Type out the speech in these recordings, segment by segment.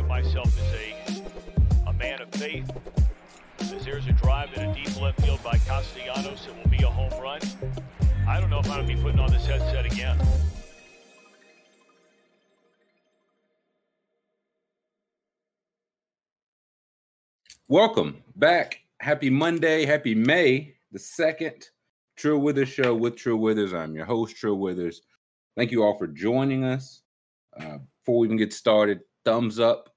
of myself as a, a man of faith. As there's a drive in a deep left field by Castellanos, it will be a home run. I don't know if I'm going to be putting on this headset again. Welcome back. Happy Monday. Happy May the 2nd. True Withers Show with True Withers. I'm your host, True Withers. Thank you all for joining us. Uh, before we even get started, thumbs up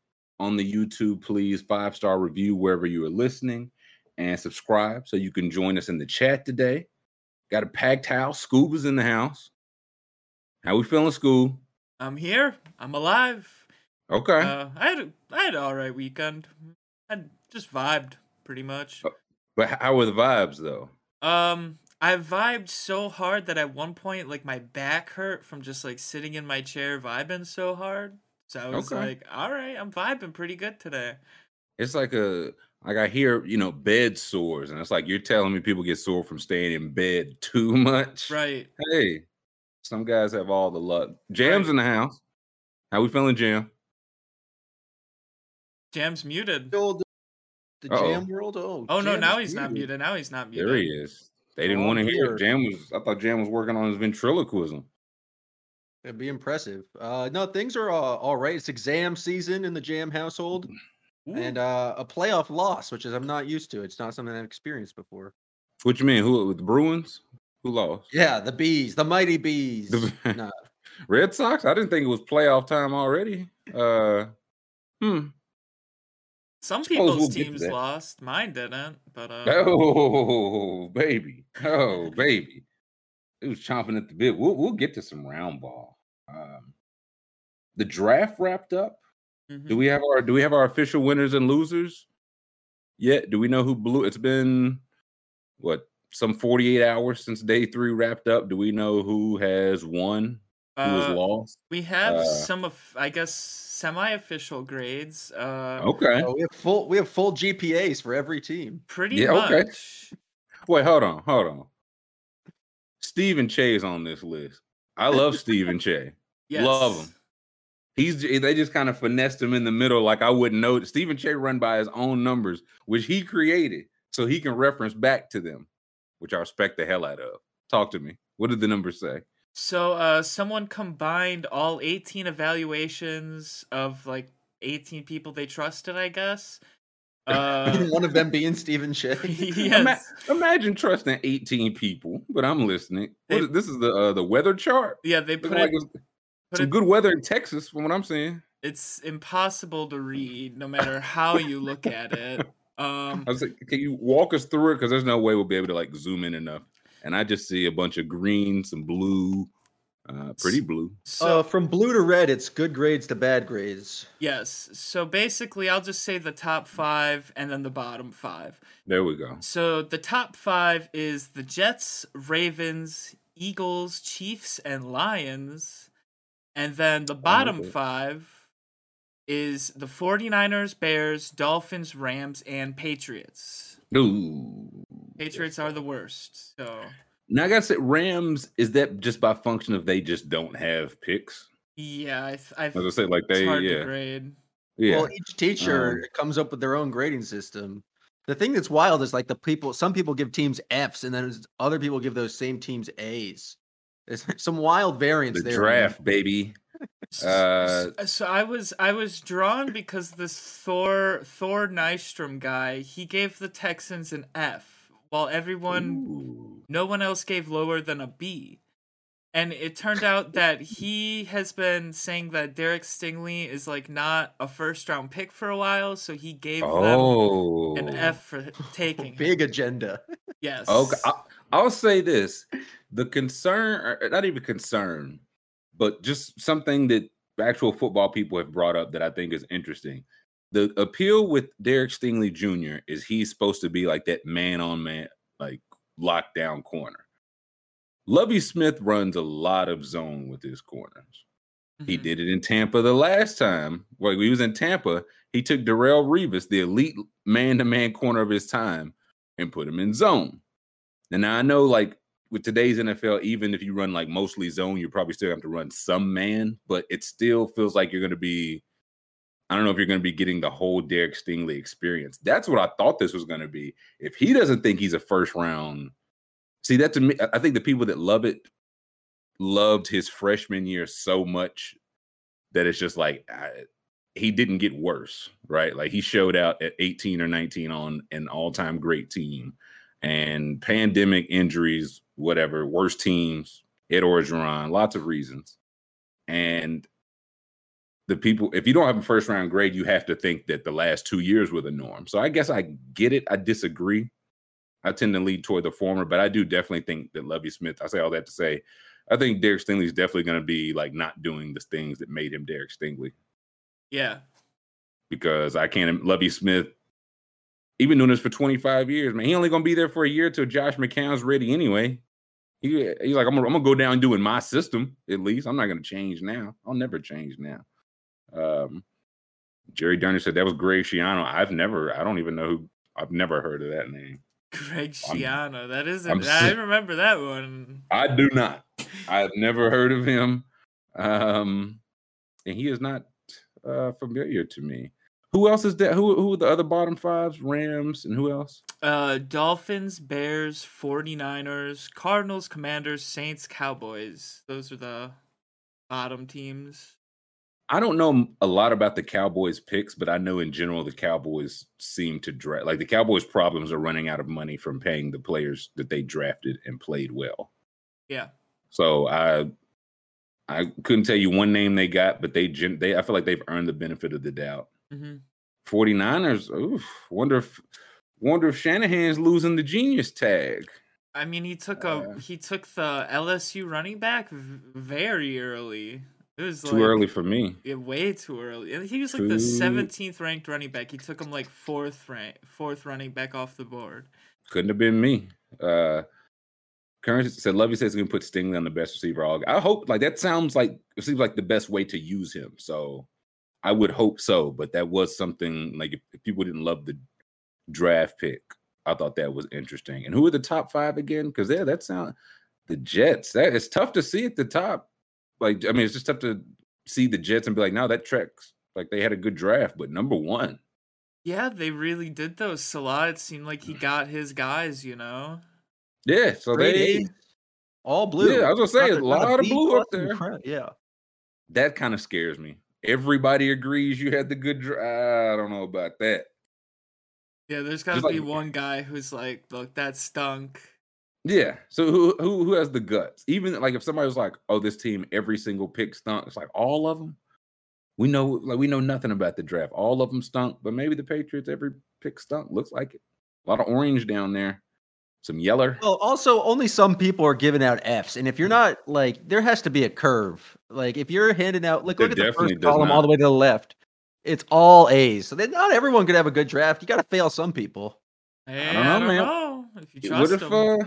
on the YouTube, please. Five star review wherever you are listening and subscribe so you can join us in the chat today. Got a packed house. Scuba's in the house. How we feeling, Scoob? I'm here. I'm alive. Okay. Uh, I had a, I had an all right weekend. I just vibed pretty much. but how were the vibes though? Um, I vibed so hard that at one point, like my back hurt from just like sitting in my chair vibing so hard. So I was Okay. like, all right, I'm vibing pretty good today. It's like a like I hear, you know, bed sores, and it's like you're telling me people get sore from staying in bed too much. Right. Hey, some guys have all the luck. Jam's Right. in the house. How we feeling, Jam? Jam's muted. The the Uh-oh. jam world. Oh, Oh no, now is he's not muted. muted. Now he's not muted. There he is. They didn't Oh, want to hear. dear. Jam was. I thought Jam was working on his ventriloquism. That'd be impressive. Uh, no, things are uh, all right. It's exam season in the Jam household, Ooh. and uh, a playoff loss, which is I'm not used to. It's not something I've experienced before. What you mean? Who with the Bruins? Who lost? Yeah, the bees, the mighty bees. The- Nah, Red Sox. I didn't think it was playoff time already. Uh, hmm. Some people's we'll teams lost. Mine didn't. But uh, Oh, baby. Oh, baby. It was chomping at the bit. We'll, we'll get to some round ball. Um, the draft wrapped up. mhm. Do we have our do we have our official winners and losers yet? Do we know who blew? It's been what some 48 hours since day three wrapped up. Do we know who has won? Who has Uh, lost? We have Uh, some of, I guess, semi-official grades. Uh, Okay. oh, we have full we have full GPAs for every team. pretty Yeah, okay. Wait, hold on, hold on. Stephen Shea's on this list. I love Stephen Shea. Yes. Love him. He's they just kind of finessed him in the middle, like I wouldn't know. Stephen Shea run by his own numbers, which he created, so he can reference back to them, which I respect the hell out of. Talk to me. What did the numbers say? So, uh, someone combined all 18 evaluations of like 18 people they trusted, I guess. Uh, One of them being Stephen Shea. Ima- yes. imagine trusting 18 people, but I'm listening. What They- is- this is the uh, the weather chart. Yeah, they Looking put like it, it's put some it good weather in Texas, from what I'm seeing. it's impossible to read no matter how you look at it. Um, I was like, can you walk us through it? Because there's no way we'll be able to like zoom in enough. And I just see a bunch of green, some blue, uh, pretty blue. so uh, from blue to red, it's good grades to bad grades. yes, so basically, I'll just say the top five and then the bottom five. There we go. So the top five is the Jets, Ravens, Eagles, Chiefs, and Lions. And then the bottom okay. five is the 49ers, Bears, Dolphins, Rams, and Patriots. Ooh. Patriots are the worst. So Now I gotta say, Rams is that just by function of they just don't have picks? yeah, I th- I've, As I say, like it's they, hard to yeah, grade. yeah. Well, each teacher Um, comes up with their own grading system. The thing that's wild is like the people. Some people give teams Fs, and then other people give those same teams A's. There's some wild variance the there. draft, baby. Uh, so I was I was drawn because this Thor Thor Nystrom guy he gave the Texans an F while everyone Ooh. no one else gave lower than a B. And it turned out that he has been saying that Derek Stingley is like not a first round pick for a while, so he gave Oh, them an oh. F for taking him. Big agenda. Yes. Oh, okay, I, I'll say this: the concern, er, er, not even concern, but just something that actual football people have brought up that I think is interesting. The appeal with Derek Stingley Jr. is he's supposed to be like that man on man, like lockdown corner. Lovie Smith runs a lot of zone with his corners. He Mhm. did it in Tampa the last time. Well, he was in Tampa. He took Darrelle Revis, the elite man-to-man corner of his time, and put him in zone. And now I know, like with today's NFL, even if you run like mostly zone, you probably still have to run some man, but it still feels like you're going to be I don't know if you're going to be getting the whole Derek Stingley experience. That's what I thought this was going to be. If he doesn't think he's a first round, see that to me, I think the people that love it loved his freshman year so much that it's just like I, he didn't get worse, right? Like he showed out at 18 or 19 on an all-time great team, and pandemic injuries, whatever, worst teams, Ed Orgeron, lots of reasons, and the people. If you don't have a first round grade, you have to think that the last two years were the norm. So I guess I get it. I disagree. I tend to lead toward the former, but I do definitely think that Lovie Smith. I say all that to say, I think Derek Stingley is definitely going to be like not doing the things that made him Derek Stingley. Yeah. Because I can't Lovie Smith, even doing this for 25 years, man, he only gonna be there for a year till Josh McCown's ready anyway. He, he's like, I'm gonna, I'm gonna go down doing my system at least. I'm not gonna change now. I'll never change now. Um, Jerry Durner said that was Greg Schiano. I've never, I don't even know who. I've never heard of that name. Greg Schiano. That isn't. I remember that one. I do not. I've never heard of him, um, and he is not uh, familiar to me. Who else is that? Who who are the other bottom fives? Rams and who else? Uh Dolphins, Bears, 49ers, Cardinals, Commanders, Saints, Cowboys. Those are the bottom teams. I don't know a lot about the Cowboys picks, but I know in general the Cowboys seem to draft like the Cowboys' problems are running out of money from paying the players that they drafted and played well. Yeah. So I I couldn't tell you one name they got, but they gen they I feel like they've earned the benefit of the doubt. Mm-hmm. 49ers, oof, wonder if wonder if Shanahan's losing the genius tag. I mean, he took a uh, he took the LSU running back very early. It was too like, early for me. Yeah, way too early. He was like too... the seventeenth ranked running back. He took him like fourth rank, fourth running back off the board. Couldn't have been me. Uh Currency said Lovie says he's gonna put Stingley on the best receiver. All I hope like that sounds like it seems like the best way to use him. So I would hope so, but that was something like if, if people didn't love the draft pick, I thought that was interesting. And who are the top five again? Because yeah, that sound the Jets. That it's tough to see at the top. Like I mean, it's just tough to see the Jets and be like, no, that tracks. Like they had a good draft, but number one. Yeah, they really did though. Salah, it seemed like he got his guys, you know. Yeah, so they all blue. Yeah, I was gonna say a lot of blue up there. Yeah, that kind of scares me. Everybody agrees you had the good. I don't know about that. Yeah, there's got to be like, one guy who's like, "Look, that stunk." Yeah. So who who who has the guts? Even like if somebody was like, "Oh, this team, every single pick stunk," it's like all of them. We know, like we know nothing about the draft. All of them stunk, but maybe the Patriots every pick stunk. Looks like it. A lot of orange down there some yeller. Well, also only some people are giving out Fs, and if you're not like, there has to be a curve. Like if you're handing out, like look at the first column not. all the way to the left, it's all A's. So then not everyone could have a good draft. You got to fail some people. Hey, I don't know, I don't man. Know if you trust what if, them. Uh,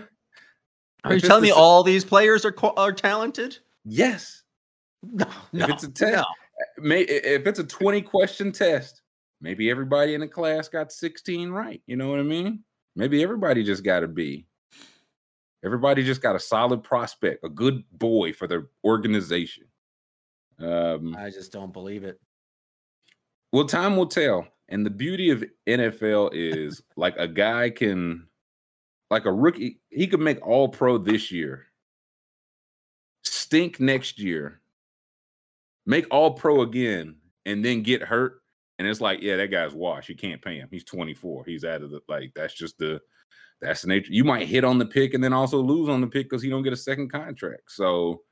are you telling me all these players are are talented? Yes. No, no. If it's a test, no. may, if it's a 20 question test, maybe everybody in the class got 16 right. You know what I mean? Maybe everybody just got to be. Everybody just got a solid prospect, a good boy for their organization. Um, I just don't believe it. Well, time will tell. And the beauty of NFL is like a guy can, like a rookie, he could make all pro this year, stink next year, make all pro again, and then get hurt and it's like, yeah, that guy's washed. You can't pay him. He's 24. He's out of the like. That's just the that's the nature. You might hit on the pick and then also lose on the pick because he don't get a second contract. So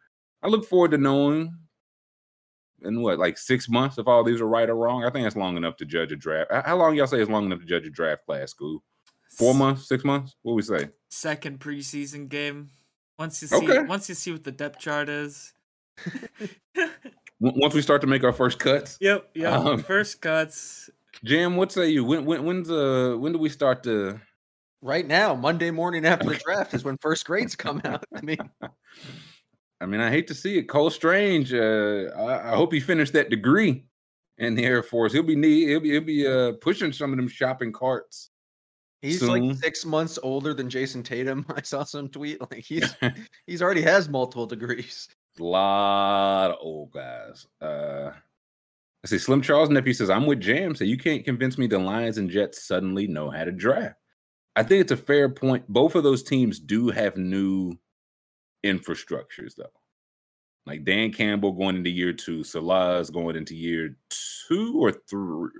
I look forward to knowing in what like six months if all these are right or wrong. I think that's long enough to judge a draft. How long y'all say is long enough to judge a draft class? School four months, six months? What we say? Second preseason game. Once you see, okay. once you see what the depth chart is. once we start to make our first cuts. Yep, yep. Um, first cuts. Jim, what say you? When when when's uh when do we start to? Right now, Monday morning after the draft is when first grades come out. I mean, I mean, I hate to see it. Cole Strange. Uh, I, I hope he finished that degree in the Air Force. He'll be need. He'll be he'll be uh pushing some of them shopping carts. He's soon. like six months older than Jayson Tatum. I saw some tweet like he's he's already has multiple degrees A lot of old guys. Uh, I see Slim Charles Nephew says, I'm with Jam. So you can't convince me the Lions and Jets suddenly know how to draft. I think it's a fair point. Both of those teams do have new infrastructures, though. Like Dan Campbell going into year two, Salah is going into year two or three.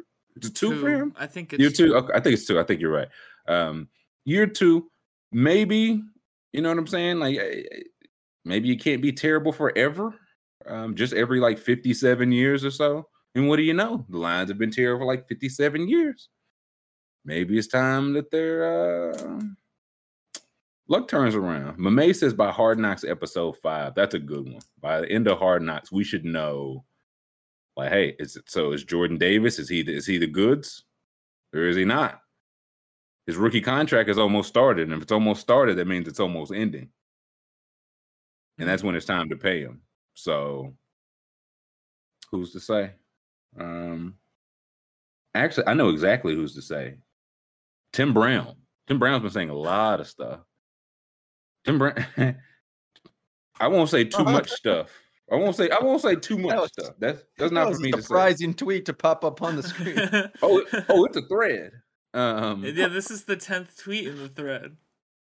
Is two, two for him? I think it's year two. Okay, I think it's two. I think you're right. Um, year two, maybe. You know what I'm saying? Like eh, eh, maybe you can't be terrible forever. Um, just every like 57 years or so. And what do you know? The Lions have been terrible for like 57 years. Maybe it's time that their uh, luck turns around. Mame says by Hard Knocks episode five. That's a good one. By the end of Hard Knocks, we should know. Like, hey, is it so? Is Jordan Davis? Is he is he the goods, or is he not? His rookie contract is almost started, and if it's almost started, that means it's almost ending, and that's when it's time to pay him. So, who's to say? Um, actually, I know exactly who's to say. Tim Brown. Tim Brown's been saying a lot of stuff. Tim Brown. I won't say too much stuff. I won't say I won't say too much was, stuff. That's that's not for me to say. Surprising tweet to pop up on the screen. oh, oh, it's a thread. Um, yeah, this is the tenth tweet in the thread.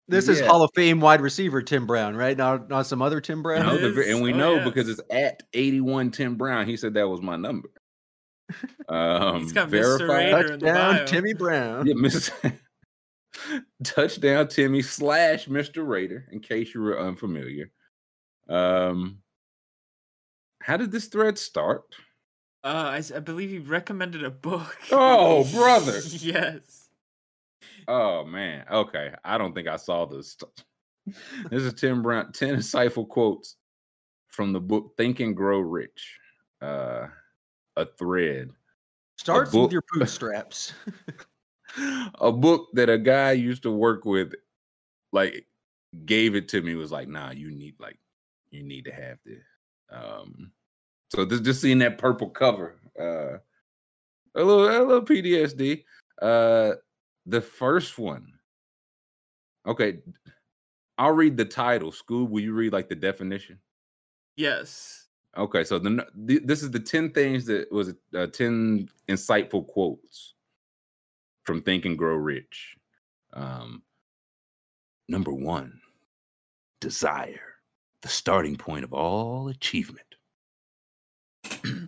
This yeah. is Hall of Fame wide receiver Tim Brown, right? Not not some other Tim Brown. No, the, and we oh, know yeah. because it's at eighty one Tim Brown. He said that was my number. Um, He's got verified touchdown Timmy Brown. Yeah, Mr. touchdown Timmy slash Mr. Raider. In case you were unfamiliar, um, how did this thread start? Uh, I, I believe he recommended a book. Oh, brother! yes. Oh man. Okay, I don't think I saw this. this is Tim Brown. Ten insightful quotes from the book Think and Grow Rich. Uh, a thread. Starts with your bootstraps. a book that a guy used to work with, like, gave it to me. Was like, nah, you need like, you need to have this. Um, so this just seeing that purple cover, uh, a little, a little PTSD. Uh, the first one. Okay, I'll read the title. Scoob, will you read like the definition? Yes. Okay, so the, the, this is the 10 things that was uh, 10 insightful quotes from Think and Grow Rich. Um, number one, desire, the starting point of all achievement.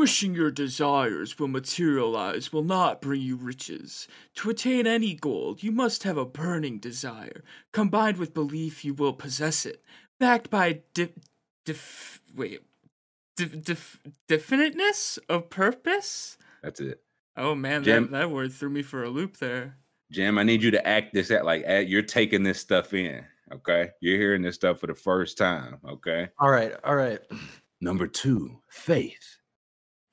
Wishing your desires will materialize will not bring you riches. To attain any goal, you must have a burning desire, combined with belief you will possess it, backed by di- dif- wait, def- definiteness of purpose. That's it. Oh man, Jam, that, that word threw me for a loop there. Jim, I need you to act this out like you're taking this stuff in. Okay, you're hearing this stuff for the first time. Okay. All right. All right. Number two, faith,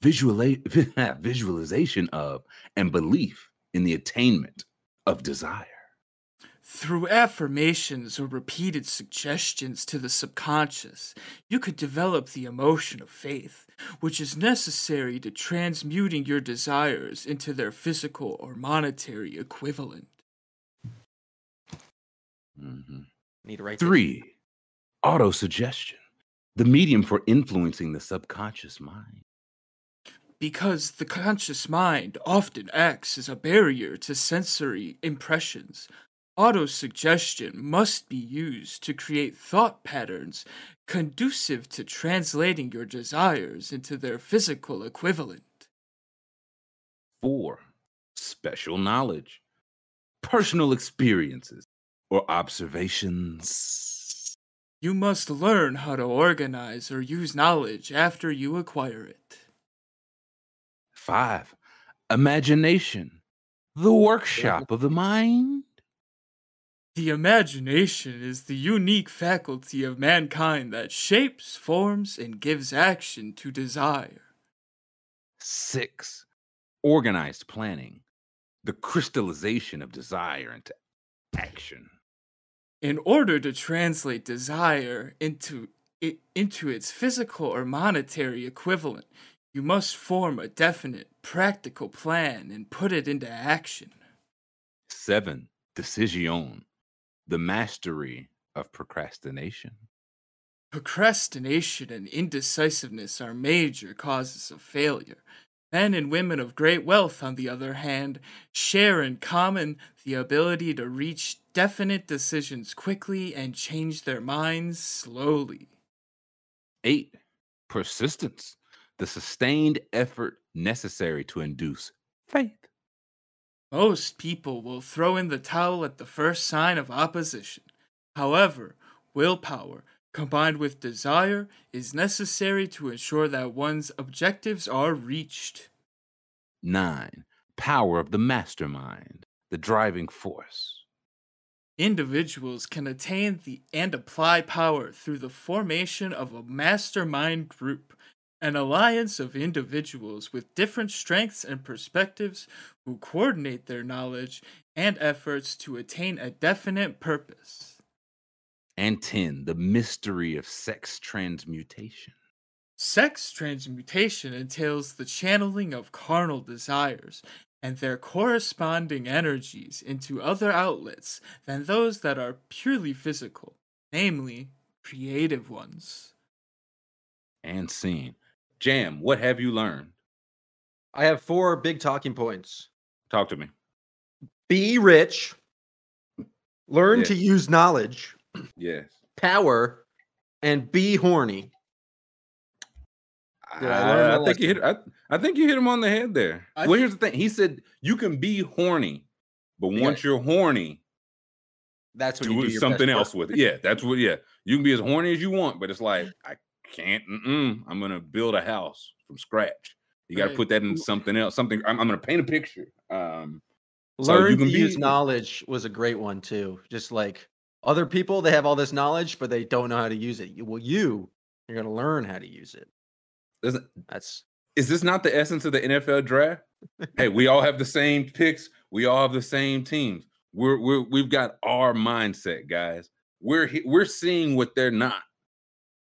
Visualize, visualization of, and belief in the attainment of desire. Through affirmations or repeated suggestions to the subconscious, you could develop the emotion of faith, which is necessary to transmuting your desires into their physical or monetary equivalent. Mm-hmm. Need to write Three, auto suggestion, the medium for influencing the subconscious mind. Because the conscious mind often acts as a barrier to sensory impressions, Autosuggestion must be used to create thought patterns conducive to translating your desires into their physical equivalent. 4. Special knowledge, personal experiences, or observations. You must learn how to organize or use knowledge after you acquire it. 5. Imagination, the workshop of the mind. The imagination is the unique faculty of mankind that shapes, forms, and gives action to desire. Six, organized planning, the crystallization of desire into action. In order to translate desire into into its physical or monetary equivalent, you must form a definite, practical plan and put it into action. Seven, decision the mastery of procrastination. Procrastination and indecisiveness are major causes of failure. Men and women of great wealth, on the other hand, share in common the ability to reach definite decisions quickly and change their minds slowly. 8. Persistence, the sustained effort necessary to induce faith. Most people will throw in the towel at the first sign of opposition. However, willpower, combined with desire, is necessary to ensure that one's objectives are reached. 9. Power of the mastermind, the driving force. Individuals can attain the and apply power through the formation of a mastermind group, an alliance of individuals with different strengths and perspectives who coordinate their knowledge and efforts to attain a definite purpose. And 10. The mystery of sex transmutation. Sex transmutation entails the channeling of carnal desires and their corresponding energies into other outlets than those that are purely physical, namely, creative ones. And scene. Jam, what have you learned? I have four big talking points. Talk to me. Be rich. Learn yes. to use knowledge. Yes. Power and be horny. I, I, I think you hit. I, I, think you hit him on the head there. I well, here's the thing. He said you can be horny, but once you're horny, that's what do, do something else with it. Yeah, that's what. Yeah, you can be as horny as you want, but it's like I can't. I'm gonna build a house from scratch. You got to right. put that in something else. Something. I'm, I'm gonna paint a picture. Um, Learn so you can to be, use knowledge was a great one too. Just like other people, they have all this knowledge, but they don't know how to use it. Well, you, you're gonna learn how to use it. Doesn't that's is this not the essence of the NFL draft? hey, we all have the same picks. We all have the same teams. We're we're we've got our mindset, guys. We're we're seeing what they're not.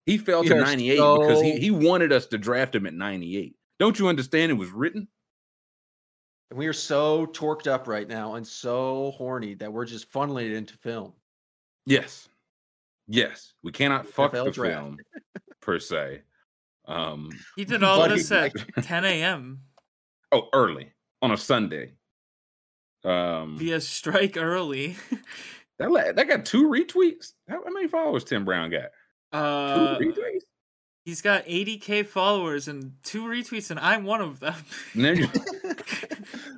He fell to 98 so... because he, he wanted us to draft him at 98. Don't you understand it was written? And we are so torqued up right now and so horny that we're just funneling it into film. Yes. Yes. We cannot fuck NFL the draft. film per se. Um, he did all this at 10 a.m. Oh, early on a Sunday. Um, via strike early. that that got two retweets. How, how, many followers Tim Brown got? Uh, two retweets. He's got 80k followers and two retweets, and I'm one of them.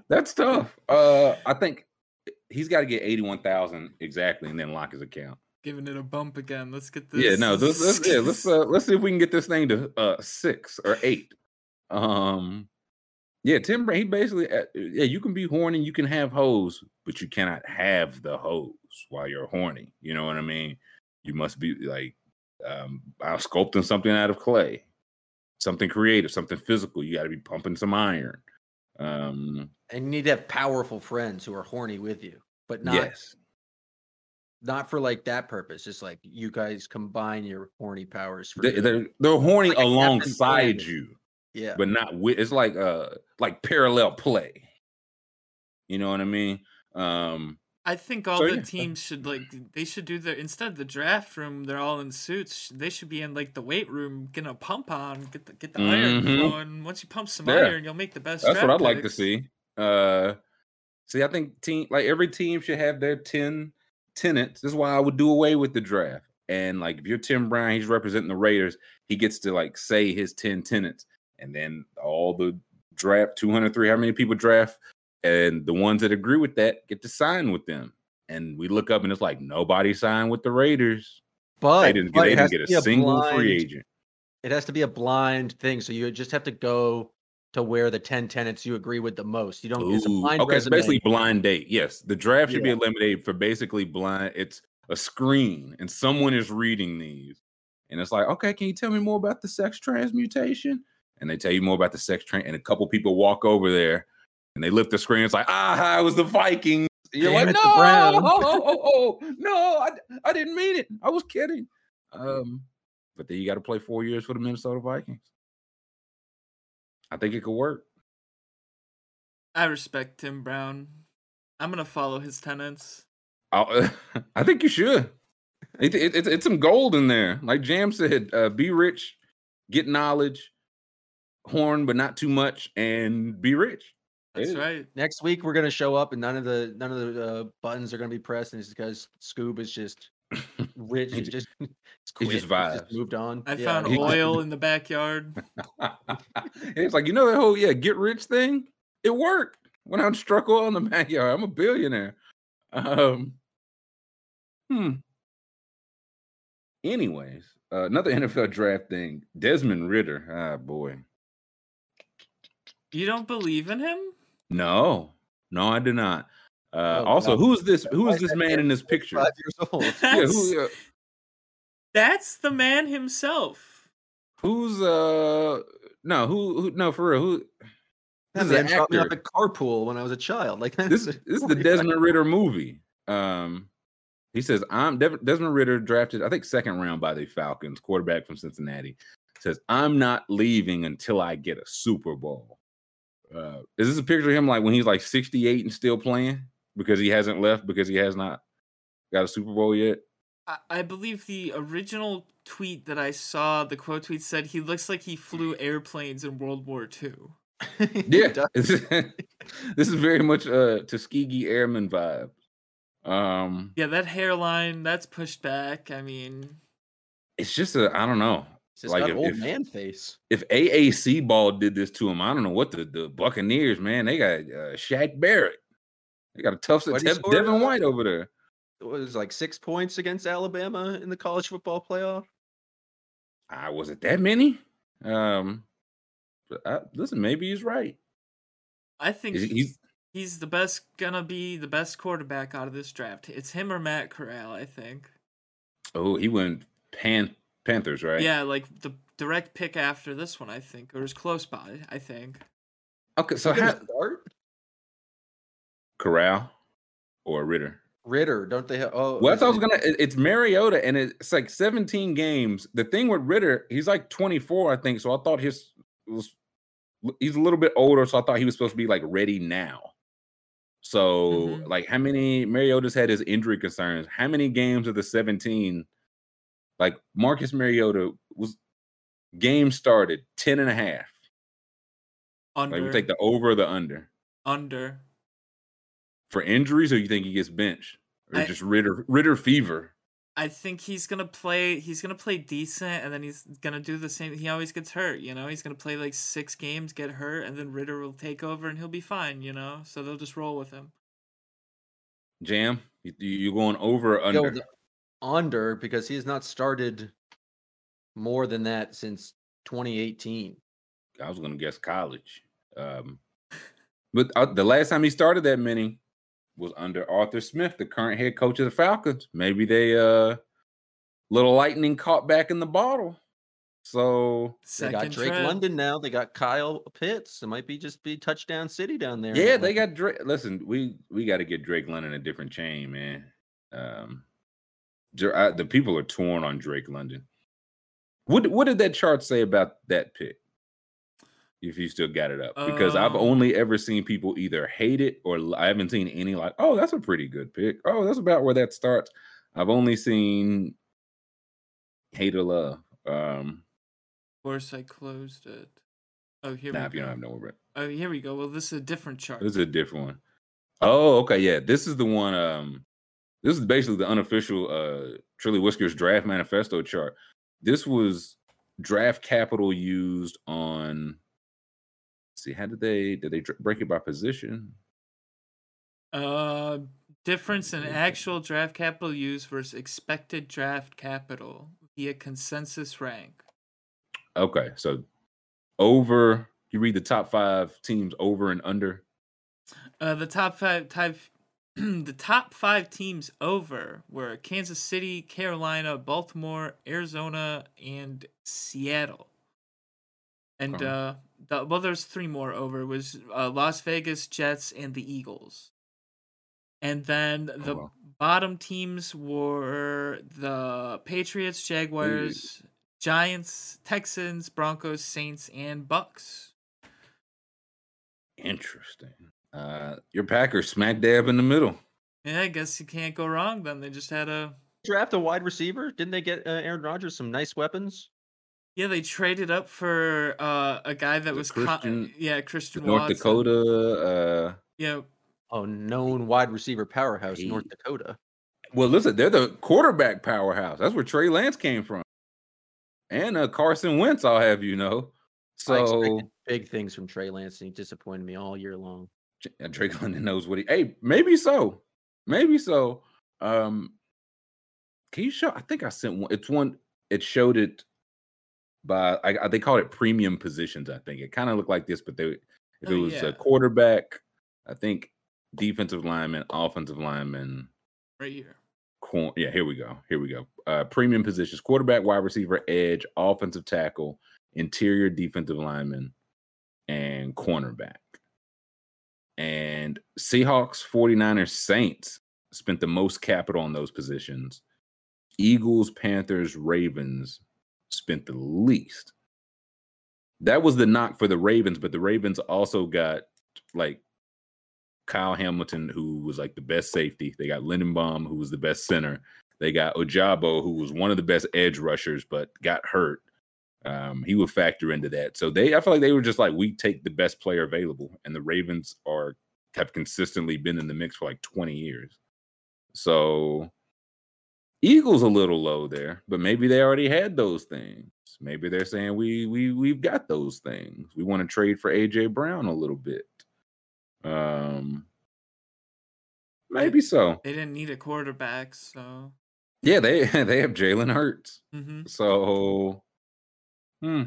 That's tough. Uh, I think he's got to get 81,000 exactly, and then lock his account giving it a bump again. Let's get this. Yeah, no, let's, let's yeah, let's uh, let's see if we can get this thing to uh six or eight. Um, yeah, Tim He basically, uh, yeah, you can be horny, you can have hoes, but you cannot have the hoes while you're horny. You know what I mean? You must be like, um, I'm sculpting something out of clay, something creative, something physical. You got to be pumping some iron. Um, and you need to have powerful friends who are horny with you, but not yes not for like that purpose. It's like you guys combine your horny powers. For they, they're they're horny like alongside you. Yeah, but not with. It's like uh like parallel play. You know what I mean? Um I think all so, the yeah. teams should like they should do their instead of the draft room, they're all in suits. They should be in like the weight room, getting a pump on, get the get the mm-hmm. iron flowing. Once you pump some yeah. iron, you'll make the best. That's what I'd picks. like to see. Uh, see, I think team like every team should have their ten tenants. This is why I would do away with the draft. And like if you're Tim Brown, he's representing the Raiders, he gets to like say his 10 tenants. And then all the draft 203, how many people draft? And the ones that agree with that get to sign with them. And we look up and it's like nobody signed with the Raiders. But they didn't, but they didn't get a, a single blind, free agent. It has to be a blind thing. So you just have to go to where the 10 tenants you agree with the most. You don't Ooh, it's a blind Okay, it's basically blind date. Yes. The draft should yeah. be eliminated for basically blind. It's a screen and someone is reading these. And it's like, okay, can you tell me more about the sex transmutation? And they tell you more about the sex trans, and a couple people walk over there and they lift the screen. It's like, ah, it was the Vikings. You're Damn like, no, oh, oh, oh, oh, no, I, I didn't mean it. I was kidding. Um, but then you got to play four years for the Minnesota Vikings. I think it could work. I respect Tim Brown. I'm gonna follow his tenants. Uh, I think you should. It, it, it, it's some gold in there. Like Jam said, uh, be rich, get knowledge, horn, but not too much, and be rich. That's right. Next week we're gonna show up, and none of the none of the uh, buttons are gonna be pressed, and it's because Scoob is just rich. He just he just vibes. Just moved on. I yeah. found oil in the backyard. it's like you know that whole yeah get rich thing. It worked when I struck oil in the backyard. I'm a billionaire. Um. Hmm. Anyways, uh, another NFL draft thing. Desmond Ridder. Ah, boy. You don't believe in him? No, no, I do not. Uh, oh, also, no. who's this? Who is this man in this picture? Five years old. That's, yeah, who, uh, that's the man himself. Who's uh? No, who? who no, for real. Who? This man dropped me off a carpool when I was a child. Like this, this is the Desmond Ridder movie. Um, he says, I'm Desmond Ridder drafted, I think, second round by the Falcons, quarterback from Cincinnati. Says, I'm not leaving until I get a Super Bowl. Uh, is this a picture of him like when he's like 68 and still playing because he hasn't left because he has not got a Super Bowl yet? I, I believe the original tweet that I saw, the quote tweet said he looks like he flew airplanes in World War II. yeah, this is very much a Tuskegee Airman vibe. Um, yeah, that hairline that's pushed back. I mean, it's just a I don't know. It's like if, old if, man face. If AAC ball did this to him, I don't know what the, the Buccaneers man. They got uh, Shaq Barrett. They got a tough Dev, Devin White over there. It was like six points against Alabama in the college football playoff. I uh, was it that many? Um, I, listen, maybe he's right. I think he's he's the best gonna be the best quarterback out of this draft. It's him or Matt Corral, I think. Oh, he went Pan Panthers, right? Yeah, like the direct pick after this one, I think, or is close by, I think. Okay, so how start? Corral or Ridder? Ridder, don't they have? Oh, well, I was gonna. It's Mariota, and it's like 17 games. The thing with Ridder, he's like 24, I think. So I thought his was he's a little bit older, so I thought he was supposed to be like ready now. So, mm-hmm. like, how many Mariota's had his injury concerns? How many games of the 17? Like, Marcus Mariota was game started 10 and a half. Under. Like, we take the over or the under? Under. For injuries, or you think he gets benched? Or I, just Ritter Ridder fever? I think he's gonna play. He's gonna play decent, and then he's gonna do the same. He always gets hurt, you know. He's gonna play like six games, get hurt, and then Ridder will take over, and he'll be fine, you know. So they'll just roll with him. Jam, you, you going over or under? Yo, under because he has not started more than that since 2018. I was gonna guess college, um, but uh, the last time he started that many was under Arthur Smith, the current head coach of the Falcons. Maybe they uh little lightning caught back in the bottle. So Second they got Drake trend. London now. They got Kyle Pitts. It might be just be touchdown city down there. Yeah, they got Drake. Listen, we we got to get Drake London a different chain, man. Um, the people are torn on Drake London. What what did that chart say about that pick? if you still got it up because I've um only ever seen people either hate it or I haven't seen any like, oh, that's a pretty good pick. Oh, that's about where that starts. I've only seen hate or love. Um, of course, I closed it. Oh, here nah, we if go. you don't have nowhere. Oh, here we go. Well, this is a different chart. This is a different one. Oh, okay, yeah. This is the one. Um, this is basically the unofficial uh Trilly Whiskers draft manifesto chart. This was draft capital used on see how did they did they break it by position? Uh difference in actual draft capital used versus expected draft capital via consensus rank. Okay so over you read the top five teams over and under? Uh the top five type the top five teams over were kansas city carolina baltimore arizona and seattle and uh the, well, there's three more over. Was uh, Las Vegas Jets and the Eagles, and then oh, the oh, bottom teams were the Patriots, Jaguars, Giants, Texans, Broncos, Saints, and Bucks. Interesting. Uh, your Packers smack dab in the middle. Yeah, I guess you can't go wrong. Then they just had a draft a wide receiver. Didn't they get uh, Aaron Rodgers some nice weapons? Yeah, they traded up for uh, a guy that the was Christian, con- yeah Christian North Watson. Dakota. Uh, yeah. Oh, known wide receiver powerhouse, North Dakota. Well, listen, they're the quarterback powerhouse. That's where Trey Lance came from, and uh, Carson Wentz. I'll have you know. So big things from Trey Lance, and he disappointed me all year long. Drake London knows what he. Hey, maybe so, maybe so. Um, can you show? I think I sent one. It's one. It showed it by. I, they called it premium positions. I think it kind of looked like this, but they if oh, it was yeah. a quarterback, I think defensive lineman, offensive lineman, right here. Yeah, here we go. Here we go. Uh, premium positions: quarterback, wide receiver, edge, offensive tackle, interior defensive lineman, and cornerback. And Seahawks, 49ers, Saints spent the most capital on those positions. Eagles, Panthers, Ravens spent the least. That was the knock for the Ravens, but the Ravens also got like Kyle Hamilton, who was like the best safety. They got Linderbaum, who was the best center. They got Ojabo, who was one of the best edge rushers, but got hurt. Um, he would factor into that. So they, I feel like they were just like, we take the best player available, and the Ravens are have consistently been in the mix for like 20 years. So Eagles a little low there, but maybe they already had those things. Maybe they're saying we we we've got those things. We want to trade for AJ Brown a little bit. Um, maybe so. They didn't need a quarterback, so yeah, they they have Jalen Hurts. Mm-hmm. So Hmm.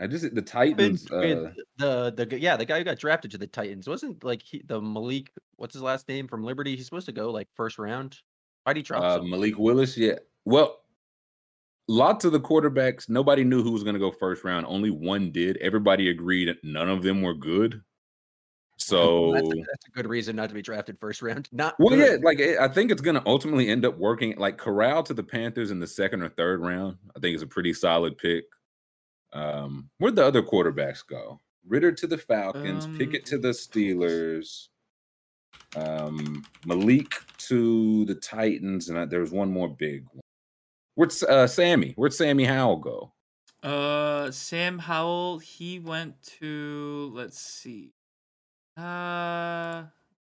I just the Titans. Uh, the the yeah the guy who got drafted to the Titans wasn't like he, the Malik. What's his last name from Liberty? He's supposed to go like first round. Why'd he drop? Uh, Malik Willis. Yeah. Well, lots of the quarterbacks. Nobody knew who was going to go first round. Only one did. Everybody agreed none of them were good. So that's, a, that's, a, good reason not to be drafted first round. Not well, good. yeah. Like I think it's going to ultimately end up working. Like Corral to the Panthers in the second or third round. I think it's a pretty solid pick. Um, where'd the other quarterbacks go? Ridder to the Falcons, um, Pickett to the Steelers, um, Malik to the Titans, and I, there was one more big one. Where'd uh, Sammy? Where'd Sammy Howell go? Uh, Sam Howell. He went to. Let's see. Uh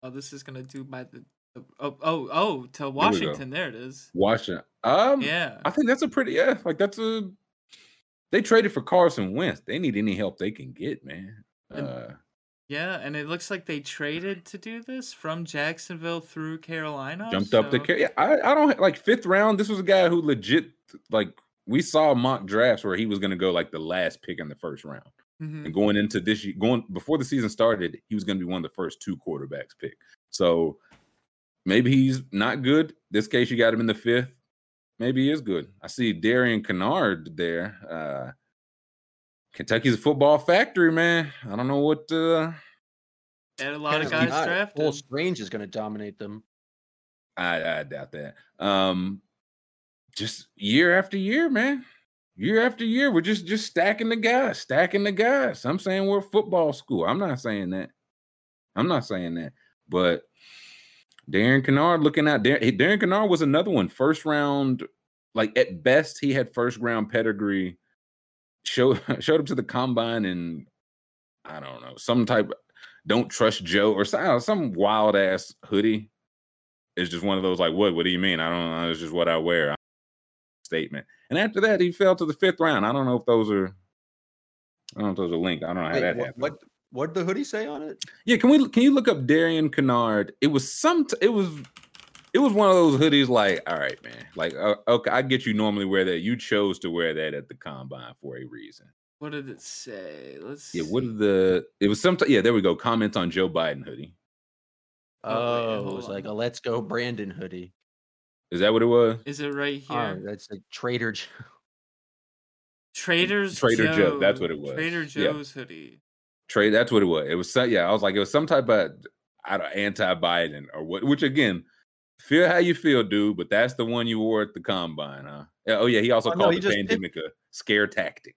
oh, this is gonna do by the. Oh oh oh to Washington. There it is. Washington. Um. Yeah. I think that's a pretty yeah. Like that's a. They traded for Carson Wentz. They need any help they can get, man. And, uh. Yeah, and it looks like they traded to do this from Jacksonville through Carolina. Jumped so. up to yeah. I I don't like fifth round. This was a guy who legit like we saw mock drafts where he was going to go like the last pick in the first round. Mm-hmm. And going into this year, going before the season started, he was going to be one of the first two quarterbacks picked. So maybe he's not good. This case, you got him in the fifth. Maybe he is good. I see Darian Kinnard there. Uh, Kentucky's a football factory, man. I don't know what. Uh, and a lot of guys drafted. Well, Strange is going to dominate them. I, I doubt that. Um, just year after year, man year after year, we're just just stacking the guys, stacking the guys. I'm saying we're a football school. I'm not saying that. I'm not saying that. But Darren Kinnard looking at Darren, Darren Kinnard was another one. First round, like at best, he had first round pedigree. Showed showed up to the combine and I don't know, some type don't trust Joe or some, uh, some wild ass hoodie. It's just one of those like, what? What do you mean? I don't know. It's just what I wear. Statement. And after that, he fell to the fifth round. I don't know if those are. I don't know if those are linked. I don't know how Wait, that what, happened. What what did the hoodie say on it? Yeah, can we can you look up Darian Kinnard? It was some. It was it was one of those hoodies. Like, all right, man. Like, uh, okay, I get you normally wear that. You chose to wear that at the combine for a reason. What did it say? Let's. Yeah. What did the? It was some. Yeah. There we go. Comments on Joe Biden hoodie. Oh, oh it was on. like a "Let's Go Brandon" hoodie. Is that what it was? Is it right oh, here? Oh, that's a Trader Joe. Trader's Trader Joe. Joe. That's what it was. Trader Joe's yeah. hoodie. Trade. That's what it was. It was. Yeah, I was like, it was some type of I don't anti-Biden or what. Which again, feel how you feel, dude. But that's the one you wore at the combine, huh? Oh yeah. He also oh, called no, he the pandemic picked, a scare tactic.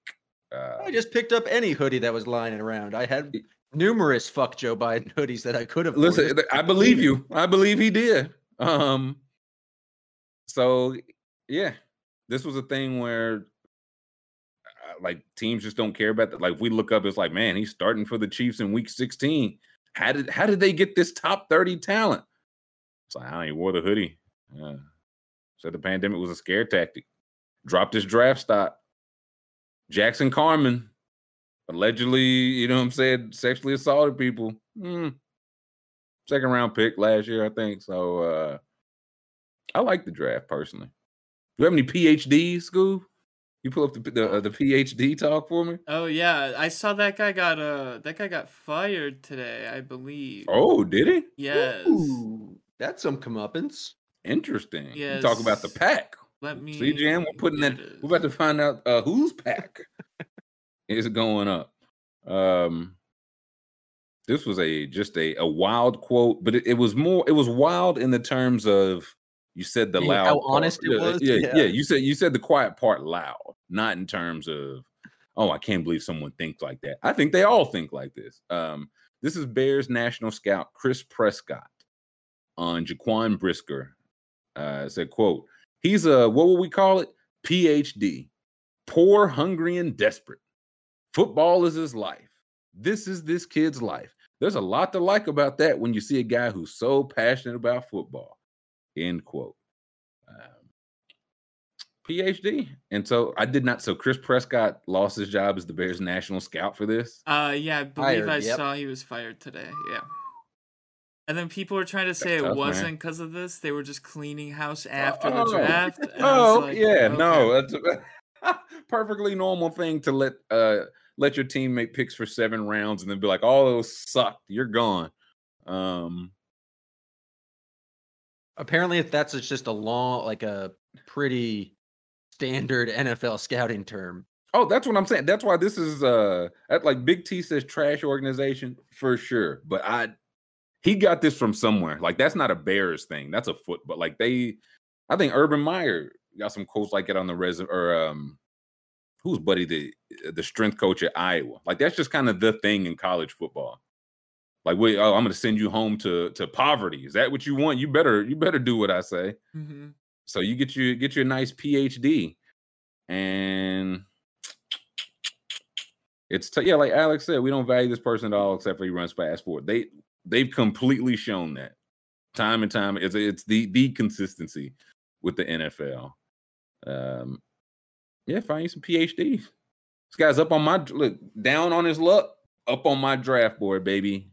Uh, I just picked up any hoodie that was lying around. I had numerous fuck Joe Biden hoodies that I could have. Listen, I believe you. I believe he did. Um, so yeah, this was a thing where like teams just don't care about that. Like we look up, it's like, man, he's starting for the Chiefs in Week 16. How did how did they get this top 30 talent? It's like, I he wore the hoodie. Yeah. Said the pandemic was a scare tactic. Dropped his draft stock. Jackson Carman allegedly, you know what I'm saying, sexually assaulted people. Hmm. Second round pick last year, I think. So uh I like the draft personally. Do you have any PhDs, Scoob? You pull up the the, uh, the PhD talk for me. Oh yeah, I saw that guy got uh that guy got fired today, I believe. Oh, did he? Yes. Ooh, that's some comeuppance. Interesting. Yeah. Talk about the pack. Let me see, Jam. We're putting that. We're about to find out uh, whose pack is going up. Um, this was a just a a wild quote, but it, it was more. It was wild in the terms of you said the loud. How honest it was. Yeah, yeah, yeah. You said you said the quiet part loud, not in terms of, oh, I can't believe someone thinks like that. I think they all think like this. Um, this is Bears national scout Chris Prescott on Jaquan Brisker. Uh, said, "quote He's a what would we call it? PhD, poor, hungry, and desperate. Football is his life. This is this kid's life. There's a lot to like about that when you see a guy who's so passionate about football." End quote. Um, PhD. And so I did not. So Chris Prescott lost his job as the Bears national scout for this. Uh, yeah, I believe fired, I yep. saw he was fired today. Yeah. And then people were trying to say That's it tough, wasn't because of this. They were just cleaning house after oh, the draft. Oh, like, yeah, okay. no, that's a perfectly normal thing to let uh let your team make picks for seven rounds and then be like, "All oh, those sucked. You're gone." Um, Apparently, that's just a long, like a pretty standard NFL scouting term. Oh, that's what I'm saying. That's why this is uh like Big T says trash organization for sure. But I he got this from somewhere. Like that's not a Bears thing. That's a foot. But like they, I think Urban Meyer got some quotes like it on the res or um who's buddy the the strength coach at Iowa. Like that's just kind of the thing in college football. Like, wait, oh, I'm going to send you home to to poverty. Is that what you want? You better you better do what I say. Mm-hmm. So you get you get your nice PhD, and it's t- yeah, like Alex said, we don't value this person at all except for he runs fast forward. They they've completely shown that time and time. It's it's the the consistency with the NFL. Um, yeah, find you some PhDs. This guy's up on my look down on his luck, up on my draft board, baby.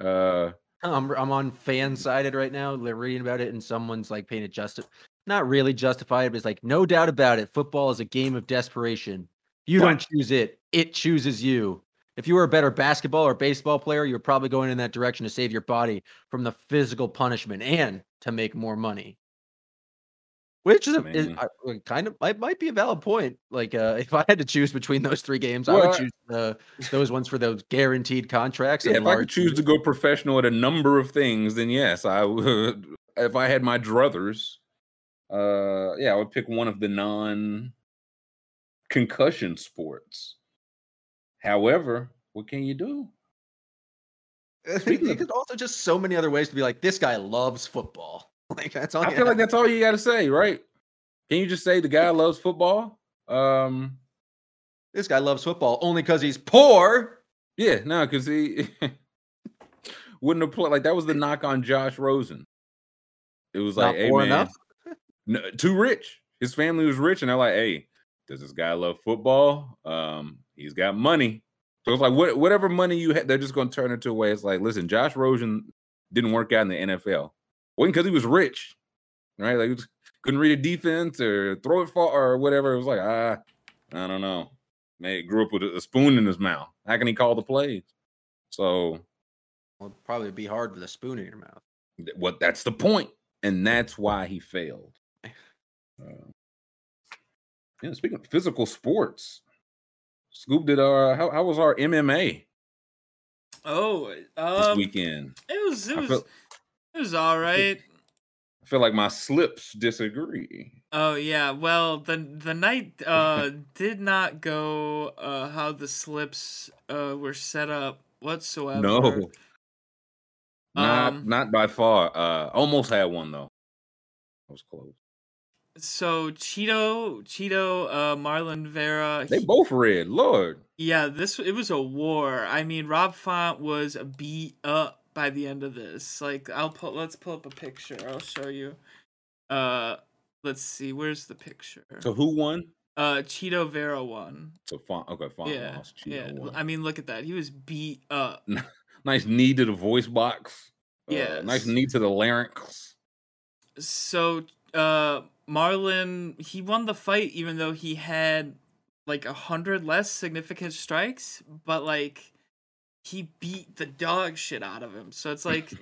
Uh, I'm I'm on FanSided right now. They're reading about it, and someone's like paying it just not really justified, but it's like no doubt about it. Football is a game of desperation. You don't choose it; it chooses you. If you were a better basketball or baseball player, you're probably going in that direction to save your body from the physical punishment and to make more money which is, a, is kind of might, might be a valid point. Like uh, if I had to choose between those three games, well, I would choose uh, those ones for those guaranteed contracts. Yeah, if I could choose to go professional at a number of things, then yes, I would. If I had my druthers, uh, yeah, I would pick one of the non concussion sports. However, what can you do? There's also just so many other ways to be like, this guy loves football. Like that's all. I feel like that's all you got to say, right? Can you just say the guy loves football? Um, this guy loves football only because he's poor. Yeah, no, because he wouldn't have played. Like that was the knock on Josh Rosen. It was like, Not hey man? No, too rich. His family was rich, and they're like, hey, does this guy love football? Um, he's got money. So it's like what, whatever money you had, they're just going to turn it to a way. It's like, listen, Josh Rosen didn't work out in the NFL wasn't because he was rich, right? Like was, couldn't read a defense or throw it far or whatever. It was like ah, I don't know. Man, grew up with a spoon in his mouth. How can he call the plays? So, well, probably be hard with a spoon in your mouth. What? That's the point, and that's why he failed. Uh, yeah, speaking of physical sports, Scoop did our how, how was our MMA? Oh, um, this weekend. It was it was felt, it was all right. I feel like my slips disagree. Oh yeah, well the the night uh did not go uh how the slips uh were set up whatsoever. No. Not um, not by far. Uh almost had one though. I was close. so Chito, Chito, uh, Marlon Vera. They he, both read. Lord. Yeah, this it was a war. I mean, Rob Font was beat up by the end of this. Like, I'll put. Let's pull up a picture. I'll show you. Uh, let's see. Where's the picture? So who won? Uh, Chito Vera won. So Font. Okay, Font yeah, lost. Chito yeah. Won. I mean, look at that. He was beat up. nice knee to the voice box. Yeah. Uh, nice knee to the larynx. So, uh, Marlon, he won the fight even though he had like a hundred less significant strikes, but like he beat the dog shit out of him. So it's like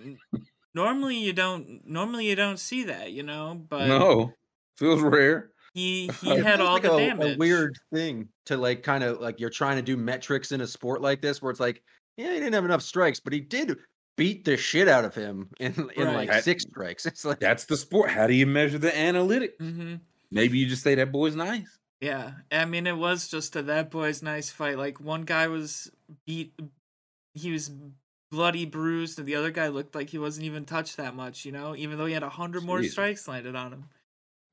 normally you don't normally you don't see that, you know. But no, feels rare. He he had all like the a, damage. A weird thing to like, kind of like you're trying to do metrics in a sport like this, where it's like, yeah, he didn't have enough strikes, but he did beat the shit out of him in in right. like six strikes. It's like that's the sport. How do you measure the analytics? Mm-hmm. Maybe you just say that boy's nice. Yeah, I mean it was just a that boy's nice fight. Like one guy was beat, he was bloody bruised, and the other guy looked like he wasn't even touched that much. You know, even though he had a hundred more strikes landed on him.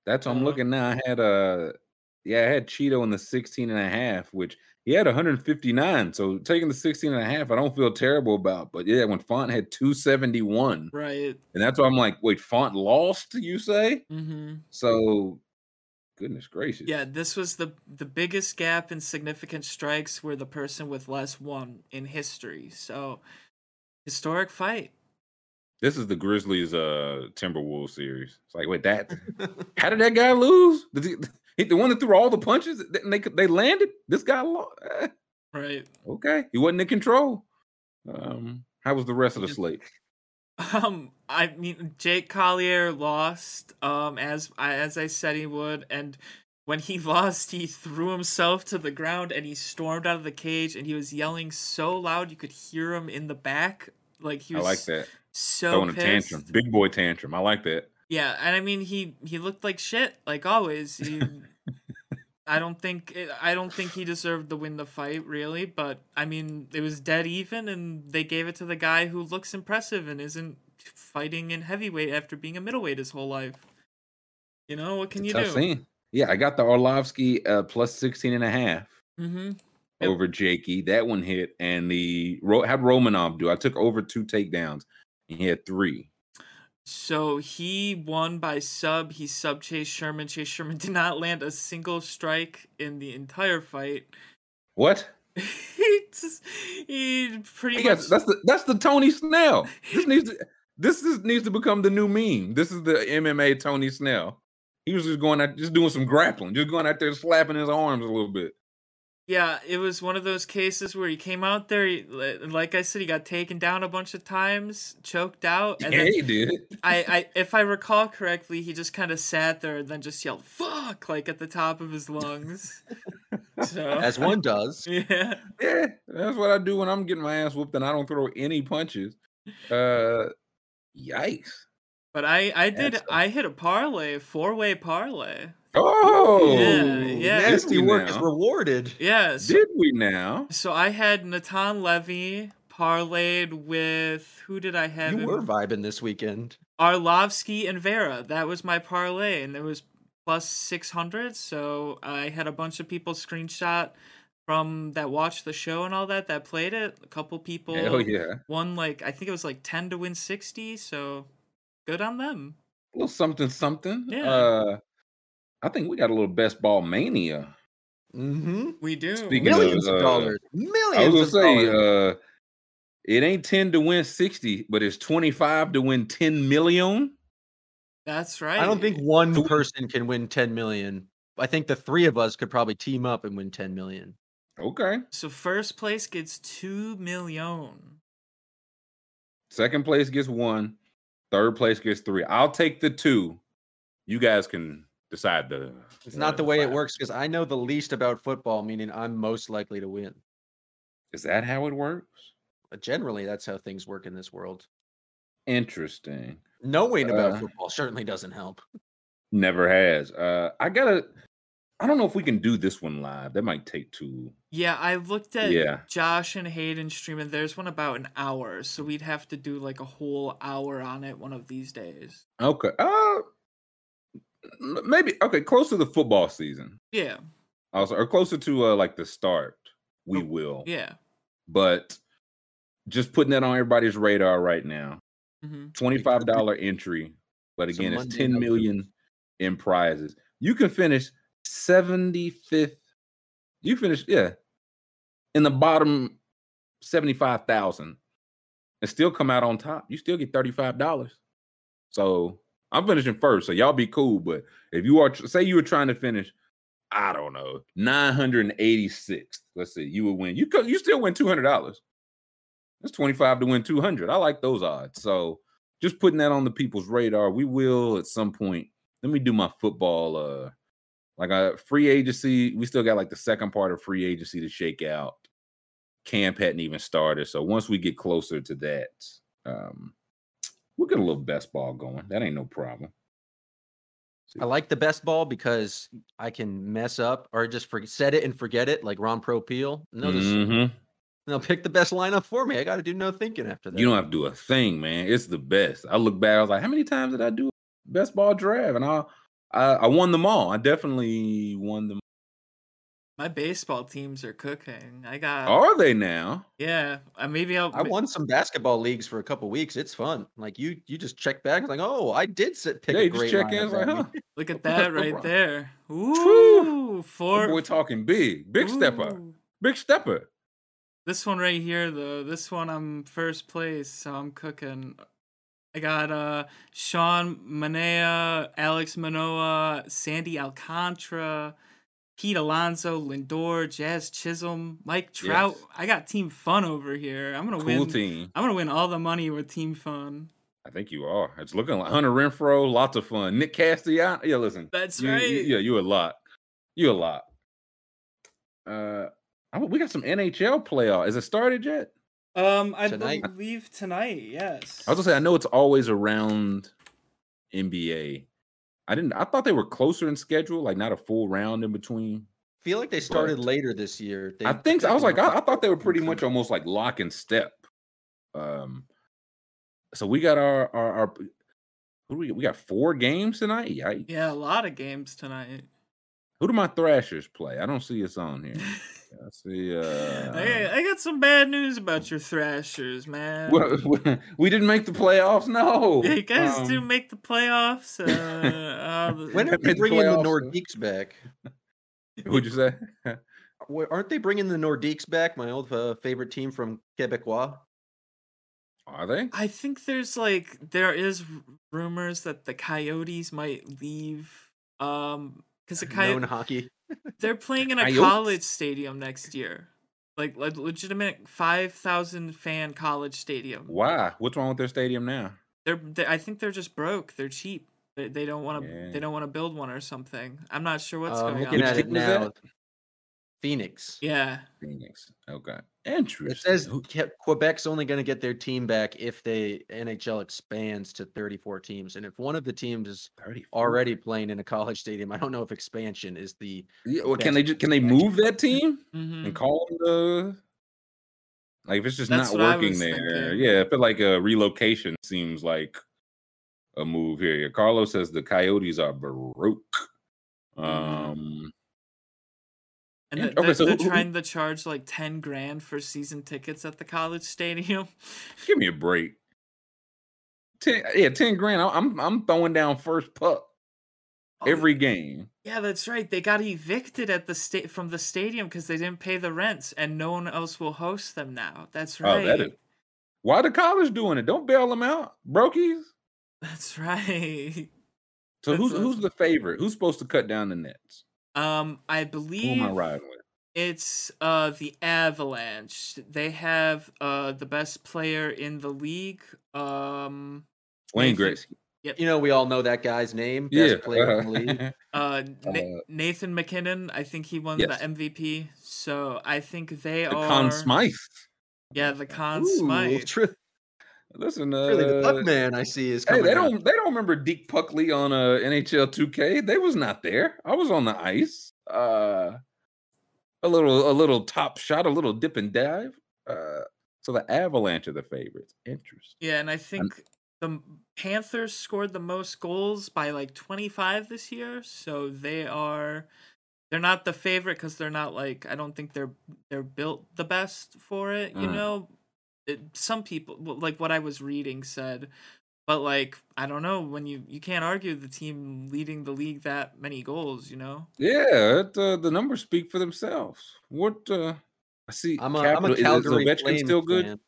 That's what I'm looking now. I had a uh, yeah, I had Chito in the 16 and a half, which he had 159. So taking the 16 and a half, I don't feel terrible about. But yeah, when Font had 271. Right. And that's why I'm like, wait, Font lost, you say? Mm-hmm. So goodness gracious. Yeah, this was the the biggest gap in significant strikes where the person with less won in history. So historic fight. This is the Grizzlies uh Timberwolves series. It's like, wait, that how did that guy lose? He, he, the one that threw all the punches and they they landed. This guy lost. Eh. Right. Okay. He wasn't in control. Um, how was the rest of the slate? Um, I mean, Jake Collier lost. Um, as I as I said he would, and when he lost, he threw himself to the ground and he stormed out of the cage and he was yelling so loud you could hear him in the back. Like he was. I like that. So throwing pissed. a tantrum, big boy tantrum. I like that. Yeah, and I mean he he looked like shit like always. He, I don't think I don't think he deserved to win the fight really, but I mean it was dead even, and they gave it to the guy who looks impressive and isn't fighting in heavyweight after being a middleweight his whole life. You know what can it's you do? Scene. Yeah, I got the Arlovsky uh, plus 16 and a half mm-hmm. over Jakey. That one hit, and the had Romanov do. I took over two takedowns, and he had three. So he won by sub. He sub Chase Sherman. Chase Sherman did not land a single strike in the entire fight. What? he, just, he pretty he much. Got, that's the that's the Tony Snell. This needs to this is, needs to become the new meme. This is the MMA Tony Snell. He was just going out, just doing some grappling, just going out there slapping his arms a little bit. Yeah, it was one of those cases where he came out there, he, like I said, he got taken down a bunch of times, choked out. And yeah, he did. I, I, if I recall correctly, he just kind of sat there and then just yelled "fuck" like at the top of his lungs. so as one does. Yeah, yeah, that's what I do when I'm getting my ass whooped and I don't throw any punches. Uh, yikes! But I, I did, I hit a parlay, four way parlay. Oh, yeah, yeah. Nasty work now? is rewarded. Yeah. So, did we now? So I had Natan Levy parlayed with who did I have? You him? were vibing this weekend. Arlovsky and Vera. That was my parlay, and there was plus six hundred. So I had a bunch of people screenshot from that watched the show and all that that played it. A couple people. Oh yeah. Won like I think it was like ten to win sixty. So good on them. A little something, something. Yeah. Uh, I think we got a little best ball mania. Mm-hmm. We do. Speaking millions of, uh, dollars. Millions. I was gonna say, uh, it ain't ten to win sixty, but it's twenty five to win ten million. That's right. I don't think one person can win ten million. I think the three of us could probably team up and win ten million. Okay. So first place gets two million. Second place gets one. Third place gets three. I'll take the two. You guys can decide the. It's not the way it works because I know the least about football, meaning I'm most likely to win. Is that how it works? But generally, that's how things work in this world. Interesting. Knowing about uh, football certainly doesn't help. Never has. Uh, I gotta. I don't know if we can do this one live. That might take two. Yeah, I looked at yeah. Josh and Hayden streaming. There's one about an hour, so we'd have to do like a whole hour on it one of these days. Okay. Uh maybe okay, close to the football season. Yeah. Also, or closer to uh, like the start, we oh, will. Yeah. But just putting that on everybody's radar right now. Mm-hmm. Twenty-five dollar entry, but again, it's ten million in prizes. You can finish seventy-fifth. You finish, yeah, in the bottom seventy-five thousand, and still come out on top. You still get thirty-five dollars. So I'm finishing first, so y'all be cool. But if you are, say you were trying to finish, I don't know, 986. Let's see, you would win. You could, you still win two hundred dollars. That's 25 to win 200. I like those odds. So just putting that on the people's radar. We will at some point. Let me do my football. Uh, like a free agency. We still got like the second part of free agency to shake out. Camp hadn't even started. So once we get closer to that, um, we'll get a little best ball going. That ain't no problem. I like the best ball because I can mess up or just forget, set it and forget it, like Ron Popeil. No, mm-hmm. They'll pick the best lineup for me. I got to do no thinking after that. You don't have to do a thing, man. It's the best. I look back. I was like, how many times did I do best ball draft? And I, I, I won them all. I definitely won them. My baseball teams are cooking. I got. Are they now? Yeah, uh, maybe I'll. I won some basketball leagues for a couple weeks. It's fun. Like you, you just check back. Like, oh, I did sit pick. Yeah, a great check in. Like, huh? Look at that right there. Ooh, four. We're talking big, big Ooh. stepper, big stepper. This one right here, though. This one I'm first place, so I'm cooking. I got uh Sean Manaea, Alex Manoah, Sandy Alcantara, Pete Alonso, Lindor, Jazz Chisholm, Mike Trout. Yes. I got Team Fun over here. I'm gonna cool win. Team. I'm gonna win all the money with Team Fun. I think you are. It's looking like Hunter Renfroe, lots of fun. Nick Castellano. Yeah, listen. That's you, right. You, yeah, you a lot. You a lot. Uh we got some NHL playoff. Is it started yet? Um, I tonight? believe tonight. Yes. I was gonna say I know it's always around NBA. I didn't. I thought they were closer in schedule, like not a full round in between. I feel like they started but later this year. They, I think so. I was like, I, I, thought they were pretty much almost like lock and step. Um, so we got our our, our who do we we got four games tonight. Yikes. Yeah, a lot of games tonight. Who do my Thrashers play? I don't see us on here. I see. Uh, I, I got some bad news about your Thrashers, man. we didn't make the playoffs. No, yeah, you guys um, didn't make the playoffs. Uh, uh, when are they bringing the, the Nordiques back? What'd you say? Aren't they bringing the Nordiques back? My old uh, favorite team from Quebecois. Are they? I think there's like there is rumors that the Coyotes might leave. Um, because the Coyotes hockey. They're playing in a college stadium next year. Like, like legitimate 5,000 fan college stadium. Why? What's wrong with their stadium now? They're, they, I think they're just broke. They're cheap. They, they don't want to. Yeah. They don't want to build one or something. I'm not sure what's uh, going looking on. At it now. Phoenix. Yeah. Phoenix. Okay. Interesting. It says Quebec's only going to get their team back if the NHL expands to 34 teams. And if one of the teams is 34. already playing in a college stadium, I don't know if expansion is the. Yeah, well, can they just, can they move that team mm-hmm. and call them the like if it's just That's not working there? Thinking. Yeah, I feel like a relocation seems like a move here. Carlos says the Coyotes are baroque. Mm-hmm. Um, and they're, so they're who, trying who, to charge like ten grand for season tickets at the college stadium. Give me a break. Ten, yeah, ten grand. I'm I'm throwing down first puck oh, every game. Yeah, that's right. They got evicted at the state from the stadium because they didn't pay the rents, and no one else will host them now. That's right. Oh, that is, why the college doing it? Don't bail them out, brokies. That's right. So that's who's a, who's the favorite? Who's supposed to cut down the nets? Um, I believe Who am I riding with? It's uh the Avalanche. They have uh the best player in the league. Um, Wayne Gretzky. Yep. You know, we all know that guy's name. Best yeah. player in the league. Uh, Na- uh, Nathan MacKinnon. I think he won yes. the MVP. So I think they the are Conn Smythe. Yeah, the Conn Ooh, Smythe. True. Listen, uh, really, the Puck Man I see is. Hey, they out. don't they don't remember Deke Puckley on uh, NHL 2K. They was not there. I was on the ice. Uh, a little a little top shot, a little dip and dive. Uh, so the Avalanche are the favorites. Interesting. Yeah, and I think the Panthers scored the most goals by like 25 this year, so they are they're not the favorite because they're not like I don't think they're they're built the best for it. You mm. know, it, some people like what I was reading said, but like I don't know when you you can't argue the team leading the league that many goals. You know. Yeah, it, uh, the numbers speak for themselves. What uh, I see. I'm a, I'm a Calgary is, is still good. Fan.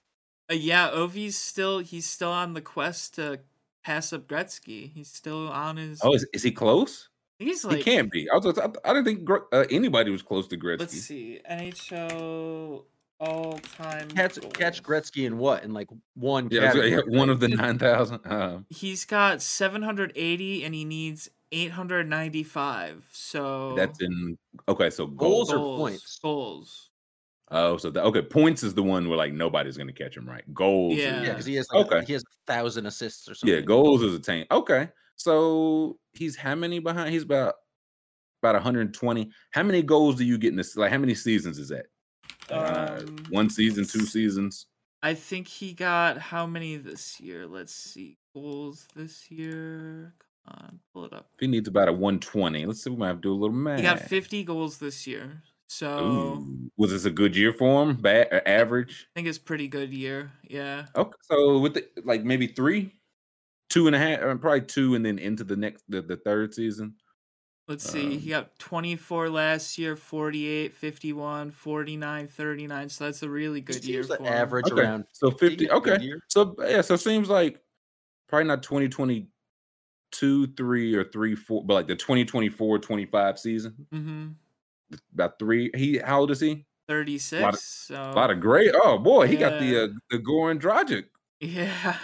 Uh, yeah, Ovi's still he's still on the quest to pass up Gretzky. He's still on his. Oh, is, is he close? He's like he can't be. I, was, I, I didn't think uh, anybody was close to Gretzky. Let's see, NHL all time. Catch, catch Gretzky in what? In like one. Yeah, yeah one of the nine thousand. Uh, He's got seven hundred eighty, and he needs eight hundred ninety five. So that's in okay. So goals, goals or points? Goals. Oh, so the, okay, points is the one where like nobody's gonna catch him, right? Goals, yeah, yeah, because he has like, okay, he has a thousand assists or something. Yeah, goals is a tank. Okay, so he's how many behind? He's about about 120. How many goals do you get in this? Like, how many seasons is that? Uh, um, one season, two seasons. I think he got how many this year? Let's see, goals this year. Come on, pull it up. If he needs about a 120, let's see. We might have to do a little math. He got 50 goals this year. So Ooh. was this a good year for him? Bad uh, average? I think it's pretty good year. Yeah. Okay. So with the, like maybe three, two and a half, uh, probably two, and then into the next the, the third season. Let's see. Um, he got 24 last year, 48, 51, 49, 39. So that's a really good year. The average okay. around. So 50. Okay. So yeah, so it seems like probably not 2022, 3 or 3 4, but like the 2024 25 season. Mm-hmm about three. He how old is he? Thirty six. A, so. a lot of great. Oh boy, he got the uh, the Goran Dragic. Yeah.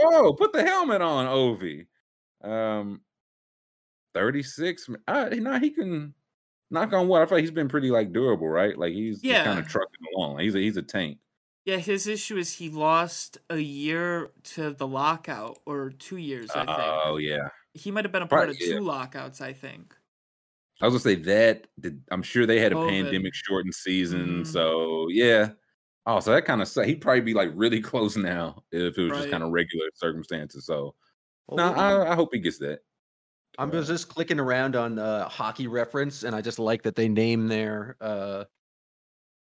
Oh, put the helmet on, Ovi. Um, thirty six. Uh, no, he can knock on wood. I feel like he's been pretty like durable, right? Like he's yeah. kind of trucking along. he's a he's a tank. Yeah, his issue is he lost a year to the lockout or two years. I think. Oh yeah. He might have been a part, part of two yeah. lockouts. I think. I was gonna say that I'm sure they had a COVID. pandemic shortened season, mm. so yeah. Oh, so that kind of he'd probably be like really close now if it was right. just kind of regular circumstances. So, well, no, I, I, hope he gets that. I'm uh, just clicking around on uh, hockey reference, and I just like that they name their uh,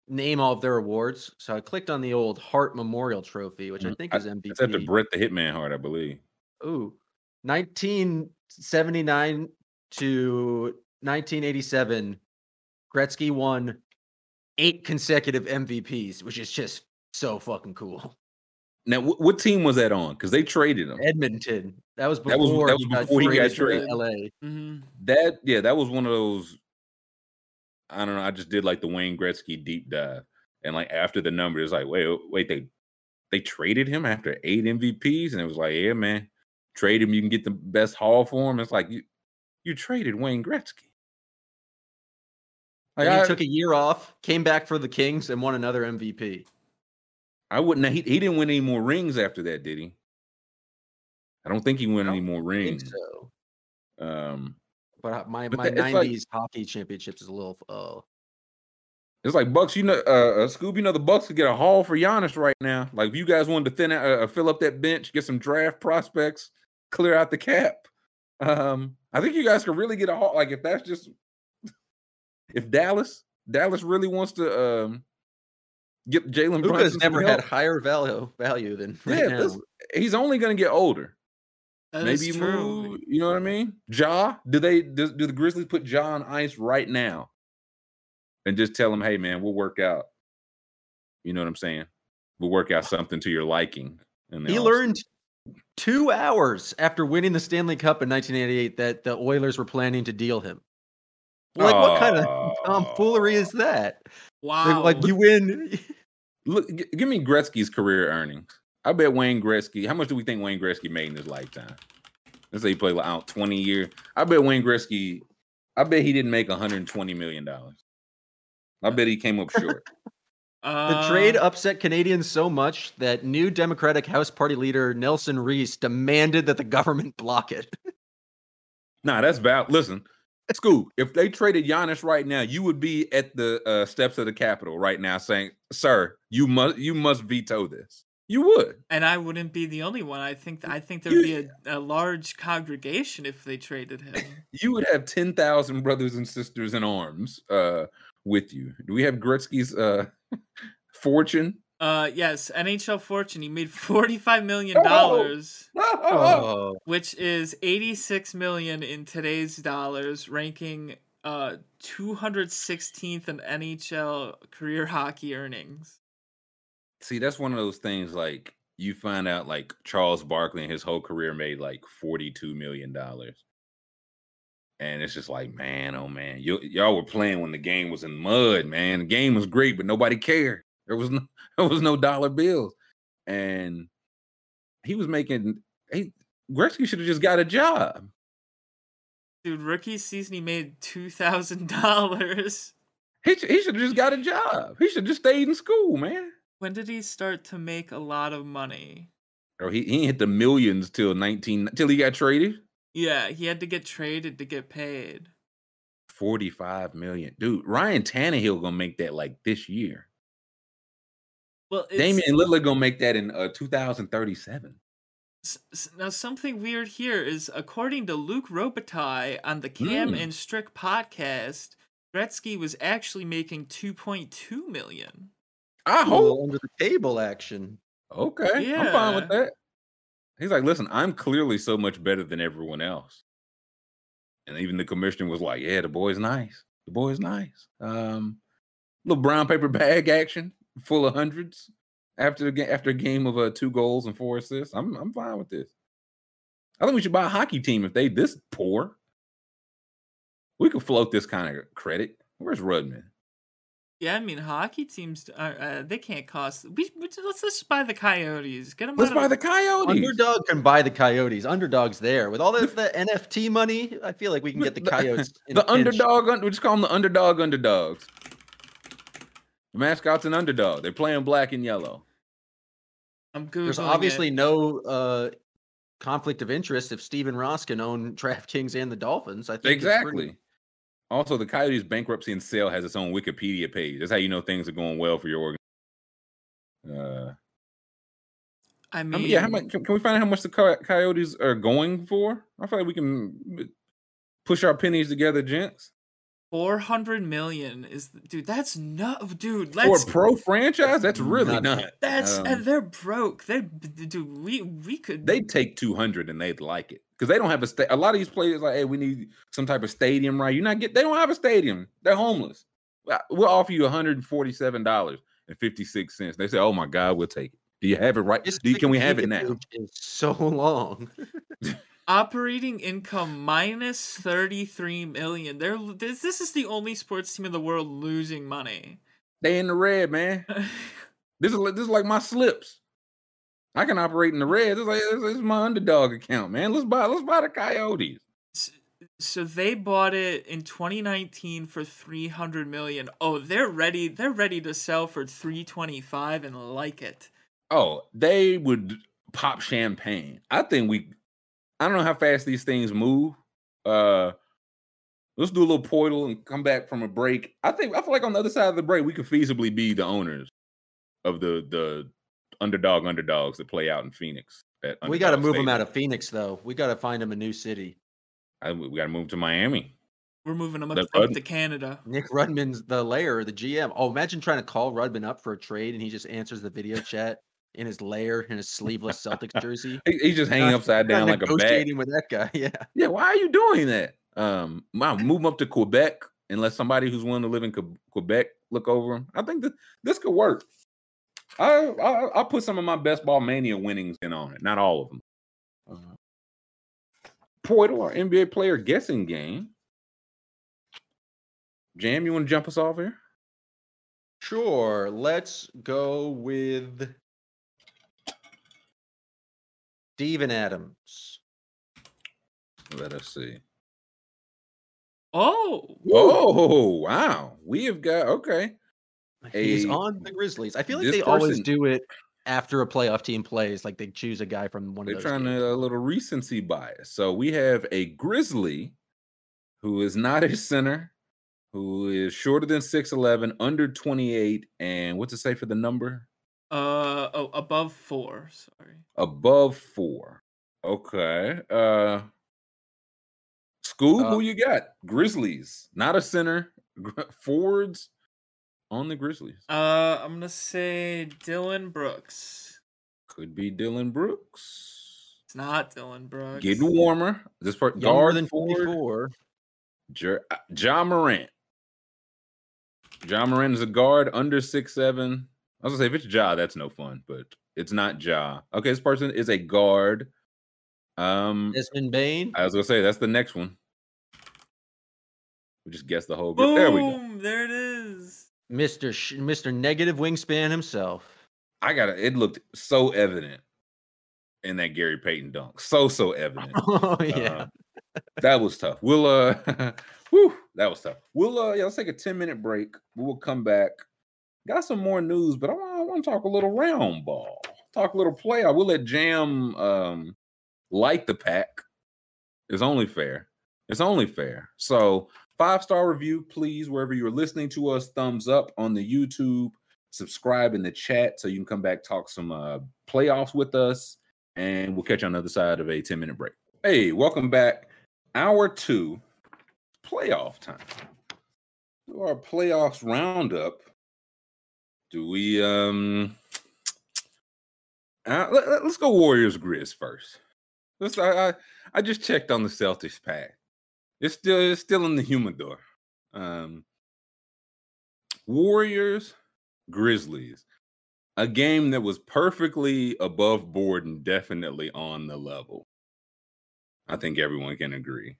name all of their awards. So I clicked on the old Hart Memorial Trophy, which I mm, think is MVP. It's after Bret the Hitman Hart, I believe. Ooh, 1979 to 1987, Gretzky won eight consecutive MVPs, which is just so fucking cool. Now, what, what team was that on? Because they traded him. Edmonton. That was before. That was, that was before he got traded. LA. Mm-hmm. That yeah, that was one of those. I don't know. I just did like the Wayne Gretzky deep dive, and like after the numbers, like wait, wait, they they traded him after eight MVPs, and it was like, yeah, man, trade him. You can get the best haul for him. It's like you you traded Wayne Gretzky. Like he took a year off, came back for the Kings, and won another MVP. I wouldn't. He, he didn't win any more rings after that, did he? I don't think he won any more rings. so. Um, but my but my '90s like, hockey championships is a little. Uh, it's like Bucks. You know, uh, uh, Scoob. You know, the Bucks could get a haul for Giannis right now. Like, if you guys wanted to thin out, uh, fill up that bench, get some draft prospects, clear out the cap. Um, I think you guys could really get a haul. Like, if that's just if Dallas Dallas really wants to um, get Jalen Brunson, never had higher value value than right yeah, now. he's only going to get older. That Maybe move. You know what I mean? Ja, do they do, do the Grizzlies put Ja on ice right now and just tell him, hey man, we'll work out. You know what I'm saying? We'll work out something to your liking. And he learned two hours after winning the Stanley Cup in 1988 that the Oilers were planning to deal him. Like, what kind of tomfoolery is that? Wow. Like, like you win. Look, g- give me Gretzky's career earnings. I bet Wayne Gretzky. How much do we think Wayne Gretzky made in his lifetime? Let's say he played like out 20 years. I bet Wayne Gretzky. I bet he didn't make 120 million dollars. I bet he came up short. the trade uh upset Canadians so much that new Democratic House Party leader Nelson Riis demanded that the government block it. nah, that's bad. Listen, Scoob, if they traded Giannis right now, you would be at the uh, steps of the Capitol right now saying, "Sir, you must you must veto this." You would, and I wouldn't be the only one. I think I think there'd be a, a large congregation if they traded him. you would have ten thousand brothers and sisters in arms uh, with you. Do we have Gretzky's uh, fortune? Uh, yes, NHL fortune. He made forty-five million dollars, oh. oh. which is eighty-six million in today's dollars, ranking uh 216th in NHL career hockey earnings. See, that's one of those things like you find out like Charles Barkley and his whole career made like 42 million dollars. And it's just like, man, oh man, you, y'all were playing when the game was in mud, man. The game was great, but nobody cared. There was no, there was no dollar bills, and he was making. Hey, Gretzky should have just got a job. Dude, rookie season he made two thousand dollars. He he should have just got a job. He should just stayed in school, man. When did he start to make a lot of money? Oh, he he hit the millions till nineteen till he got traded. Yeah, he had to get traded to get paid. Forty five million, dude. Ryan Tannehill gonna make that like this year. Well, Damian Lillard gonna make that in uh, two thousand thirty seven. Now, something weird here is, according to Luc Robitaille on the Cam mm. and Strick podcast, Gretzky was actually making 2.2 million. I hope under the table action. Okay, yeah. I'm fine with that. He's like, listen, I'm clearly so much better than everyone else. And even the commissioner was like, yeah, the boy's nice. The boy's nice. Um, little brown paper bag action, full of hundreds after the after a game of uh, two goals and four assists. I'm I'm fine with this. I think we should buy a hockey team if they this poor. We could float this kind of credit. Where's Rudman? Yeah, I mean hockey teams are uh, they can't cost. We, we let's just buy the Coyotes. Get them. Let's buy of, the Coyotes. Underdog can buy the Coyotes. Underdogs there with all the, the NFT money. I feel like we can get the Coyotes. the, the underdog. We just call them the underdog underdogs. The mascot's an underdog. They're playing black and yellow. I'm good. There's obviously it. no uh, conflict of interest if Stephen Ross can own DraftKings and the Dolphins. I think exactly. Pretty... Also, the Coyotes bankruptcy and sale has its own Wikipedia page. That's how you know things are going well for your organization. Uh, I mean, yeah. How much? Can, can, we find out how much the Coyotes are going for? I feel like we can push our pennies together, gents. Four hundred million is dude. That's not dude. For a pro franchise, that's really not. That's um, and they're broke. They dude. We we could. They take two hundred and they'd like it because they don't have a sta- A lot of these players like, hey, we need some type of stadium, right? You're not get. They don't have a stadium. They're homeless. We'll offer you one hundred and forty seven dollars and fifty six cents. They say, oh my god, we'll take it. Do you have it right? Do you, can we have it now? It's so long. Operating income minus 33 million. They're this, this is the only sports team in the world losing money. They in the red, man. this is this is like my slips. I can operate in the red. This is, like, this is my underdog account, man. Let's buy let's buy the Coyotes. So they bought it in 2019 for 300 million. Oh, they're ready. They're ready to sell for 325 and like it. Oh, they would pop champagne. I think we I don't know how fast these things move. Uh let's do a little portal and come back from a break. I think I feel like on the other side of the break, we could feasibly be the owners of the the underdog underdogs that play out in Phoenix. we got to move them out of Phoenix, though. We got to find them a new city. I, we got to move to Miami. We're moving them up, up to Canada. Nick Rudman's the layer, the GM. Oh, imagine trying to call Rudman up for a trade and he just answers the video chat in his layer in his sleeveless Celtics jersey. he's just hanging upside down like a bat. with that guy. Yeah. Yeah. Why are you doing that? Um, move him up to Quebec and let somebody who's willing to live in Quebec look over him. I think that this could work. I, I I'll put some of my best ball mania winnings in on it. Not all of them. Uh, Portal, our NBA player guessing game. Jam, you want to jump us off here? Sure. Let's go with Steven Adams. Let us see. Oh. Oh, wow. We have got okay. He's a, on the Grizzlies. I feel like they person, always do it after a playoff team plays. Like they choose a guy from one of those. They're trying games. to a little recency bias. So we have a Grizzly who is not a center, who is shorter than 6'11, under 28, and what's it say for the number? Uh oh, above four. Sorry. Above four. Okay. Uh Scoob, uh, who you got? Grizzlies. Not a center. Forwards on the Grizzlies. Uh I'm gonna say Dillon Brooks. Could be Dillon Brooks. It's not Dillon Brooks. Getting warmer. This part guard than 44. John Ja Morant. Ja Morant is a guard under six seven. I was gonna say if it's Ja, that's no fun, but it's not Ja. Okay, this person is a guard. Um Desmond Bane. I was gonna say that's the next one. We just guessed the whole group. Boom, there we go. There it is. Mr. Sh- Mr. Negative Wingspan himself. I got it. It looked so evident in that Gary Payton dunk. So so evident. Oh yeah. Uh, that was tough. We'll uh whew, that was tough. We'll uh yeah, let's take a 10 minute break. We will come back. Got some more news, but I want, to talk a little round ball. Talk a little play. I will let Jam um light the pack. It's only fair. It's only fair. So five star review, please, wherever you're listening to us. Thumbs up on the YouTube. Subscribe in the chat so you can come back talk some uh, playoffs with us, and we'll catch you on the other side of a 10 minute break. Hey, welcome back. Hour two, playoff time. our playoffs roundup. Do we um uh, let, us go Warriors Grizz first. Let's I, I I just checked on the Celtics pack. It's still it's still in the humidor. Um, Warriors, Grizzlies, a game that was perfectly above board and definitely on the level. I think everyone can agree.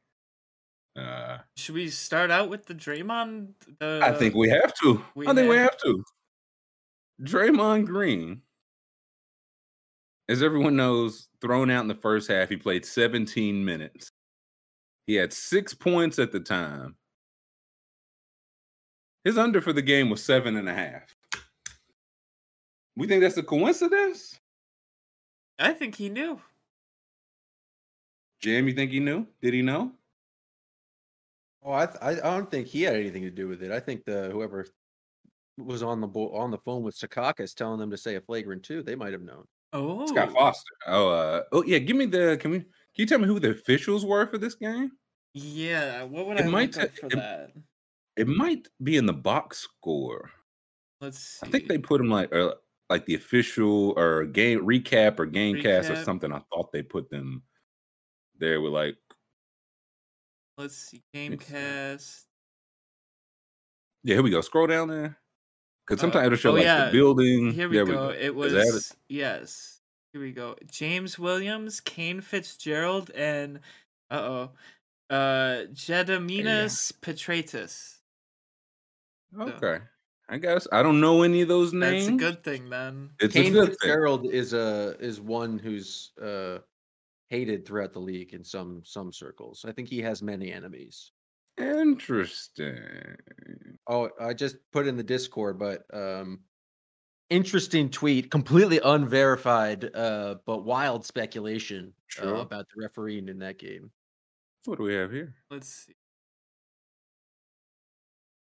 Uh, Should we start out with the Draymond? The... I think we have to. We I think have... we have to. Draymond Green, as everyone knows, thrown out in the first half. He played 17 minutes. He had six points at the time. His under for the game was seven and a half. We think that's a coincidence? I think he knew. Jam, you think he knew? Did he know? Oh, I, I, I don't think he had anything to do with it. I think the whoever was on the bo- on the phone with Secaucus telling them to say a flagrant two, they might have known. Oh, Scott Foster. Oh, uh, oh yeah. Give me the. Can we? Can you tell me who the officials were for this game? Yeah, what would it I might look for it, that? It might be in the box score. Let's see. I think they put them like uh, like the official or game recap or game recap. cast or something. I thought they put them there with like. Let's see, game cast. Yeah, here we go. Scroll down there. Because sometimes uh, it'll show oh, like yeah. the building. Here we, go. we go. It was it? yes. Here we go. James Williams, Kane Fitzgerald, and uh oh, uh Gediminas yeah. Petraitis. Okay. So, I guess I don't know any of those names. That's a good thing, then. It's Kane Fitzgerald is a is one who's uh hated throughout the league in some some circles. I think he has many enemies. Interesting. Oh, I just put in the Discord, but um interesting tweet, completely unverified, uh, but wild speculation uh, about the refereeing in that game. What do we have here? Let's see.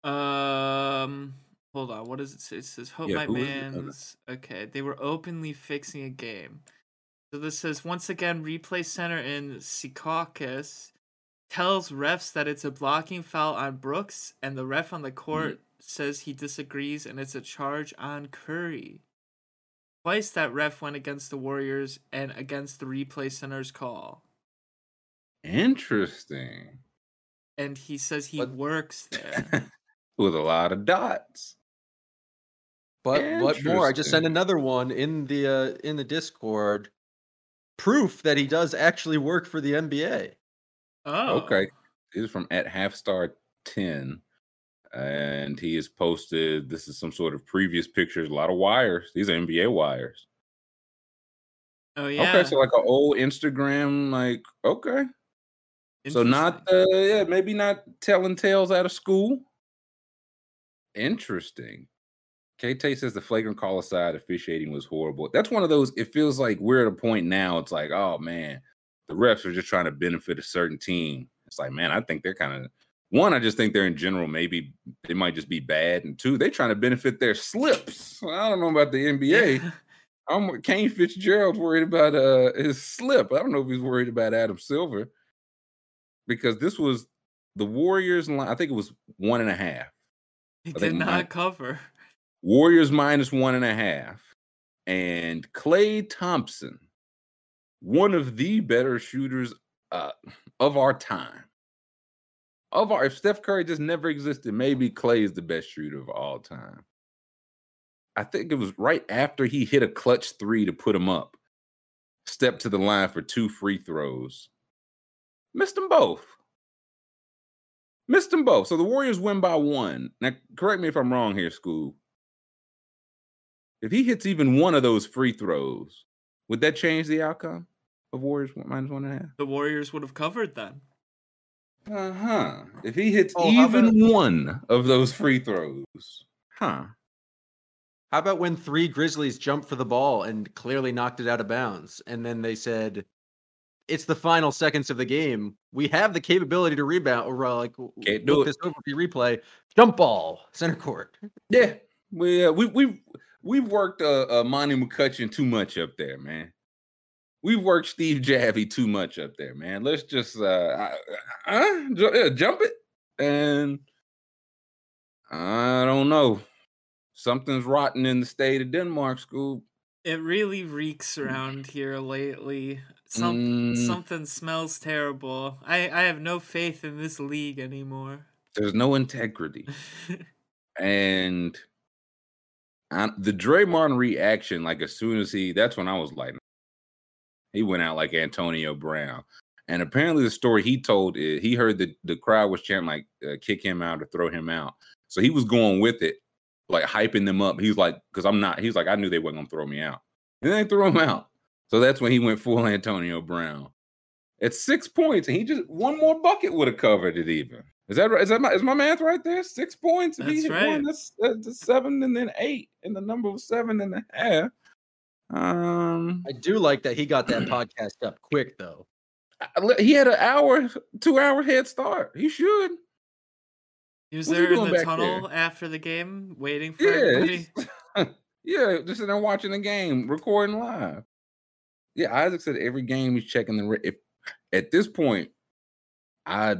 Um, hold on. What does it say? It says, "Hope yeah, my man's okay." They were openly fixing a game. So this says once again, replay center in Secaucus tells refs that it's a blocking foul on Brooks, and the ref on the court mm says he disagrees and it's a charge on Curry. Twice that ref went against the Warriors and against the replay center's call. Interesting. And he says he works there. With a lot of dots. But what more? I just sent another one in the uh, in the Discord. Proof that he does actually work for the NBA. Oh. Okay. This is from at half star 10 and he has posted this is some sort of previous pictures, a lot of wires. These are NBA wires. Oh yeah. Okay, so like an old Instagram, like okay. So not uh yeah, maybe not telling tales out of school. Interesting. KT says the flagrant call aside, officiating was horrible. That's one of those. It feels like we're at a point now. It's like, oh man, the refs are just trying to benefit a certain team. It's like, man, I think they're kind of one, I just think they're in general maybe they might just be bad, and two, they're trying to benefit their slips. I don't know about the NBA. I'm Kane Fitzgerald's worried about uh his slip. I don't know if he's worried about Adam Silver because this was the Warriors line. I think it was one and a half. He did not cover. Warriors minus one and a half, and Klay Thompson, one of the better shooters uh, of our time. Of our, if Steph Curry just never existed, maybe Klay is the best shooter of all time. I think it was right after he hit a clutch three to put him up. Stepped to the line for two free throws. Missed them both. Missed them both. So the Warriors win by one. Now, correct me if I'm wrong here, School. If he hits even one of those free throws, would that change the outcome of Warriors minus one and a half? The Warriors would have covered then. Uh huh. If he hits oh, even about... one of those free throws, huh? How about when three Grizzlies jumped for the ball and clearly knocked it out of bounds, and then they said, "It's the final seconds of the game. We have the capability to rebound." Or uh, like, Can't do it. this over the replay. Jump ball, center court. Yeah, we uh, we we we've worked uh, uh Monty McCutchen too much up there, man. We've worked Steve Javie too much up there, man. Let's just uh, uh, uh jump it, and I don't know something's rotten in the state of Denmark, school. It really reeks around here lately. Some mm. something smells terrible. I I have no faith in this league anymore. There's no integrity, and I, the Draymond reaction, like as soon as he, that's when I was like, he went out like Antonio Brown. And apparently, the story he told is he heard that the crowd was chanting like uh, "kick him out" or "throw him out," so he was going with it like hyping them up. He's like, because I'm not. He's like, I knew they weren't gonna throw me out, and then they threw him out. So that's when he went full Antonio Brown. At six points, and he just one more bucket would have covered it. Even is that right? Is that my is my math right there? Six points. That's he right. One, that's, that's seven, and then eight, and the number was seven and a half. Um, I do like that he got that podcast up quick though. He had an hour, two hour head start. He should. He was What's there in the tunnel there? after the game, waiting for yeah, everybody. yeah, just sitting there watching the game, recording live. Yeah, Isaac said every game he's checking the. If at this point, I, I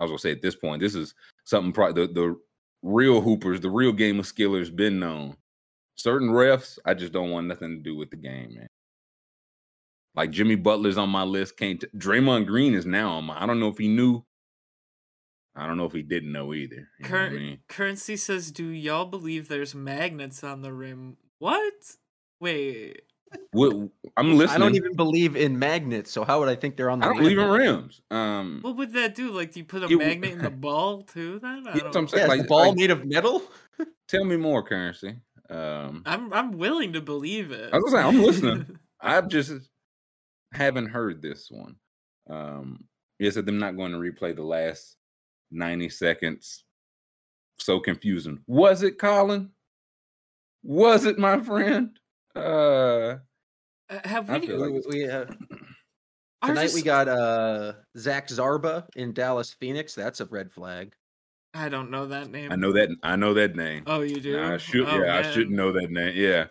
was gonna say at this point, this is something. Probably the the real hoopers, the real game of skillers, been known. Certain refs, I just don't want nothing to do with the game, man. Like Jimmy Butler's on my list. Can't t- Draymond Green is now on my. I don't know if he knew I don't know if he didn't know either. Cur- I mean? Currency says, "Do y'all believe there's magnets on the rim?" What? Wait. What, I'm listening. I don't even believe in magnets, so how would I think they're on the? I don't believe in rims. Um, what would that do? Like, do you put a it, magnet in the ball too? Then I don't yeah, like, the ball like, made of metal. tell me more, currency. Um, I'm I'm willing to believe it. I was saying, I'm listening. I've just haven't heard this one. Um, yes, them not going to replay the last 90 seconds. So confusing. Was it Colin? Was it my friend? Uh, uh have we, like we uh, tonight just, we got uh Zach Zarba in Dallas Phoenix. That's a red flag. I don't know that name. I know that I know that name. Oh, you do? I should oh, yeah, man. I should know that name. Yeah.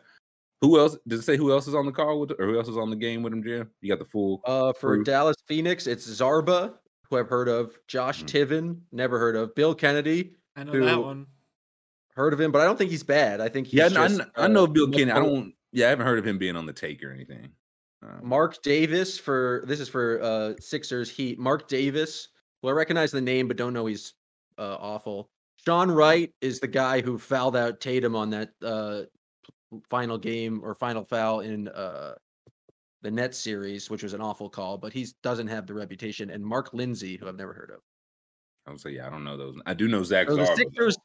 Who else? Does it say who else is on the call with, or who else is on the game with him, Jim? You got the full. Uh, for crew? Dallas Phoenix, it's Zarba, who I've heard of, Josh mm-hmm. Tiven, never heard of, Bill Kennedy. I know that one. Heard of him, but I don't think he's bad. I think he's yeah. Just, I, I, know uh, Bill Kennedy. I don't. Yeah, I haven't heard of him being on the take or anything. Um, Mark Davis for this is for uh Sixers Heat. Mark Davis. Well, I recognize the name, but don't know he's uh, awful. Sean Wright is the guy who fouled out Tatum on that uh, final game or final foul in uh, the Nets series, which was an awful call, but he doesn't have the reputation. And Mark Lindsay, who I've never heard of. I would say, yeah, I don't know those. I do know Zach. So the Sixers,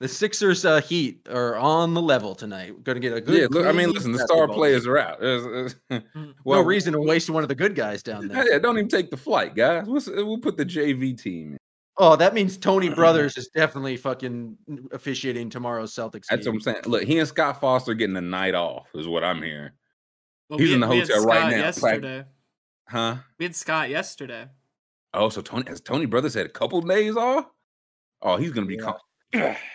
the Sixers uh, Heat are on the level tonight. We're going to get a good. Yeah, look, I mean, listen, the star players are out. There's, mm, well, no reason to waste one of the good guys down there. Yeah, don't even take the flight, guys. We'll, we'll put the JV team in. Oh, that means Tony mm-hmm. Brothers is definitely fucking officiating tomorrow's Celtics. That's game. what I'm saying. Look, he and Scott Foster getting the night off is what I'm hearing. Well, He's in the hotel right now. Yesterday. Huh? We had Scott yesterday. Oh, so Tony has Tony Brothers had a couple days off? Oh, he's gonna be yeah. calm.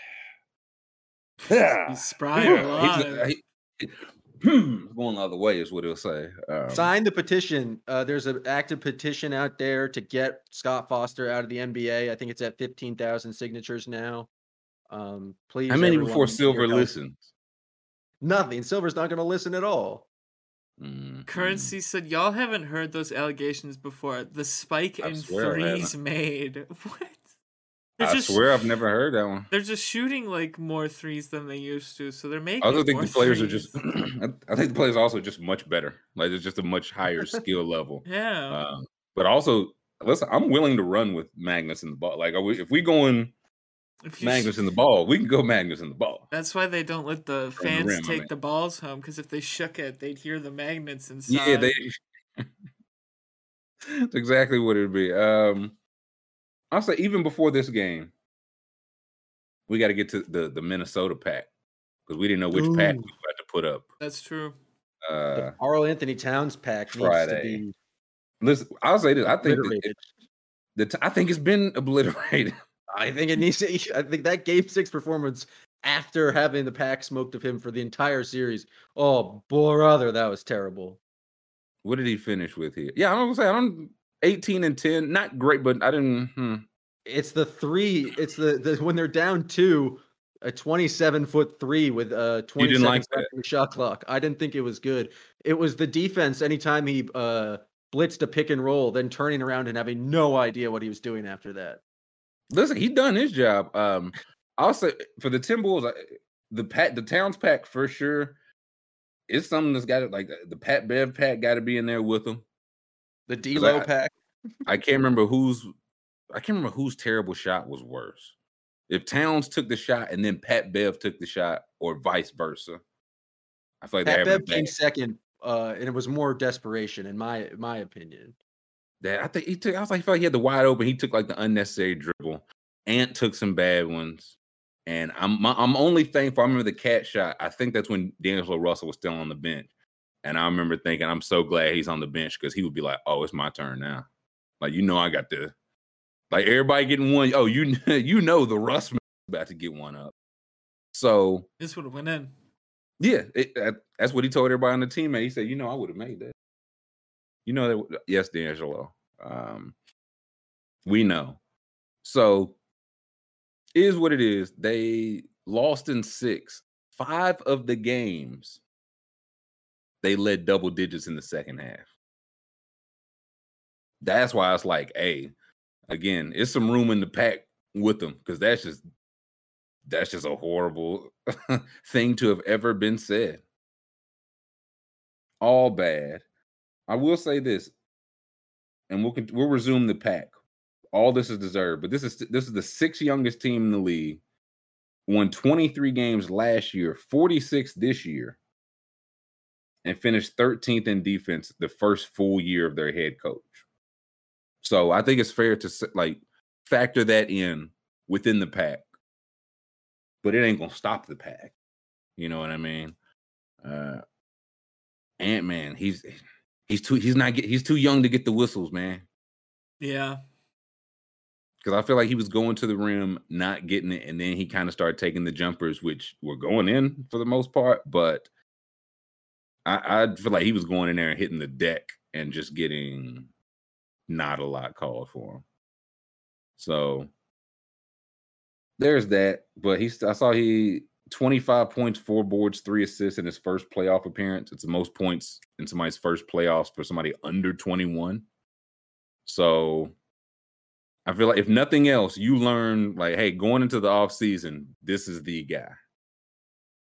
he's spry alive. He's, he, going the other way is what he'll say. Um, Sign the petition. Uh, there's an active petition out there to get Scott Foster out of the NBA. I think it's at fifteen thousand signatures now. Um, please. How many before Silver listens? Nothing. Silver's not going to listen at all. Mm-hmm. Currency said, "Y'all haven't heard those allegations before. The spike in threes made. What? They're I just, swear I've never heard that one. They're just shooting like more threes than they used to, so they're making. I don't think the players threes. are just. I think the players are also just much better. Like it's just a much higher skill level. Yeah. Um, but also, listen, I'm willing to run with Magnus in the ball. Like we, if we go in Magnus in the ball, we can go Magnus in the ball. That's why they don't let the fans the rim, take I mean. the balls home because if they shook it, they'd hear the magnets inside. Yeah, they. That's exactly what it'd be. Um, I'll say even before this game, we got to get to the the Minnesota pack because we didn't know which Ooh. pack we had to put up. That's true. Uh, Karl-Anthony Towns pack Friday. needs to be. Listen, I'll say this. I think it, the I think it's been obliterated. I think it needs to. I think that Game Six performance after having the pack smoked of him for the entire series. Oh, brother, that was terrible. What did he finish with here? Yeah, I don't say I don't. 18 and 10, not great, but I didn't. Hmm. It's the three. It's the, the when they're down two, a 27 foot three with a 20 like shot clock. I didn't think it was good. It was the defense. Anytime he uh, blitzed a pick and roll, then turning around and having no idea what he was doing after that. Listen, he done his job. Um, I'll say for the Timberwolves, the pat the Towns pack for sure. It's something that's got to like the Pat Bev pack got to be in there with them. The D'Lo pack. I can't remember whose I can't remember whose terrible shot was worse. If Towns took the shot and then Pat Bev took the shot, or vice versa. I feel like Pat Bev came second, uh, and it was more desperation, in my my opinion. That I think he took. I was like, I felt like he had the wide open. He took like the unnecessary dribble. Ant took some bad ones, and I'm my, I'm only thankful. I remember the cat shot. I think that's when D'Angelo Russell was still on the bench, and I remember thinking, I'm so glad he's on the bench because he would be like, "Oh, it's my turn now." Like you know, I got the like everybody getting one. Oh, you you know the Russ about to get one up. So this would have went in. Yeah, it, that's what he told everybody on the team. He said, "You know, I would have made that." You know that? Yes, D'Angelo. Um, we know. So is what it is. They lost in six. Five of the games they led double digits in the second half. That's why it's like, hey, again, it's some room in the pack with them because that's just that's just a horrible thing to have ever been said. All bad. I will say this, and we'll we'll resume the pack. All this is deserved, but this is this is the sixth youngest team in the league. Won 23 games last year, 46 this year, and finished 13th in defense the first full year of their head coach. So I think it's fair to like factor that in within the pack, but it ain't gonna stop the pack. You know what I mean? Uh, Ant Man, he's he's too he's not get, he's too young to get the whistles, man. Yeah. Because I feel like he was going to the rim, not getting it, and then he kind of started taking the jumpers, which were going in for the most part. But I, I feel like he was going in there and hitting the deck and just getting not a lot called for him. So there's that. But he, I saw he 25 points, four boards, three assists in his first playoff appearance. It's the most points in somebody's first playoffs for somebody under 21. So I feel like if nothing else, you learn like, hey, going into the off season, this is the guy.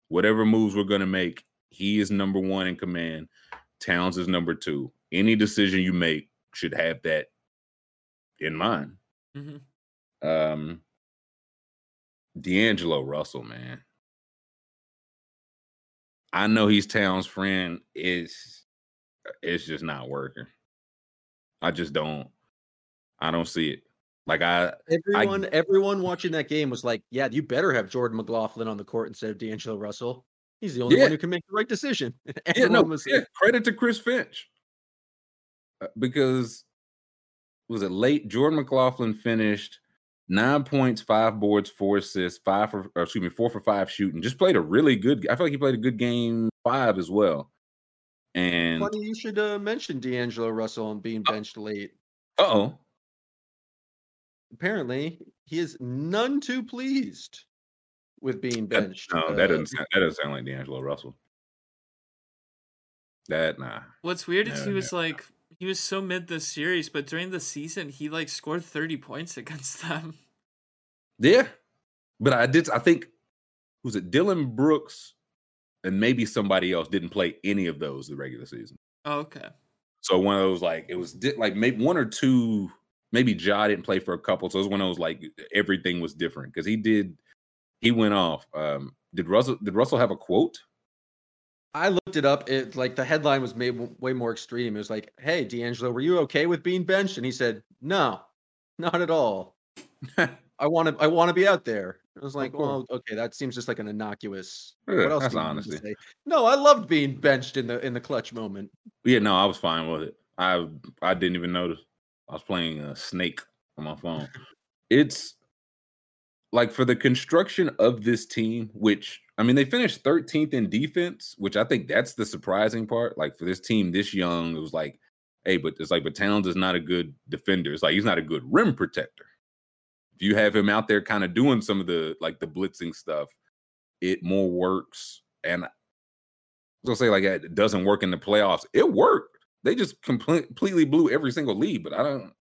Whatever moves we're gonna make, he is number one in command. Towns is number two. Any decision you make should have that in mind. Mm-hmm. Um, D'Angelo Russell, man. I know he's Towns' friend. It's it's just not working. I just don't. I don't see it. Like I, everyone, I, everyone watching that game was like, "Yeah, you better have Jordan McLaughlin on the court instead of D'Angelo Russell. He's the only yeah. one who can make the right decision." yeah, no, was, yeah, credit to Chris Finch uh, because was it late? Jordan McLaughlin finished nine points, five boards, four assists, five for excuse me, four for five shooting. Just played a really good. I feel like he played a good game five as well. And funny you should uh, mention D'Angelo Russell and being uh benched late. Uh oh. Apparently, he is none too pleased with being benched. That, no, uh, that doesn't sound, that doesn't sound like D'Angelo Russell. That nah. What's weird no, is he was no, like he was so mid this series, but during the season he like scored thirty points against them. Yeah, but I did. I think was it Dillon Brooks and maybe somebody else didn't play any of those the regular season. Oh, okay. So one of those like it was di- like maybe one or two. Maybe Ja didn't play for a couple, so it was one of those like everything was different because he did. He went off. Um, did Russell? Did Russell have a quote? I looked it up. It like the headline was made way more extreme. It was like, "Hey, D'Angelo, were you okay with being benched?" And he said, "No, not at all. I want to. I want to be out there." I was like, "Well, okay, that seems just like an innocuous." What else? That's honesty. No, I loved being benched in the in the clutch moment. Yeah, no, I was fine with it. I I didn't even notice. I was playing a Snake on my phone. it's like for the construction of this team, which I mean, they finished 13th in defense, which I think that's the surprising part. Like for this team this young, it was like, hey, but it's like, but Towns is not a good defender. It's like he's not a good rim protector. If you have him out there kind of doing some of the like the blitzing stuff, it more works. And I was gonna say, like, it doesn't work in the playoffs. It worked. They just completely blew every single lead, but I don't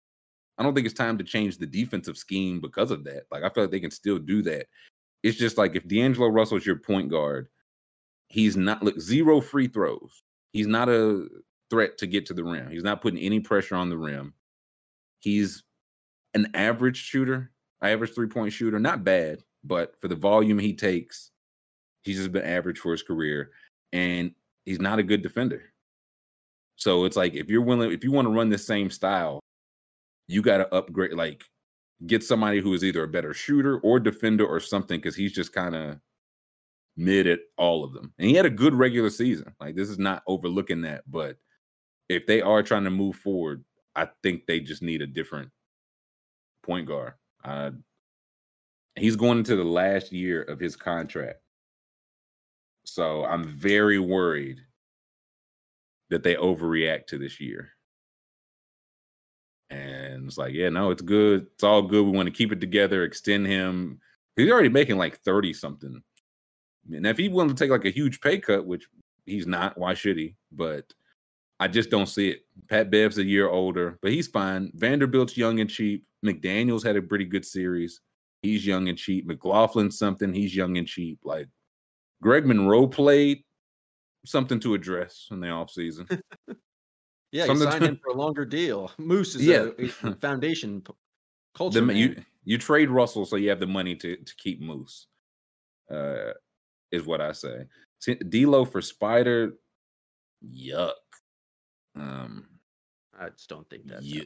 I don't think it's time to change the defensive scheme because of that. Like I feel like they can still do that it's just like if D'Angelo Russell's your point guard, he's not look zero free throws. He's not a threat to get to the rim. He's not putting any pressure on the rim. He's an average shooter, average three point shooter, not bad, but for the volume he takes, he's just been average for his career, and he's not a good defender. So it's like if you're willing, if you want to run the same style, you got to upgrade. Like get somebody who is either a better shooter or defender or something because he's just kind of mid at all of them. And he had a good regular season. Like this is not overlooking that, but if they are trying to move forward, I think they just need a different point guard. Uh, he's going into the last year of his contract. So I'm very worried that they overreact to this year. And it's like, yeah, no, it's good. It's all good. We want to keep it together, extend him. He's already making like 30 something. And if he wanted to take like a huge pay cut, which he's not, why should he? But I just don't see it. Pat Bev's a year older, but he's fine. Vanderbilt's young and cheap. McDaniels had a pretty good series. He's young and cheap. McLaughlin's something. He's young and cheap. Like Greg Monroe played something to address in the offseason. Yeah, you signed him for a longer deal. Moose is yeah. a, a foundation culture. The, you you trade Russell so you have the money to to keep Moose. Uh, is what I say. D'Lo for Spider, yuck. Um, I just don't think that.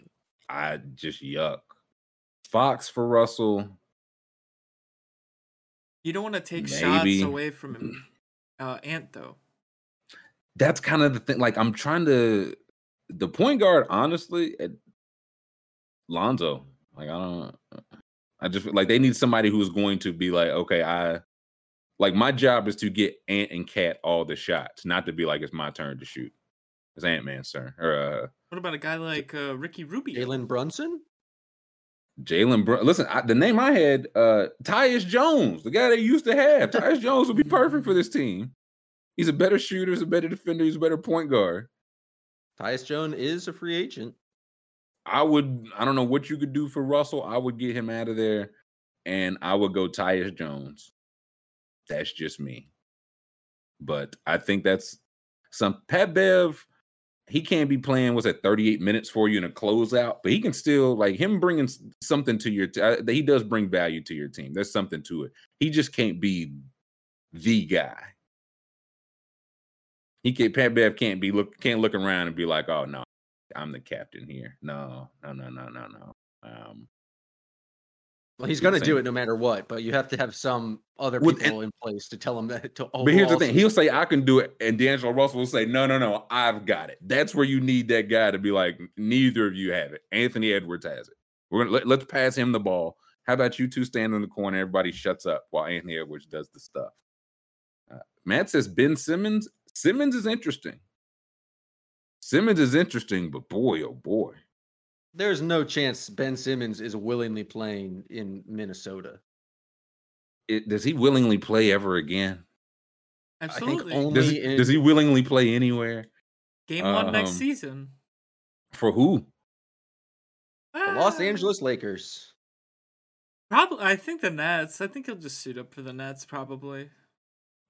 I just yuck. Fox for Russell. You don't want to take Maybe. shots away from him, uh, Ant though. That's kind of the thing. Like I'm trying to the point guard, honestly, at Lonzo. Like I don't I just like they need somebody who's going to be like, okay, I like my job is to get Ant and Cat all the shots, not to be like it's my turn to shoot. It's Ant Man, sir. Or uh what about a guy like uh Ricky Rubio? Jalen Brunson? Jalen Brunson. Listen, I, the name I had, uh Tyus Jones, the guy they used to have. Tyus Jones would be perfect for this team. He's a better shooter, he's a better defender, he's a better point guard. Tyus Jones is a free agent. I would. I don't know what you could do for Russell. I would get him out of there, and I would go Tyus Jones. That's just me. But I think that's some Pat Bev. He can't be playing what's at 38 minutes for you in a closeout, but he can still like him bringing something to your. Uh, he does bring value to your team. There's something to it. He just can't be the guy he can't Pat Bev can't be look can't look around and be like, oh no, I'm the captain here. No, no, no, no, no, no. Um, well, he's going to do it no matter what, but you have to have some other people and, in place to tell him that. To but here's the thing: he'll say, "I can do it," and D'Angelo Russell will say, "No, no, no, I've got it." That's where you need that guy to be like, "Neither of you have it." Anthony Edwards has it. We're gonna let, let's pass him the ball. How about you two stand in the corner? Everybody shuts up while Anthony Edwards does the stuff. Uh, Matt says Ben Simmons. Simmons is interesting. Simmons is interesting, but boy, oh boy. There's no chance Ben Simmons is willingly playing in Minnesota. It, does he willingly play ever again? Absolutely. I think only does, he, in, does he willingly play anywhere? Game one um, next season. For who? The Los. Angeles Lakers. Probably, I think the Nets. I think he'll just suit up for the Nets. Probably.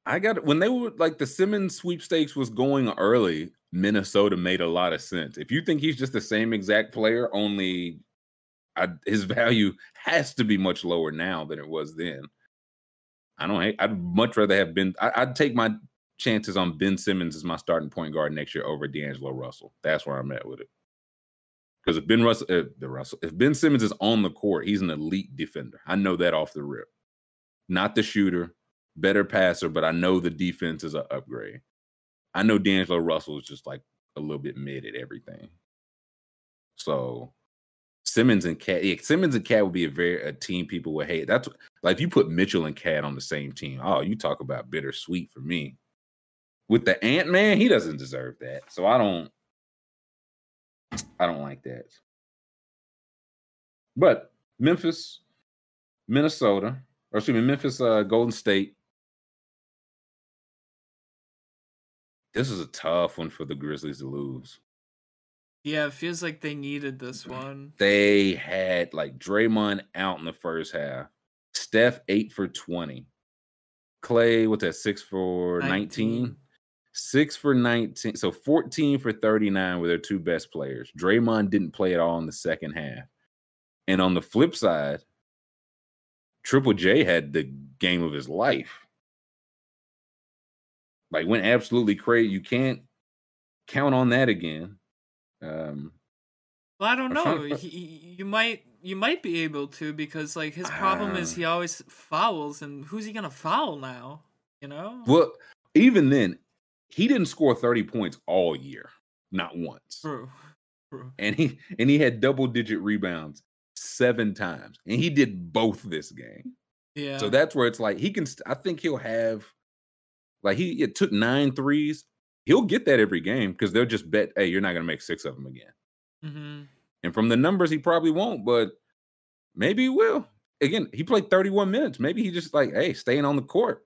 I got when they were like the Simmons sweepstakes was going early. Minnesota made a lot of sense. If you think he's just the same exact player, only I, his value has to be much lower now than it was then. I don't. I'd much rather have been. I, would take my chances on Ben Simmons as my starting point guard next year over D'Angelo Russell. That's where I'm at with it. Because if Ben Russell, if, uh, the Russell, if Ben Simmons is on the court, he's an elite defender. I know that off the rip. Not the shooter, better passer, but I know the defense is an upgrade. I know D'Angelo Russell is just like a little bit mid at everything. So Simmons and Cat, yeah, Simmons and Cat would be a very a team people would hate. That's like if you put Mitchell and Cat on the same team. Oh, you talk about bittersweet for me. With the Ant Man, he doesn't deserve that. So I don't. I don't like that. But Memphis, Minnesota, or excuse me, Memphis, uh, Golden State. This is a tough one for the Grizzlies to lose. Yeah, it feels like they needed this one. They had like Draymond out in the first half. Steph eight for twenty. Klay, what's that? Six for 19. 19? Six for 19. So 14 for 39 were their two best players. Draymond didn't play at all in the second half. And on the flip side, Triple J had the game of his life. Like went absolutely crazy. You can't count on that again. Um well, I don't know. He, you might you might be able to because like his problem uh, is he always fouls, and who's he gonna foul now? You know. Well, even then, he didn't score 30 points all year, not once. True. True. And he and he had double digit rebounds seven times. And he did both this game. Yeah. So that's where it's like he can I think he'll have like he it took nine threes. He'll get that every game because they'll just bet, hey, you're not gonna make six of them again. Mm-hmm. And from the numbers, he probably won't, but maybe he will. Again, he played 31 minutes. Maybe he just like, hey, staying on the court.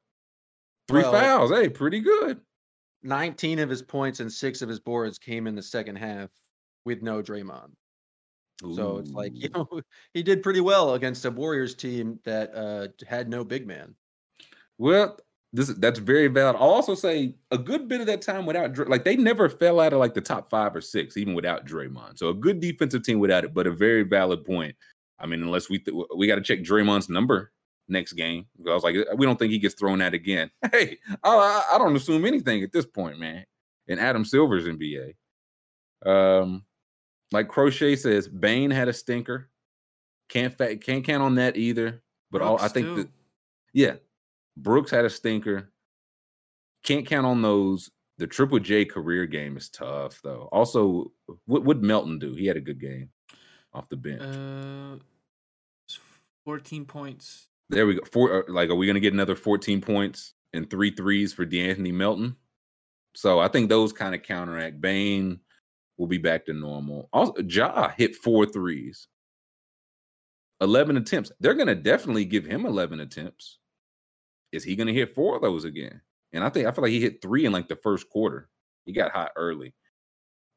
Three well, fouls. Hey, pretty good. 19 of his points and six of his boards came in the second half with no Draymond. Ooh. So it's like, you know, he did pretty well against a Warriors team that uh, had no big man. Well, this that's very valid. I'll also say a good bit of that time without like they never fell out of like the top five or six, even without Draymond. So a good defensive team without it, but a very valid point. I mean, unless we th- we got to check Draymond's number next game. I was like, we don't think he gets thrown out again. Hey, I, I don't assume anything at this point, man. And Adam Silver's NBA. Um, like Crochet says, Bane had a stinker. Can't fa- can't count on that either. But all, I think that yeah, Brooks had a stinker. Can't count on those. The Triple J career game is tough though. Also, what would Melton do? He had a good game off the bench. Uh, 14 points. There we go. Four, uh, like, are we going to get another 14 points and three threes for De'Anthony Melton? So I think those kind of counteract. Bane will be back to normal. Also, Ja hit four threes, 11 attempts. They're going to definitely give him 11 attempts. Is he going to hit four of those again? And I think I feel like he hit three in like the first quarter. He got hot early.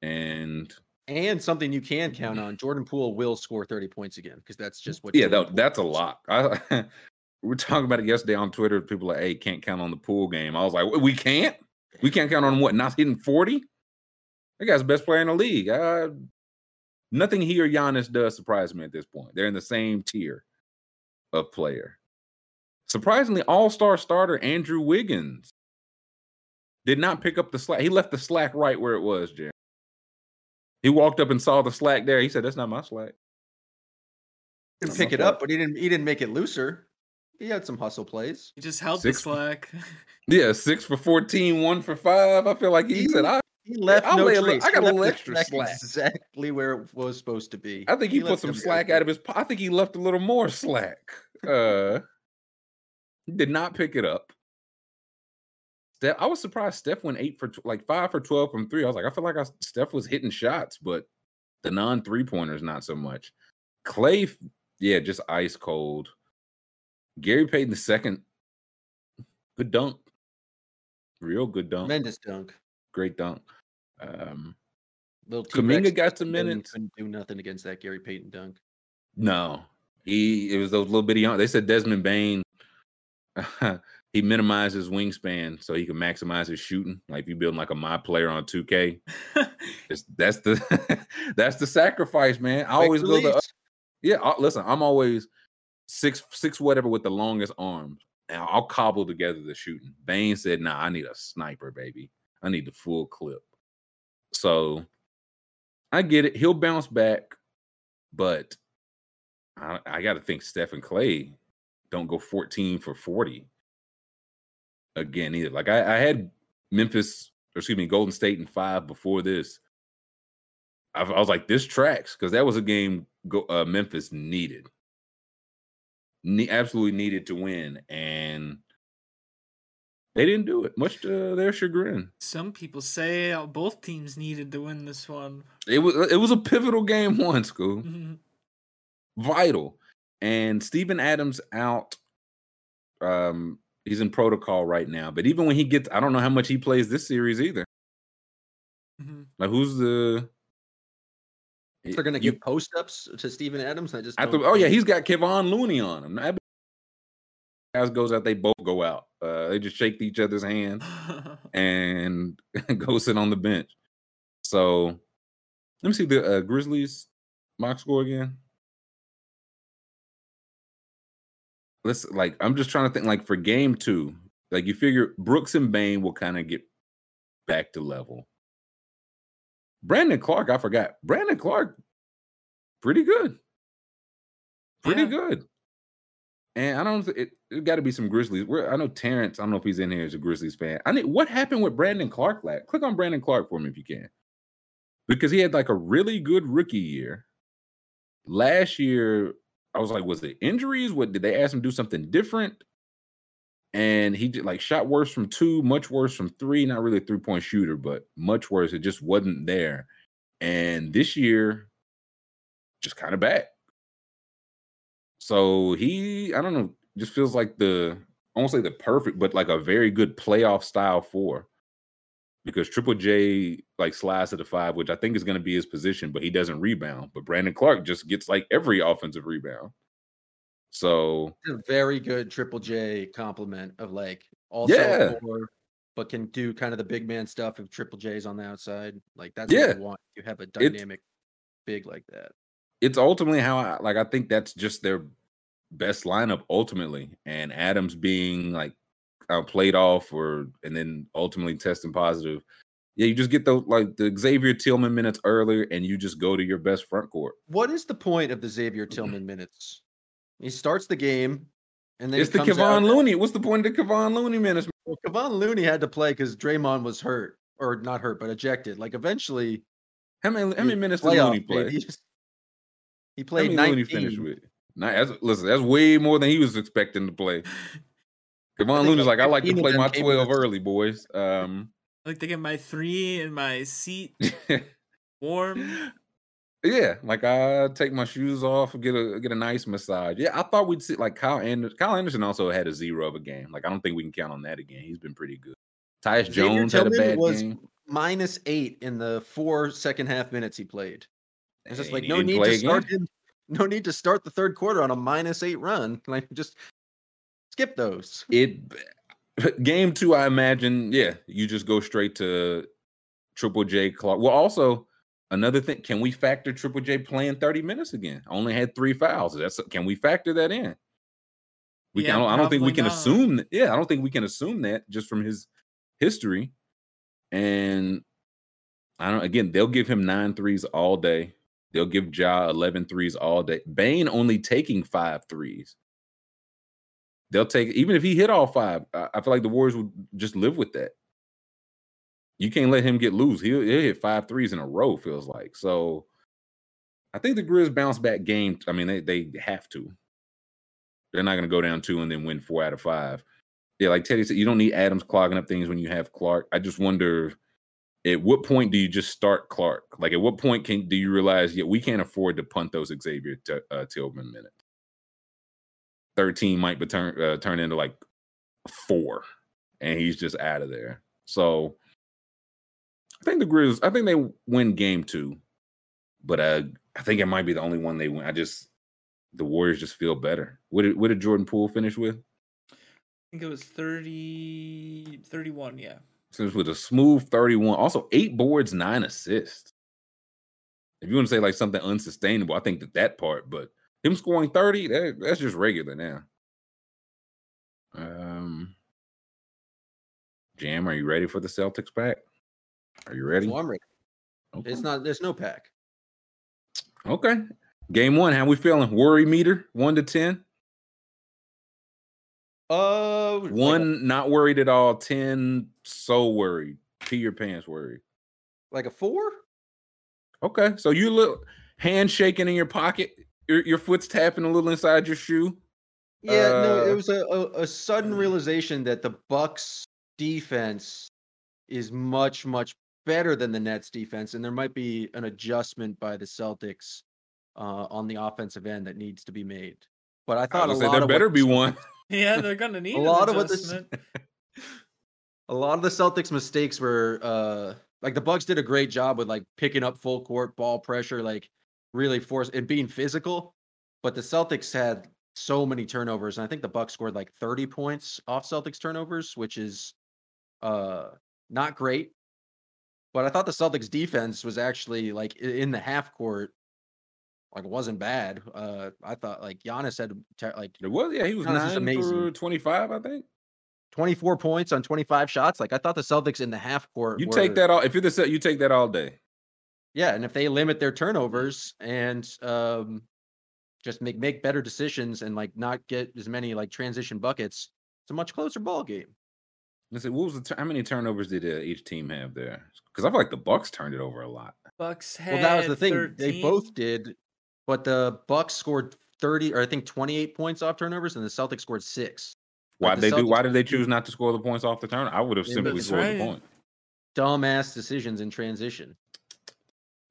And and something you can count on, Jordan Poole will score 30 points again because that's just what. Yeah, that, that's a lot. I, we were talking about it yesterday on Twitter. People like, "Hey, can't count on the pool game." I was like, "We can't. We can't count on what? Not hitting 40? That guy's the best player in the league. Uh, nothing he or Giannis does surprise me at this point. They're in the same tier of player. Surprisingly, All Star starter Andrew Wiggins did not pick up the slack. He left the slack right where it was, Jim. He walked up and saw the slack there. He said, "That's not my slack." He didn't pick it up, but he didn't. He didn't make it looser. He had some hustle plays. He just held six the slack. yeah, six for 14, one for five. I feel like he, he said, "I He left I'll no lay a trace. li- I got He a left little extra track slack. Exactly where it was supposed to be. I think he, put some slack out of his. po- I think he left a little more slack. Uh, he did not pick it up. Steph, I was surprised Steph went eight for like five for twelve from three. I was like, I feel like I, Steph was hitting shots, but the non three pointers not so much. Klay, yeah, just ice cold. Gary Payton the second, good dunk, real good dunk, Tremendous dunk. great dunk. Um, Little Kuminga got some minutes. Couldn't do nothing against that Gary Payton dunk. No, he it was those little bitty. They said Desmond Bane. he minimized his wingspan so he can maximize his shooting. Like if you building like a my player on 2K, it's, that's the that's the sacrifice, man. I always go the yeah. I, listen, I'm always six six whatever with the longest arms. Now I'll cobble together the shooting. Bane said, "Nah, I need a sniper, baby. I need the full clip." So I get it. He'll bounce back, but I, I got to think Stephen Klay don't go 14 for 40 again either. Like I, I had Memphis, or excuse me, Golden State in five before this. I, I was like, this tracks because that was a game go, uh, Memphis needed, ne- absolutely needed to win, and they didn't do it. Much to their chagrin. Some people say uh, both teams needed to win this one. It was it was a pivotal game one, school. Mhm. vital. And Steven Adams out. Um, he's in protocol right now. But even when he gets, I don't know how much he plays this series either. Mhm. Like, who's the? They're gonna You- give post ups to Steven Adams. I just I thought, oh yeah, he's got Kevon Looney on him. That Guys goes out, they both go out. Uh, they just shake each other's hand and go sit on the bench. So let me see the uh, Grizzlies box score again. Let's like I'm just trying to think like for game two, like you figure Brooks and Bane will kind of get back to level. Brandon Clarke, I forgot. Brandon Clarke, pretty good. Pretty Yeah. good. And I don't. It, it got to be some Grizzlies. Where I know Terrence. I don't know if he's in here as a Grizzlies fan. I need. What happened with Brandon Clarke? Last? Click on Brandon Clarke for me if you can, because he had like a really good rookie year. Last year, I was like, was it injuries? What did they ask him to do something different? And he did like shot worse from two, much worse from three. Not really a three point shooter, but much worse. It just wasn't there. And this year, just kind of back. So he, I don't know, just feels like the I won't say the perfect, but like a very good playoff style four. Because Triple J like slides to the five, which I think is going to be his position, but he doesn't rebound. But Brandon Clarke just gets like every offensive rebound. So a very good Triple J compliment of like also Yeah. four, but can do kind of the big man stuff if Triple J's on the outside. Like that's Yeah. what you want. You have a dynamic big like that. it's ultimately how I like I think that's just their best lineup ultimately. And Adams being like uh, played off or and then ultimately testing positive. Yeah, you just get the like the Xavier Tillman minutes earlier and you just go to your best front court. What is the point of the Xavier Tillman minutes? He starts the game and then it's he the Kevon Looney. What's the point of the Kevon Looney minutes? Well, Kevon Looney had to play because Draymond was hurt, or not hurt, but ejected. Like eventually, How many how many minutes did Looney play? He, just- he How played many 19. Looney finished with? Nah, that's, listen, that's way more than he was expecting to play. Kevon Looney's like I like to play my 12 early, boys. Um like to get my three and my seat warm. Yeah, like I take my shoes off, get a get a nice massage. Yeah, I thought we'd see like Kyle Anderson. Kyle Anderson also had a zero of a game. Like I don't think we can count on that again. He's been pretty good. Tyus Xavier Jones had a bad was game. minus eight in the four second half minutes he played. It's just like no need play to start him, no need to start the third quarter on a minus eight run. Like just skip those. It game two, I imagine. Yeah, you just go straight to Triple J Clarke. Well, also another thing, can we factor Triple J playing thirty minutes again? Only had three fouls. That's can we factor that in? We Yeah, can. I don't think we can not. assume. That, yeah, I don't think we can assume that just from his history. And I don't. Again, they'll give him nine threes all day. They'll give Ja 11 threes all day. Bane only taking five threes. They'll take even if he hit all five. I, I feel like the Warriors would just live with that. you can't let him get loose. He'll, he'll hit five threes in a row. Feels like so. I think the Grizz bounce back game. I mean, they they have to. They're not going to go down two and then win four out of five. Yeah, like Teddy said, you don't need Adams clogging up things when you have Clarke. I just wonder at what point do you just start Clarke? Like, at what point can do you realize, yeah, we can't afford to punt those Xavier t- uh, Tillman minutes? Thirteen might be turn uh, turn into like four, and he's just out of there. So, I think the Grizz. I think they win game two, but uh, I think it might be the only one they win. I just the Warriors just feel better. What did what did Jordan Poole finish with? I think it was 30, 31, yeah. So with a smooth 31. Also, eight boards, nine assists. If you want to say like something unsustainable, I think that that part, but him scoring 30, that, that's just regular now. Um, Jam, are you ready for the Celtics pack? Are you ready? Oh, I'm ready. Okay. It's not, there's no pack. Okay. Game one, how we feeling? Worry meter, one to 10? Uh, one like a, not worried at all. Ten so worried. Pee your pants worried. Like a four. Okay, so you look hand shaking in your pocket. Your your foot's tapping a little inside your shoe. Yeah, uh, no, it uh was a, a, a sudden realization that the Bucks defense is much much better than the Nets defense, and there might be an adjustment by the Celtics uh, on the offensive end that needs to be made. But I thought I a say, there better be one. yeah, they're gonna need a lot of what this. a lot of the Celtics mistakes were uh like the Bucks did a great job with like picking up full court ball pressure, like really force and being physical. But the Celtics had so many turnovers, and I think the Bucks scored like 30 points off Celtics turnovers, which is uh not great. But I thought the Celtics defense was actually like in the half court like wasn't bad. Uh, I thought like Giannis had like it was yeah he was Giannis nine for twenty five I think. 24 points on 25 shots. Like I thought the Celtics in the half court. You were, take that all if you're the set, you take that all day. Yeah, and if they limit their turnovers and um just make make better decisions and like not get as many like transition buckets, it's a much closer ball game. Let's see, what was the how many turnovers did uh, each team have there? Because I feel like the Bucks turned it over a lot. Bucks had well, that was the thing. 13. They both did, but the Bucks scored 30 or I think 28 points off turnovers, and the Celtics scored six. Why did they Celtics do? Why did they choose not to score the points off the turn? I would have simply scored right. the point. Dumbass decisions in transition.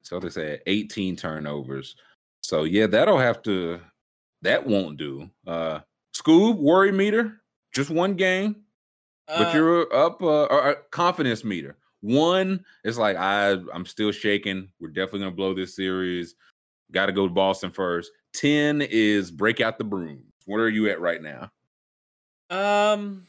Celtics had 18 turnovers. So yeah, that'll have to. That won't do. Uh Scoob worry meter, just one game, uh, but you're up. Uh, or, confidence meter. One is like I I'm still shaking. We're definitely gonna blow this series. Got to go to Boston first. 10 is break out the broom. What are you at right now? Um,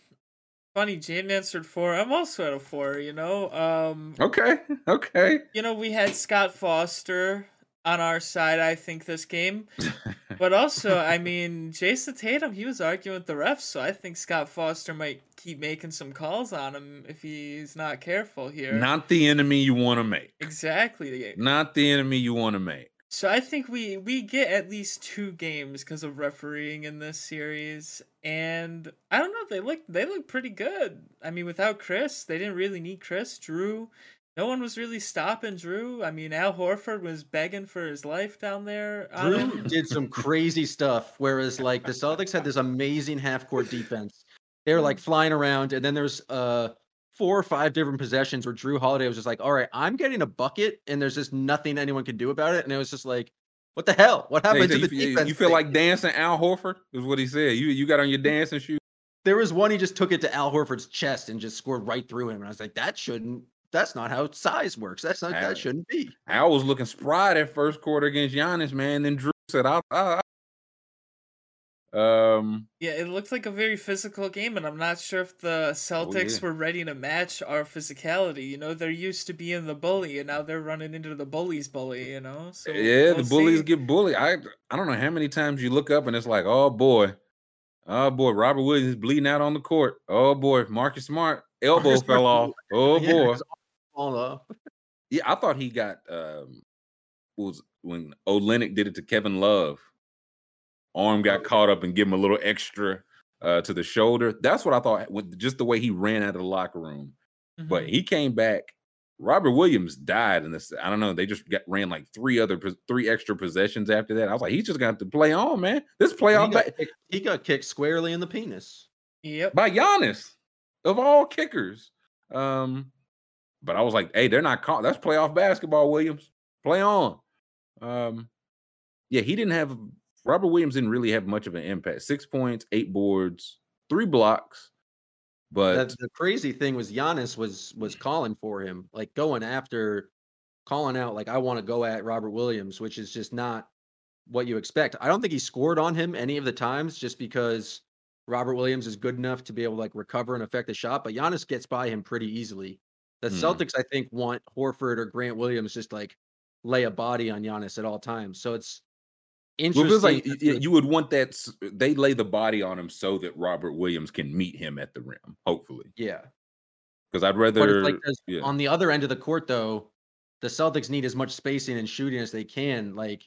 funny, Jane answered four. I'm also at a four, you know. Um, okay, okay. You know, we had Scott Foster on our side, I think, this game. but also, I mean, Jayson Tatum, he was arguing with the refs, so I think Scott Foster might keep making some calls on him if he's not careful here. Not the enemy you want to make. Exactly. Not the enemy you want to make. So I think we we get at least two games because of refereeing in this series, and I don't know. They look they look pretty good. I mean, without Khris, they didn't really need Khris. Jrue, no one was really stopping Jrue. I mean, Al Horford was begging for his life down there. Jrue did some crazy stuff, whereas like the Celtics had this amazing half court defense. They were like flying around, and then there's uh four or five different possessions where Jrue Holiday was just like, all right, I'm getting a bucket and there's just nothing anyone can do about it. And it was just like, what the hell? What happened to the you, defense? You feel thing? like dancing Al Horford is what he said. You you got on your dancing shoes. There was one he just took it to Al Horford's chest and just scored right through him. And I was like, that shouldn't. That's not how size works. That's not. Al, that shouldn't be. Al was looking spry that first quarter against Giannis, man. Then Jrue said, "I'll, I'll, um, yeah, it looked like a very physical game, and I'm not sure if the oh, Celtics oh, yeah. were ready to match our physicality. You know, they're used to being the bully, and now they're running into the bully's bully. You know, so yeah, we'll the bullies see. get bullied. I I don't know how many times you look up and it's like, oh boy, oh boy, Robert Williams is bleeding out on the court. Oh boy, Marcus Smart elbow Marcus fell off. Oh boy, all yeah, I thought he got um was when Olynyk did it to Kevin Love arm got caught up and give him a little extra uh, to the shoulder. That's what I thought with just the way he ran out of the locker room. Mm-hmm. But he came back Robert Williams died in this. I don't know. They just got ran like three other three extra possessions after that. I was like, he's just gonna have to play on, man. This playoff, he got, kicked, he got kicked squarely in the penis. Yep, by Giannis of all kickers. Um, but I was like, hey, they're not caught. that's playoff basketball, Williams. Play on. Um, yeah, he didn't have Robert Williams didn't really have much of an impact. Six points, eight boards, three blocks. But the, the crazy thing was Giannis was was calling for him, like going after, calling out, like I want to go at Robert Williams, which is just not what you expect. I don't think he scored on him any of the times, just because Robert Williams is good enough to be able to like recover and affect the shot. But Giannis gets by him pretty easily. The hmm. Celtics, I think, want Horford or Grant Williams just like lay a body on Giannis at all times. So it's interesting. Well, like you would want that they lay the body on him so that Robert Williams can meet him at the rim. Hopefully, yeah. Because I'd rather like yeah. on the other end of the court, though, the Celtics need as much spacing and shooting as they can. Like,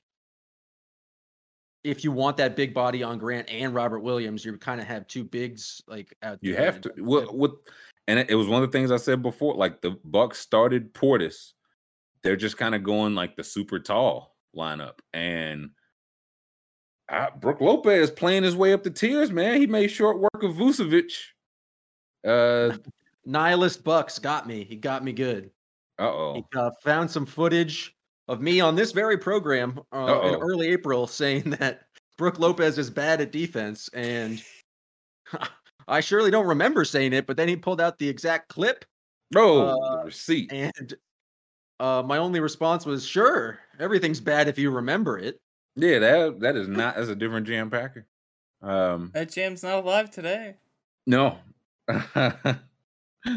if you want that big body on Grant and Robert Williams, you kind of have two bigs like out. You have to. Well, with and it was one of the things I said before. Like the Bucks started Portis, they're just kind of going like the super tall lineup and uh, Brook Lopez playing his way up the tiers, man. He made short work of Vucevic. Uh, Nihilist Bucks got me. He got me good. Uh-oh. He uh, found some footage of me on this very program uh, in early April saying that Brook Lopez is bad at defense, and I surely don't remember saying it. But then he pulled out the exact clip. Oh, uh, receipt. And uh, my only response was, "Sure, everything's bad if you remember it." Yeah, that that is not. as a different Jam Packer. Um, that Jam's not alive today. No, die.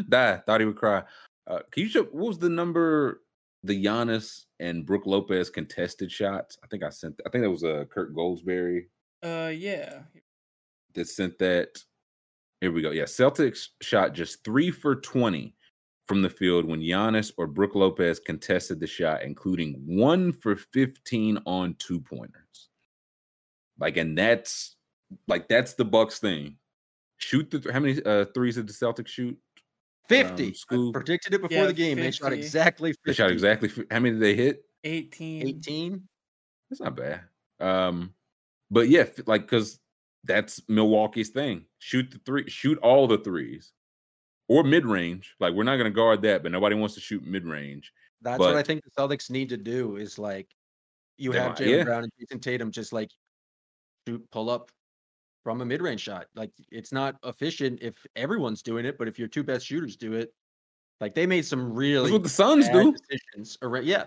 Thought he would cry. Uh, can you show what was the number? The Giannis and Brook Lopez contested shots. I think I sent. I think that was a uh, Kirk Goldsberry. Uh, yeah. That sent that. Here we go. Yeah, Celtics shot just three for twenty from the field when Giannis or Brook Lopez contested the shot, including one for 15 on two pointers. Like, and that's like that's the Bucks thing. Shoot the how many uh, threes did the Celtics shoot? 50. Um, school predicted it before yeah, the game. 50. They shot exactly 50. They shot exactly how many did they hit? 18. 18. That's not bad. Um, but yeah, like because that's Milwaukee's thing. Shoot the three, shoot all the threes or mid range. Like we're not going to guard that, but nobody wants to shoot mid range. That's but, what I think the Celtics need to do. Is like you have Jaylen yeah. Brown and Jayson Tatum just like shoot pull up from a mid range shot. Like it's not efficient if everyone's doing it, but if your two best shooters do it, like they made some really That's what the Suns do. Decisions around, yeah,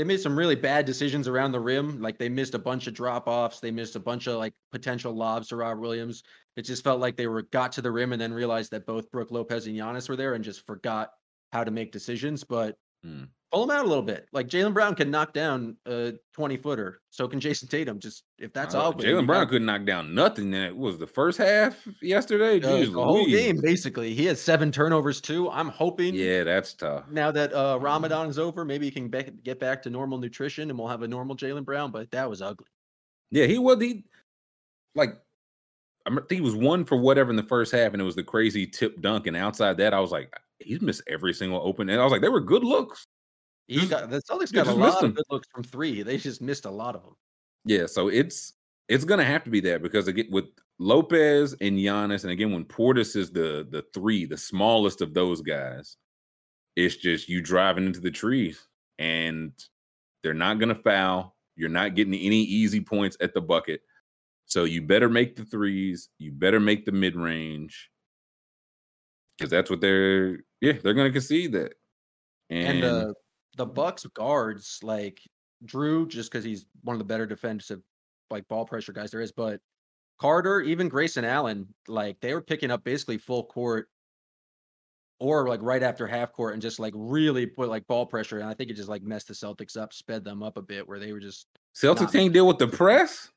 they made some really bad decisions around the rim. Like they missed a bunch of drop offs. They missed a bunch of like potential lobs to Rob Williams. It just felt like they were got to the rim and then realized that both Brook Lopez and Giannis were there and just forgot how to make decisions. But mm. pull him out a little bit. Like Jaylen Brown can knock down a 20 footer. So can Jayson Tatum. Just if that's uh, all. Jaylen Brown couldn't knock down nothing. That was the first half yesterday. Uh, Jeez, the whole game, basically. He had seven turnovers too. I'm hoping. Yeah, that's tough. Now that uh, Ramadan is over, maybe he can be- get back to normal nutrition and we'll have a normal Jaylen Brown. But that was ugly. Yeah, he was. He like I think he was one for whatever in the first half, and it was the crazy tip dunk. And outside that, I was like, he's missed every single open. And I was like, they were good looks. He got the Celtics got a lot of good looks from three. They just missed a lot of them. Yeah, so it's it's gonna have to be that because again with Lopez and Giannis, and again when Portis is the the three, the smallest of those guys, it's just you driving into the trees, and they're not gonna foul. You're not getting any easy points at the bucket. So you better make the threes. You better make the mid range because that's what they're. Yeah, they're going to concede that. And, and uh, the Bucks guards like Jrue, just because he's one of the better defensive like ball pressure guys there is, but Carter, even Grayson Allen, like they were picking up basically full court or like right after half court and just like really put like ball pressure. And I think it just like messed the Celtics up, sped them up a bit where they were just Celtics can't deal with the press.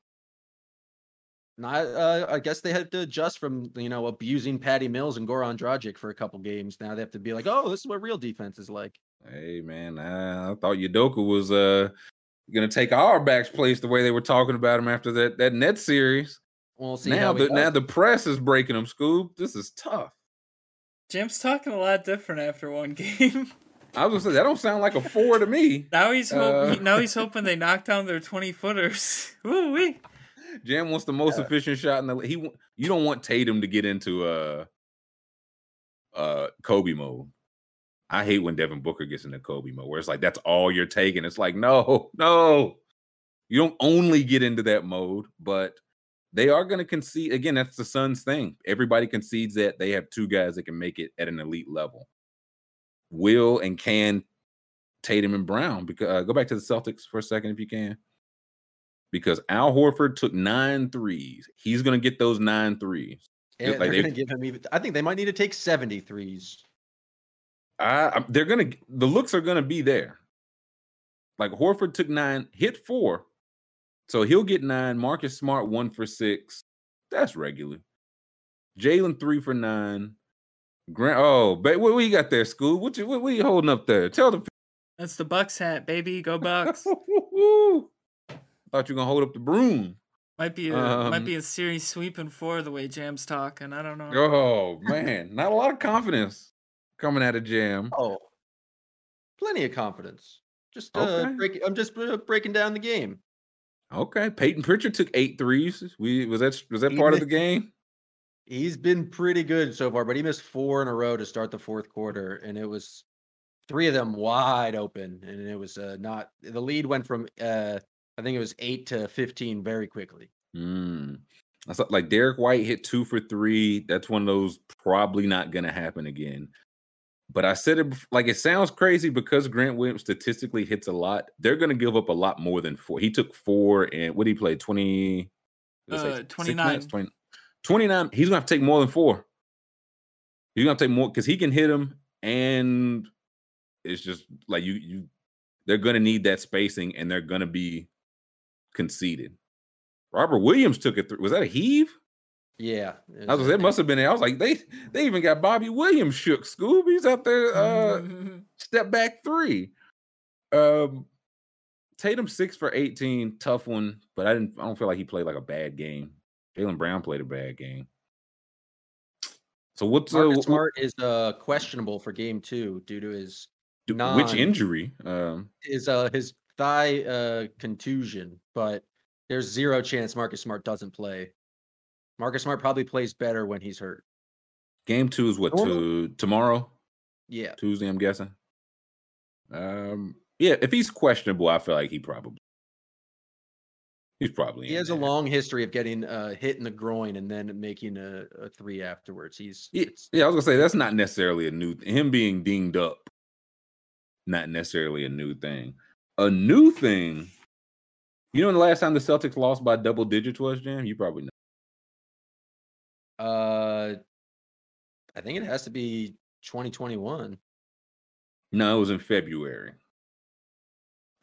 Not, uh, I guess they had to adjust from you know abusing Patty Mills and Goran Dragic for a couple games. Now they have to be like, oh, this is what real defense is like. Hey man, I thought Udoka was uh gonna take our back's place the way they were talking about him after that that net series. We'll see. Now the now the press is breaking him. Scoop, this is tough. Jim's talking a lot different after one game. I was gonna say that don't sound like a four to me. now he's uh, now he's hoping they knock down their twenty footers. Woo wee. Jam wants the most yeah. efficient shot in the he. You don't want Tatum to get into uh uh Kobe mode. I hate when Devin Booker gets into Kobe mode, where it's like that's all you're taking. It's like no, no, you don't only get into that mode, but they are going to concede again. That's the Suns' thing. Everybody concedes that they have two guys that can make it at an elite level. Will and can Tatum and Brown. Because uh, go back to the Celtics for a second if you can. Because Al Horford took nine threes. He's going to get those nine threes. Yeah, like they're going to give him even. I think they might need to take seventy threes. I, they're going to. The looks are going to be there. Like Horford took nine, hit four, so he'll get nine. Marcus Smart one for six. That's regular. Jaylen three for nine. Grant. Oh, but what, what you got there, school? What you what, what you holding up there? Tell the. That's the Bucks hat, baby. Go Bucks. Thought you were gonna hold up the broom. Might be a um, might be a series sweeping four the way Jam's talking. I don't know. Oh man, not a lot of confidence coming out of Jam. Oh, plenty of confidence. Just uh, okay. break, I'm just uh, breaking down the game. Okay, Payton Pritchard took eight threes. We was that was that he part missed, of the game? He's been pretty good so far, but he missed four in a row to start the fourth quarter, and it was three of them wide open, and it was uh, not the lead went from uh, I think it was eight to fifteen very quickly. Mm. I thought like Derrick White hit two for three. That's one of those probably not going to happen again. But I said it like it sounds crazy because Grant Williams statistically hits a lot. They're going to give up a lot more than four. He took four and what did he play? 20, uh, 29. 20, 29. He's going to have to take more than four. He's going to take more because he can hit him and it's just like you, you, they're going to need that spacing and they're going to be conceded. Robert Williams took it through. Was that a heave? Yeah, it I was. It must have been. I was like, they they even got Bobby Williams shook. Scooby's out there. Uh, step back three. Um, Tatum six for eighteen. Tough one, but I didn't. I don't feel like he played like a bad game. Jaylen Brown played a bad game. So what's Marcus uh, Smart is uh questionable for game two due to his non, which injury? Um, is uh his thigh uh contusion, but there's zero chance Marcus Smart doesn't play. Marcus Smart probably plays better when he's hurt. Game two is what to tomorrow? Yeah. Tuesday, I'm guessing. Um, yeah, if he's questionable, I feel like he probably he's probably he has there. a long history of getting uh, hit in the groin and then making a, a three afterwards. He's yeah, yeah, I was gonna say that's not necessarily a new him being dinged up, not necessarily a new thing. A new thing. You know, the last time the Celtics lost by double digits was Jam. You probably know. Uh, I think it has to be 2021. No, it was in February.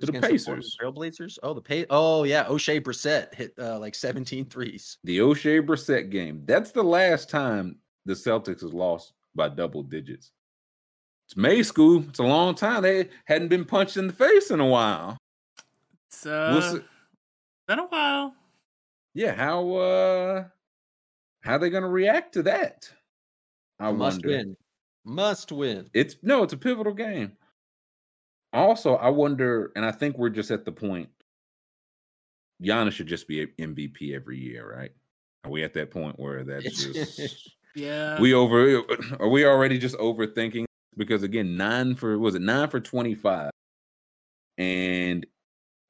To the Pacers. The Trailblazers. Oh, the pay. Oh, yeah. Oshae Brissett hit uh, like 17 threes. The Oshae Brissett game. That's the last time the Celtics has lost by double digits. It's May school. It's a long time. They hadn't been punched in the face in a while. It's uh, been a while. Yeah. How uh how are they going to react to that? I must wonder. win. Must win. It's no, it's a pivotal game. Also, I wonder, and I think we're just at the point. Giannis should just be MVP every year, right? Are we at that point where that's just yeah? We over are we already just overthinking? Because again, nine for was it nine for twenty five, and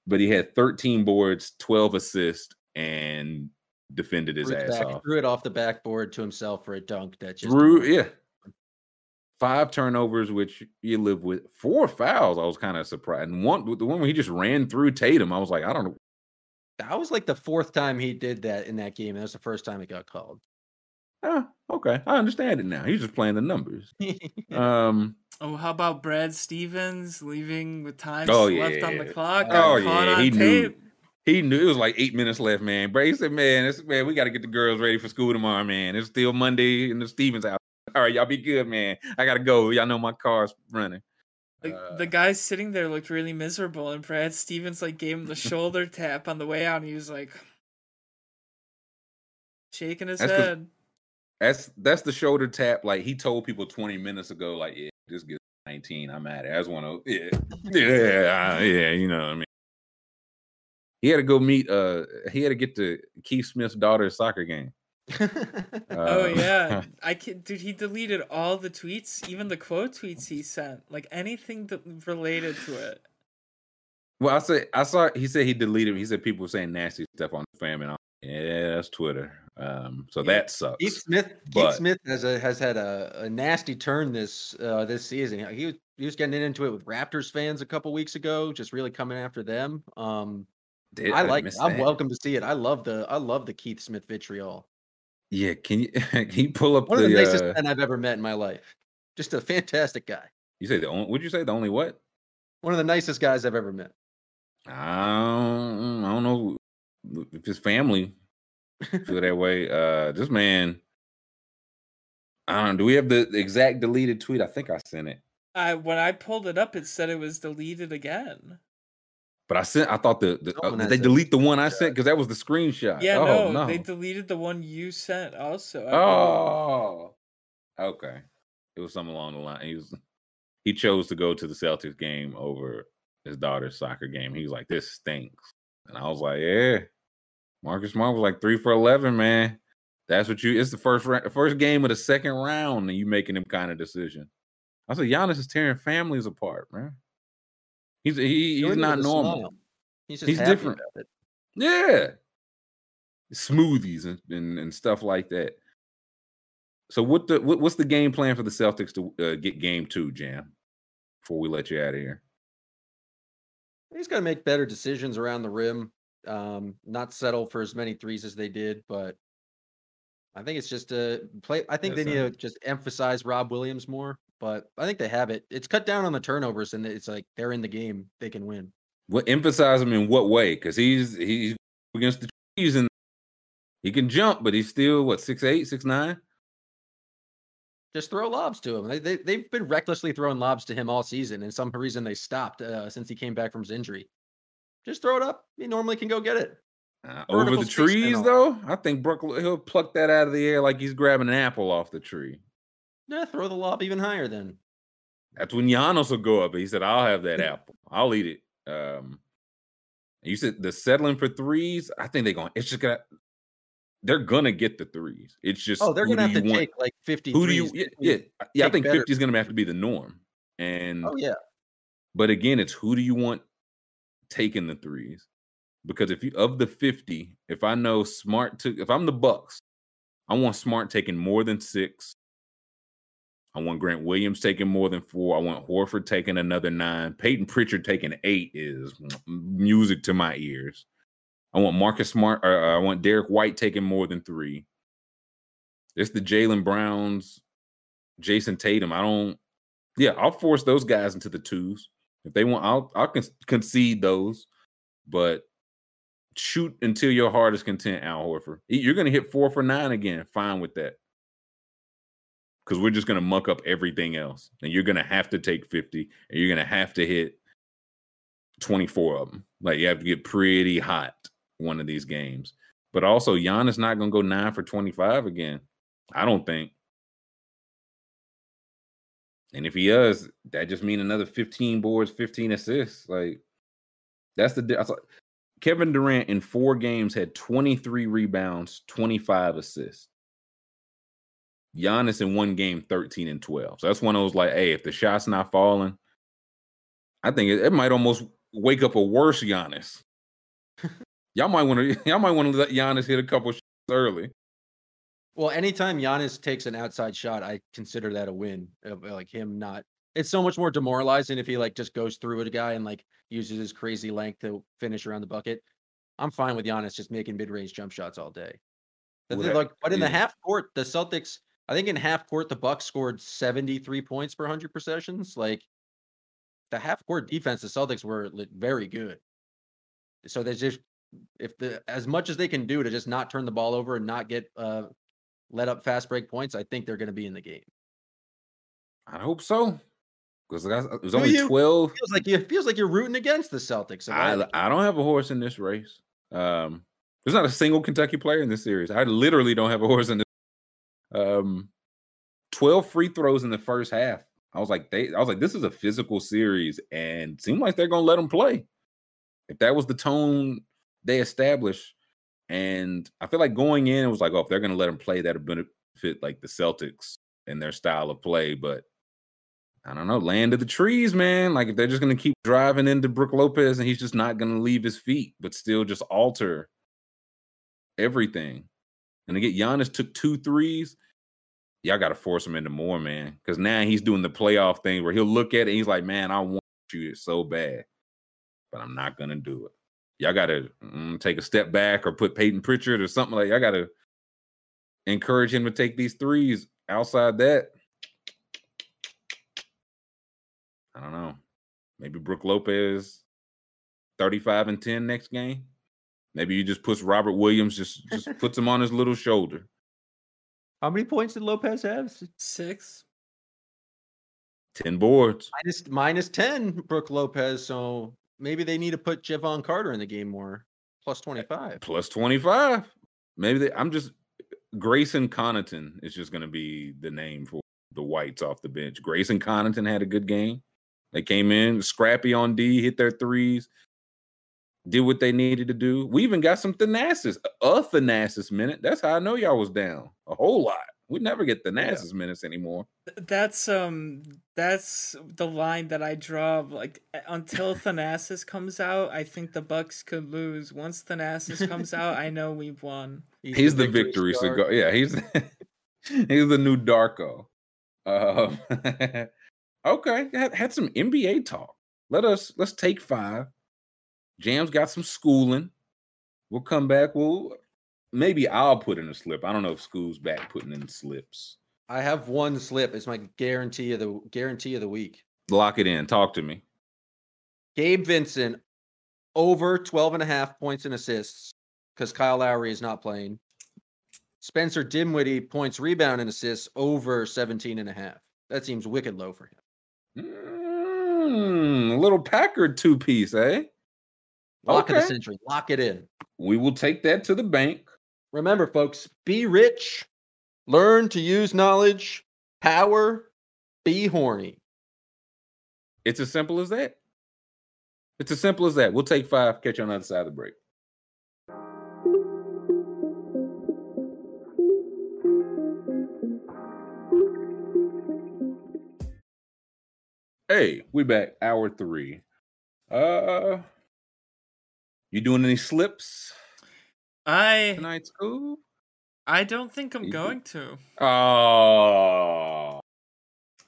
but he had thirteen boards, twelve assists, and defended his ass back, off. Threw it off the backboard to himself for a dunk that just threw. Yeah, five turnovers, which you live with. Four fouls. I was kind of surprised. And one, the one where he just ran through Tatum, I was like, I don't know. That was like the fourth time he did that in that game. And that was the first time it got called. Ah, okay. I understand it now. He's just playing the numbers. um. Oh, how about Brad Stevens leaving with time oh, left yeah. on the clock? Oh yeah, he tape? knew. He knew it was like eight minutes left, man. Bray said, "Man, it's, man, we got to get the girls ready for school tomorrow, man. It's still Monday in the Stevens house. All right, y'all be good, man. I gotta go. Y'all know my car's running." The, uh, the guy sitting there looked really miserable, and Brad Stevens like gave him the shoulder tap on the way out, and he was like shaking his head. That's that's the shoulder tap. Like he told people twenty minutes ago, like, yeah, just get 19. I'm at it. I just want to, yeah, yeah, yeah. You know what I mean? He had to go meet. Uh, he had to get to Keith Smith's daughter's soccer game. uh, oh yeah, I can. Dude, he deleted all the tweets, even the quote tweets he sent, like anything that related to it. Well, I said I saw. He said he deleted. He said people were saying nasty stuff on the fam, and i yeah, that's Twitter. Um, so yeah. that sucks. Keith Smith, but, Keith Smith has a, has had a, a nasty turn this uh, this season. He was he was getting into it with Raptors fans a couple weeks ago, just really coming after them. Um, Did, I like. I'm welcome to see it. I love the I love the Keith Smith vitriol. Yeah, can you can you pull up one the, of the nicest uh, men I've ever met in my life? Just a fantastic guy. You say the only? Would you say the only what? One of the nicest guys I've ever met. I don't, I don't know if his family feel that way. Uh, this man, I don't. know. Do we have the exact deleted tweet? I think I sent it. I when I pulled it up, it said it was deleted again. But I sent. I thought the, the uh, did they delete the one I sent because that was the screenshot. Yeah, oh, no, no, they deleted the one you sent also. oh, okay. It was something along the line. He was he chose to go to the Celtics game over his daughter's soccer game. He was like, "This stinks," and I was like, "Yeah." Marcus Smart was like three for eleven, man. That's what you. It's the first first game of the second round, and you making them kind of decision. I said, Giannis is tearing families apart, man. He's he, he's not normal. He's, he's different. Yeah, smoothies and, and, and stuff like that. So what the what, what's the game plan for the Celtics to uh, get game two, Jam? Before we let you out of here, he's got to make better decisions around the rim. Um, not settle for as many threes as they did, but I think it's just a play. I think they need to just emphasize Rob Williams more but I think they have it. It's cut down on the turnovers, and it's like they're in the game; they can win. What emphasize him in what way? Because he's he's against the trees and he can jump, but he's still what six eight, six nine. Just throw lobs to him. They, they they've been recklessly throwing lobs to him all season, and some reason they stopped uh, since he came back from his injury. Just throw it up. He normally can go get it. Uh, over the trees, though, I think Brook he'll pluck that out of the air like he's grabbing an apple off the tree. Yeah, throw the lob even higher then. That's when Giannis will go up. He said, I'll have that apple. I'll eat it. Um you said the settling for threes. I think they're going, it's just gonna they're gonna get the threes. It's just oh, they're gonna have to want, take like 50. Who do you yeah, yeah, yeah I think. 50 is gonna have to be the norm. And oh yeah. But again, it's who do you want taking the threes? Because if you of the 50, if I know smart took if I'm the Bucks, I want smart taking more than six. I want Grant Williams taking more than four. I want Horford taking another nine. Payton Pritchard taking eight is music to my ears. I want Marcus Smart. Or uh, I want Derrick White taking more than three. It's the Jaylen Browns, Jayson Tatum. I don't. Yeah, I'll force those guys into the twos if they want. I'll I'll con- concede those, but shoot until your heart is content, Al Horford. You're going to hit four for nine again. Fine with that because we're just going to muck up everything else. And you're going to have to take 50 and you're going to have to hit 24 of them. Like you have to get pretty hot one of these games. But also, Giannis not going to go nine for 25 again. I don't think. And if he does, that just mean another 15 boards, 15 assists. Like that's the that's like, Kevin Durant in four games had 23 rebounds, 25 assists. Giannis in one game, 13 and 12. So that's one of those like, hey, if the shot's not falling, I think it, it might almost wake up a worse Giannis. y'all might want to y'all might want to let Giannis hit a couple shots early. Well, anytime Giannis takes an outside shot, I consider that a win. Like him not it's so much more demoralizing if he like just goes through with a guy and like uses his crazy length to finish around the bucket. I'm fine with Giannis just making mid-range jump shots all day. like, but in the half court, the Celtics I think in half court the Bucks scored 73 points per 100 possessions. Like the half court defense, the Celtics were very good. So there's just if the as much as they can do to just not turn the ball over and not get uh let up fast break points, I think they're going to be in the game. I hope so. Because it was only twelve. Feels like you feels like you're rooting against the Celtics. I, I don't have a horse in this race. Um, there's not a single Kentucky player in this series. I literally don't have a horse in this um, 12 free throws in the first half I was like, they I was like, this is a physical series, and seemed like they're gonna let them play. If that was the tone they established, and I feel like going in, it was like, oh, if they're gonna let him play, that'll benefit like the Celtics and their style of play. But I don't know, land of the trees, man. Like if they're just gonna keep driving into Brook Lopez and he's just not gonna leave his feet, but still just alter everything. And to get Giannis took two threes, y'all got to force him into more, man. Because now he's doing the playoff thing where he'll look at it and he's like, man, I want you so bad, but I'm not gonna do it. Y'all got to mm, take a step back or put Payton Pritchard or something like. That. I got to encourage him to take these threes. Outside that, I don't know. Maybe Brook Lopez, 35 and 10 next game. Maybe you just puts Robert Williams, just just puts him on his little shoulder. How many points did Lopez have? Six. 10 boards. Minus, minus 10, Brook Lopez. So maybe they need to put Jevon Carter in the game more. Plus eh, 25. Plus 25. Maybe they, I'm just, Grayson Connaughton is just going to be the name for the Whites off the bench. Grayson Connaughton had a good game. They came in scrappy on D, hit their threes, did what they needed to do. We even got some Thanasis, a Thanasis minute. That's how I know y'all was down a whole lot. We never get Thanasis yeah. minutes anymore. That's um, that's the line that I draw. Like until Thanasis comes out, I think the Bucks could lose. Once Thanasis comes out, I know we've won. He's, he's the, the victory, victory cigar. Yeah, he's he's the new Darko. Uh, Okay, had, had some NBA talk. Let us let's take five. Jam's got some schooling. We'll come back. We'll maybe I'll put in a slip. I don't know if school's back putting in slips. I have one slip. It's my guarantee of the guarantee of the week. Lock it in. Talk to me. Gabe Vincent over 12 and a half points and assists because Kyle Lowry is not playing. Spencer Dinwiddie points, rebound, and assists over 17 and a half. That seems wicked low for him. Mm, little Packard two piece, eh? Lock okay. of the century. Lock it in. We will take that to the bank. Remember, folks, be rich, learn to use knowledge, power, be horny. It's as simple as that. It's as simple as that. We'll take five. Catch you on the other side of the break. Hey, we back. Hour three. Uh, you doing any slips? I tonight's school. I don't think I'm going to. Oh.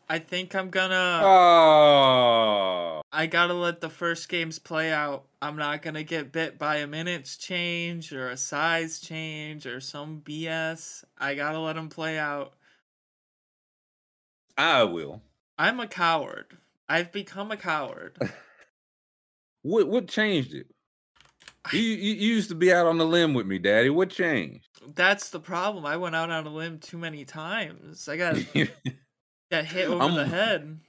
I think I'm gonna. Oh. I gotta let the first games play out. I'm not gonna get bit by a minutes change or a size change or some BS. I gotta let them play out. I will. I'm a coward. I've become a coward. what what changed it? You, you, you used to be out on the limb with me, Daddy. What changed? That's the problem. I went out on a limb too many times. I got got hit over I'm, the head.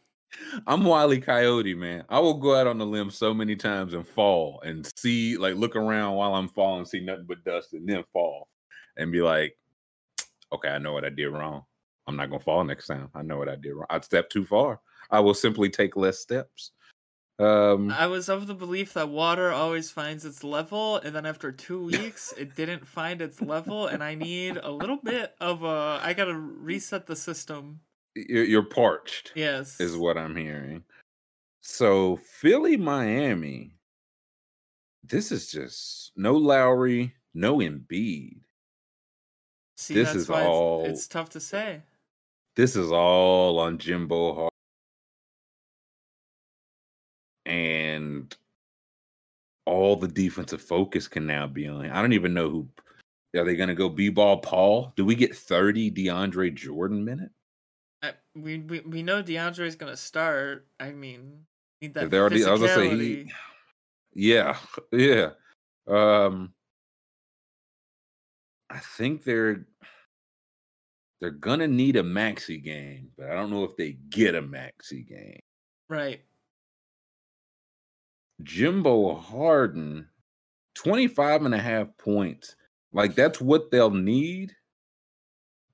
I'm Wiley Coyote, man. I will go out on the limb so many times and fall and see, like, look around while I'm falling, see nothing but dust, and then fall and be like, okay, I know what I did wrong. I'm not gonna fall next time. I know what I did wrong. I stepped too far. I will simply take less steps. Um, I was of the belief that water always finds its level, and then after two weeks, it didn't find its level, and I need a little bit of a. I gotta reset the system. You're parched. Yes, is what I'm hearing. So Philly, Miami. This is just no Lowry, no Embiid. See, this is all. It's, it's tough to say. This is all on Jimbo Hart. And all the defensive focus can now be on. I don't even know who are they going to go b-ball Paul? Do we get 30 DeAndre Jordan minute? I, we, we we know DeAndre is going to start. I mean, need that already, I was going to say he Yeah. Yeah. Um I think they're they're going to need a Maxey game, but I don't know if they get a Maxey game. Right. Jimbo Harden, 25 and a half points. Like that's what they'll need.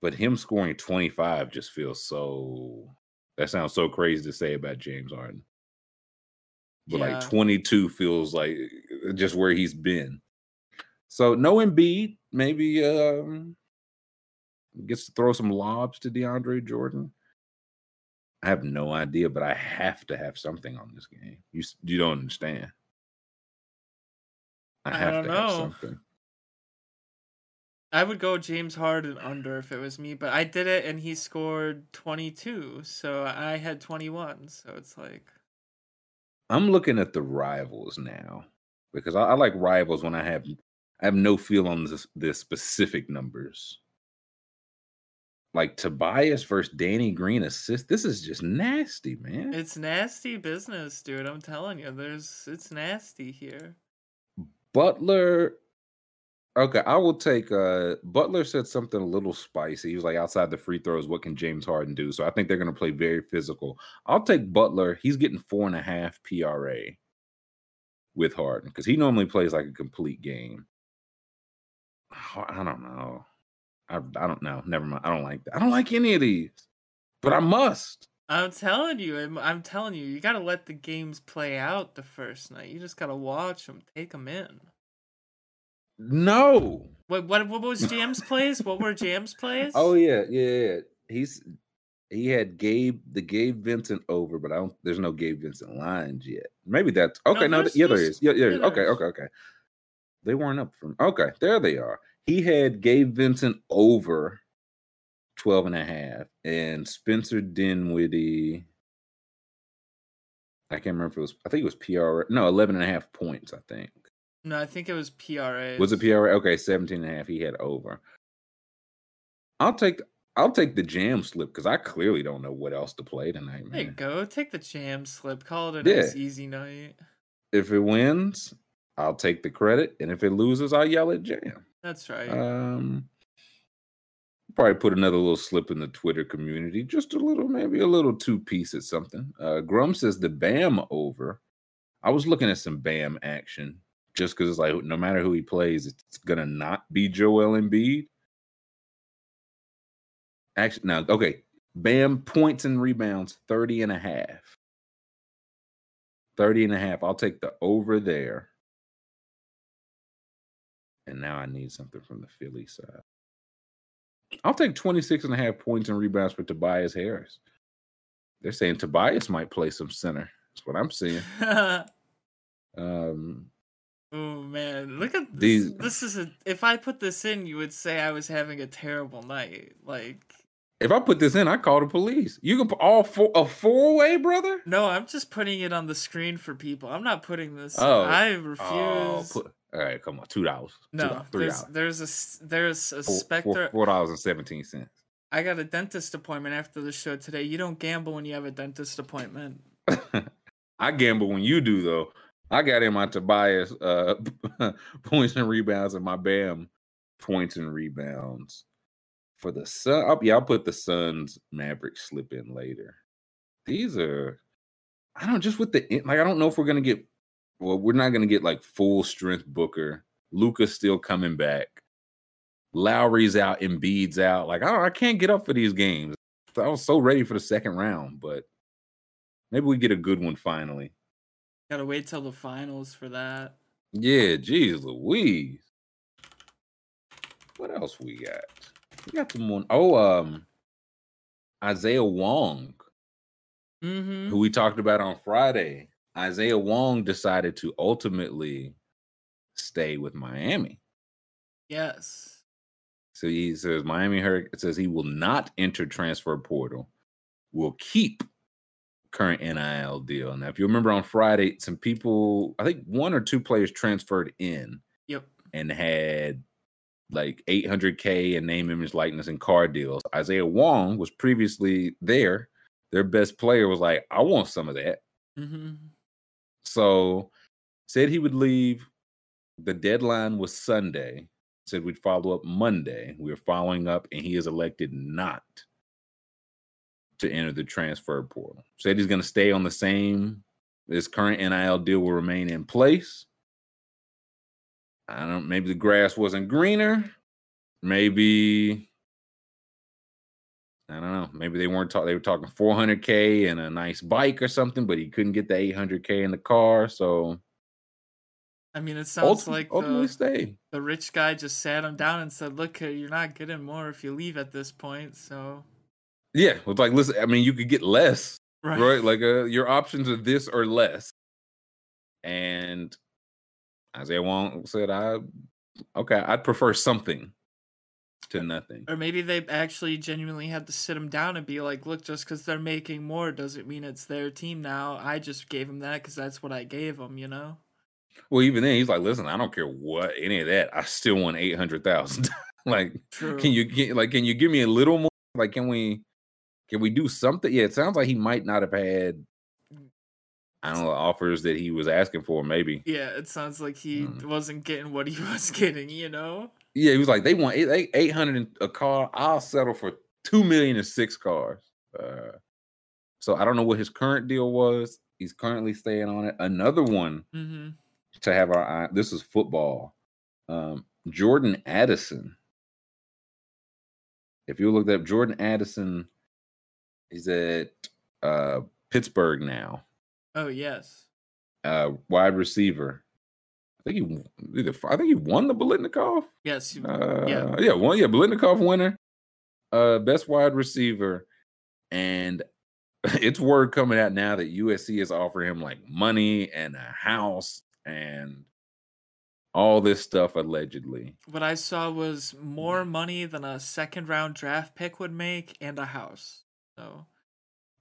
But him scoring 25 just feels so That sounds so crazy to say about James Harden. But yeah. like 22 feels like uh, just where he's been. So no Embiid, maybe um gets to throw some lobs to DeAndre Jordan. I have no idea, but I have to have something on this game. You you don't understand. I have I to know. have something. I would go James Harden under if it was me, but I did it and he scored 22, so I had 21. So it's like I'm looking at the rivals now because I, I like rivals when I have I have no feel on the, the specific numbers. Like Tobias versus Danny Green assist. This is just nasty, man. It's nasty business, dude. I'm telling you, there's it's nasty here. Butler. Okay, I will take uh Butler said something a little spicy. He was like outside the free throws, what can James Harden do? So I think they're gonna play very physical. I'll take Butler. He's getting four and a half PRA with Harden because he normally plays like a complete game. I don't know. I, I don't know. Never mind. I don't like that. I don't like any of these, but I must. I'm telling you, I'm, I'm telling you, you got to let the games play out the first night. You just got to watch them, take them in. No. What what what was Jams plays? What were Jams plays? Oh yeah, yeah, yeah. He's he had Gabe the Gabe Vincent over, but I don't. There's no Gabe Vincent lines yet. Maybe that's okay. No, no yeah, there is. Yeah, yeah. Okay, okay, okay. They weren't up from. Okay, there they are. He had Gabe Vincent over 12 and a half, and Spencer Dinwiddie. I can't remember if it was, I think it was PR, no, 11 and a half points, I think. No, I think it was PRA. Was it PRA? Okay, 17 and a half. He had over. I'll take I'll take the jam slip because I clearly don't know what else to play tonight, man. You go. Take the jam slip. Call it a yeah. nice easy night. If it wins, I'll take the credit. And if it loses, I'll yell at jam. That's right. Um, probably put another little slip in the Twitter community, just a little, maybe a little two piece at something. Uh, Grum says the Bam over. I was looking at some Bam action just because it's like no matter who he plays, it's gonna not be Joel Embiid. Actually, now, okay, Bam points and rebounds 30 and a half. 30 and a half. I'll take the over there. And now I need something from the Philly side. I'll take 26 and a half points and rebounds for Tobias Harris. They're saying Tobias might play some center. That's what I'm seeing. um Oh man, look at this. These, this is a if I put this in, you would say I was having a terrible night. Like if I put this in, I call the police. You can put all four a four way, brother. No, I'm just putting it on the screen for people. I'm not putting this. Oh, I oh, refuse. Oh, put, all right, come on, two dollars. No, $2, there's there's a there's a specter four dollars and seventeen cents. I got a dentist appointment after the show today. You don't gamble when you have a dentist appointment. I gamble when you do though. I got in my Tobias uh, points and rebounds and my Bam points and rebounds for the Sun. I'll, yeah, I'll put the Suns Maverick slip in later. These are, I don't just with the like. I don't know if we're gonna get well, we're not going to get like full strength Booker. Luka's still coming back. Lowry's out, Embiid's out. Like I don't, I can't get up for these games. I was so ready for the second round, but maybe we get a good one finally. Gotta wait till the finals for that. Yeah, geez, Louise. What else we got? We got some more. Oh, um, Isaiah Wong, mm-hmm. who we talked about on Friday. Isaiah Wong decided to ultimately stay with Miami. Yes. So he says Miami Hurricane says he will not enter transfer portal, will keep current NIL deal. Now, if you remember on Friday, some people, I think one or two players transferred in. Yep. And had like 800K and name, image, likeness, and card deals. Isaiah Wong was previously there. Their best player was like, I want some of that. Mm-hmm. So said he would leave. The deadline was Sunday. Said we'd follow up Monday. We are following up, and he is elected not to enter the transfer portal. Said he's going to stay on the same. His current NIL deal will remain in place. I don't. Maybe the grass wasn't greener. Maybe I don't know. Maybe they weren't talking. They were talking 400k and a nice bike or something, but he couldn't get the 800k in the car. So, I mean, it sounds like the, the rich guy just sat him down and said, "Look, you're not getting more if you leave at this point." So, yeah, it's like, listen. I mean, you could get less, right? right? Like, uh, your options are this or less. And Isaiah Wong said, "I okay, I'd prefer something." To nothing. Or maybe they actually genuinely had to sit him down and be like, look, just because they're making more doesn't mean it's their team now. I just gave him that because that's what I gave him, you know? Well, even then, he's like, listen, I don't care what any of that. I still want 800,000. like, True. can you get, like, can you give me a little more? Like, can we, can we do something? Yeah, it sounds like he might not have had I don't know offers that he was asking for. Maybe. Yeah, it sounds like he mm. wasn't getting what he was getting. You know. Yeah, he was like, they want eight eight hundred a car. I'll settle for two million and six cars. Uh, so I don't know what his current deal was. He's currently staying on it. Another one mm-hmm. to have our eye. This is football. Um, Jordan Addison. If you looked up Jordan Addison, he's at uh, Pittsburgh now. Oh yes. Uh, wide receiver. I think he either I think he won the Biletnikoff. Yes. Uh, yeah. Yeah. One. Yeah. Biletnikoff winner. Uh, best wide receiver, and it's word coming out now that USC is offering him like money and a house and all this stuff allegedly. What I saw was more money than a second round draft pick would make and a house. So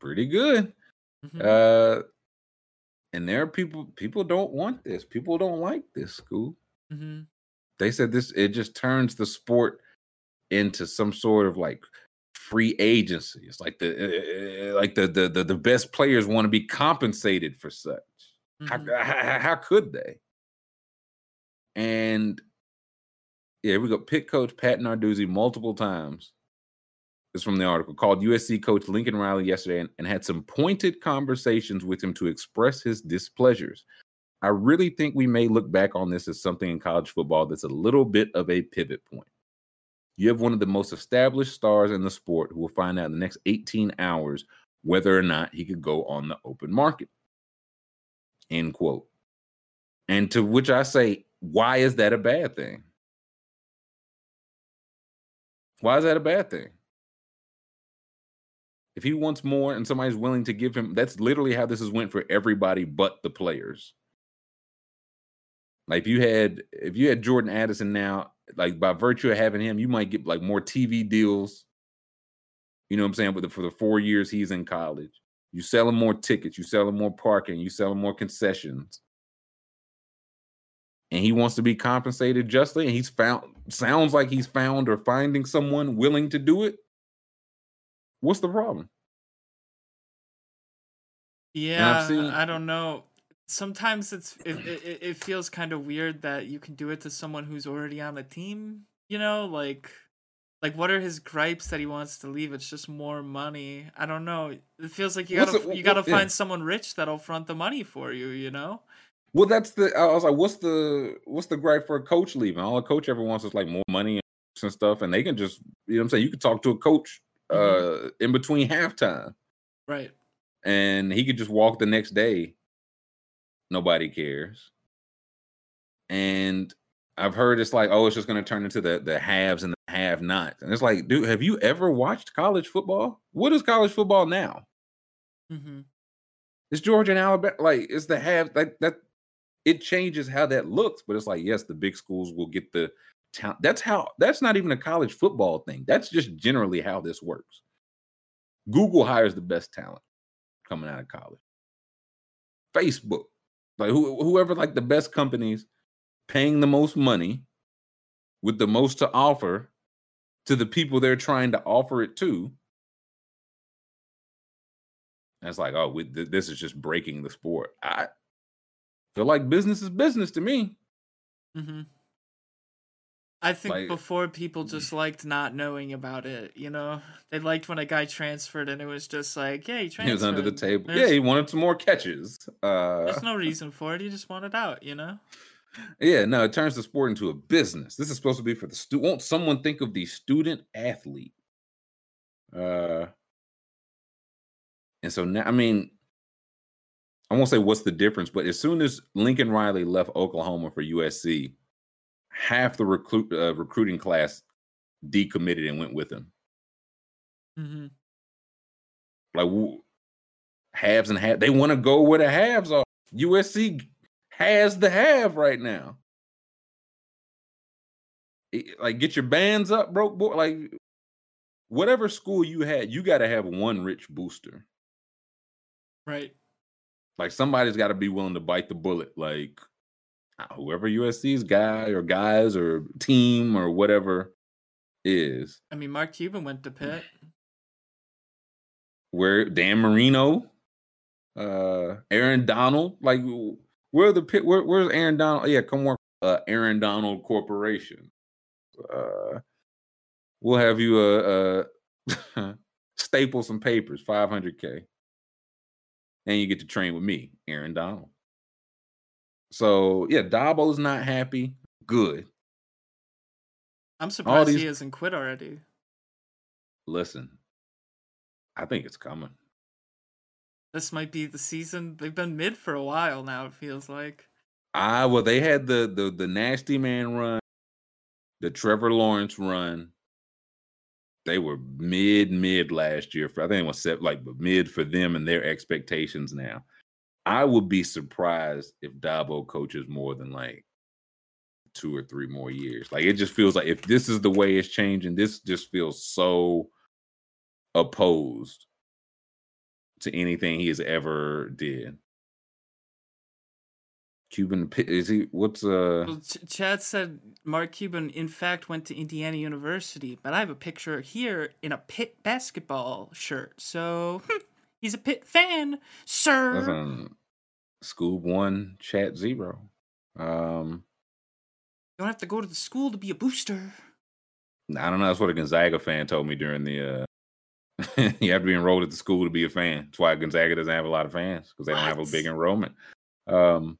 pretty good. Mm-hmm. Uh and there are people people don't want this. People don't like this school mm-hmm. they said this it just turns the sport into some sort of like free agency. It's like the uh, like the, the the the, best players want to be compensated for such. Mm-hmm. how, how, how could they? And yeah we got pick coach pat narduzzi multiple times is from the article called USC coach Lincoln Riley yesterday and, and had some pointed conversations with him to express his displeasures. I really think we may look back on this as something in college football that's a little bit of a pivot point. You have one of the most established stars in the sport who will find out in the next 18 hours whether or not he could go on the open market. End quote. And to which I say, why is that a bad thing? Why is that a bad thing? If he wants more and somebody's willing to give him, that's literally how this has went for everybody but the players. Like if you had if you had Jordan Addison now, like by virtue of having him, you might get like more TV deals. You know what I'm saying? But for the four years he's in college, you sell him more tickets, you sell him more parking, you sell him more concessions. And he wants to be compensated justly, and he's found sounds like he's found or finding someone willing to do it. What's the problem? Yeah, seen... I don't know. Sometimes it's it, it, it feels kind of weird that you can do it to someone who's already on a team. You know, like like what are his gripes that he wants to leave? It's just more money. I don't know. It feels like you gotta you gotta find yeah. someone rich that'll front the money for you. You know. Well, that's the. I was like, what's the what's the gripe for a coach leaving? All a coach ever wants is like more money and stuff, and they can just you know what I'm saying. You can talk to a coach mm-hmm. uh in between halftime. Right. And he could just walk the next day. Nobody cares. And I've heard it's like, oh, it's just going to turn into the the haves and the have nots. And it's like, dude, have you ever watched college football? What is college football now? Mm-hmm. It's Georgia and Alabama. Like, it's the have like that. It changes how that looks, but it's like, yes, the big schools will get the talent. That's how. That's not even a college football thing. That's just generally how this works. Google hires the best talent coming out of college. Facebook, like who, whoever, like the best companies paying the most money with the most to offer to the people they're trying to offer it to. It's like, oh, we, th- this is just breaking the sport. I feel like business is business to me. Mm-hmm. I think like, before people mm. just liked not knowing about it, you know. They liked when a guy transferred and it was just like, yeah, he transferred. He was under the table. There's, yeah, he wanted some more catches. Uh, there's no reason for it. He just wanted out, you know. Yeah, no, it turns the sport into a business. This is supposed to be for the student. Won't someone think of the student athlete? Uh, and so now, I mean, I won't say what's the difference, but as soon as Lincoln Riley left Oklahoma for USC, half the recruit uh, recruiting class decommitted and went with him. Mm-hmm. Like halves and half, they want to go where the halves are. USC has the have right now. Like, get your bands up, broke boy. Like, whatever school you had, you got to have one rich booster. Right. Like somebody's got to be willing to bite the bullet. Like whoever USC's guy or guys or team or whatever is. I mean, Mark Cuban went to Pitt. Where Dan Marino, uh, Aaron Donald, like where the pit? Where, where's Aaron Donald? Yeah, come work uh, Aaron Donald Corporation. Uh, we'll have you uh, uh staple some papers, 500k and you get to train with me, Aaron Donald. So yeah, Dabo's not happy. Good. I'm surprised these... he hasn't quit already. Listen, I think it's coming. This might be the season. They've been mid for a while now. It feels like. Ah, well, they had the the the nasty man run, the Trevor Lawrence run, they were mid mid last year. For I think it was set like mid for them and their expectations now. I would be surprised if Dabo coaches more than like two or three more years. Like it just feels like if this is the way it's changing, this just feels so opposed to anything he has ever did. Cuban is he? What's uh? Well, Chad said Mark Cuban in fact went to Indiana University, but I have a picture here in a Pitt basketball shirt. So he's a Pitt fan, sir. On Scoob one, Chat zero. Um, you don't have to go to the school to be a booster. I don't know. That's what a Gonzaga fan told me during the. uh You have to be enrolled at the school to be a fan. That's why Gonzaga doesn't have a lot of fans because they what? don't have a big enrollment. Um,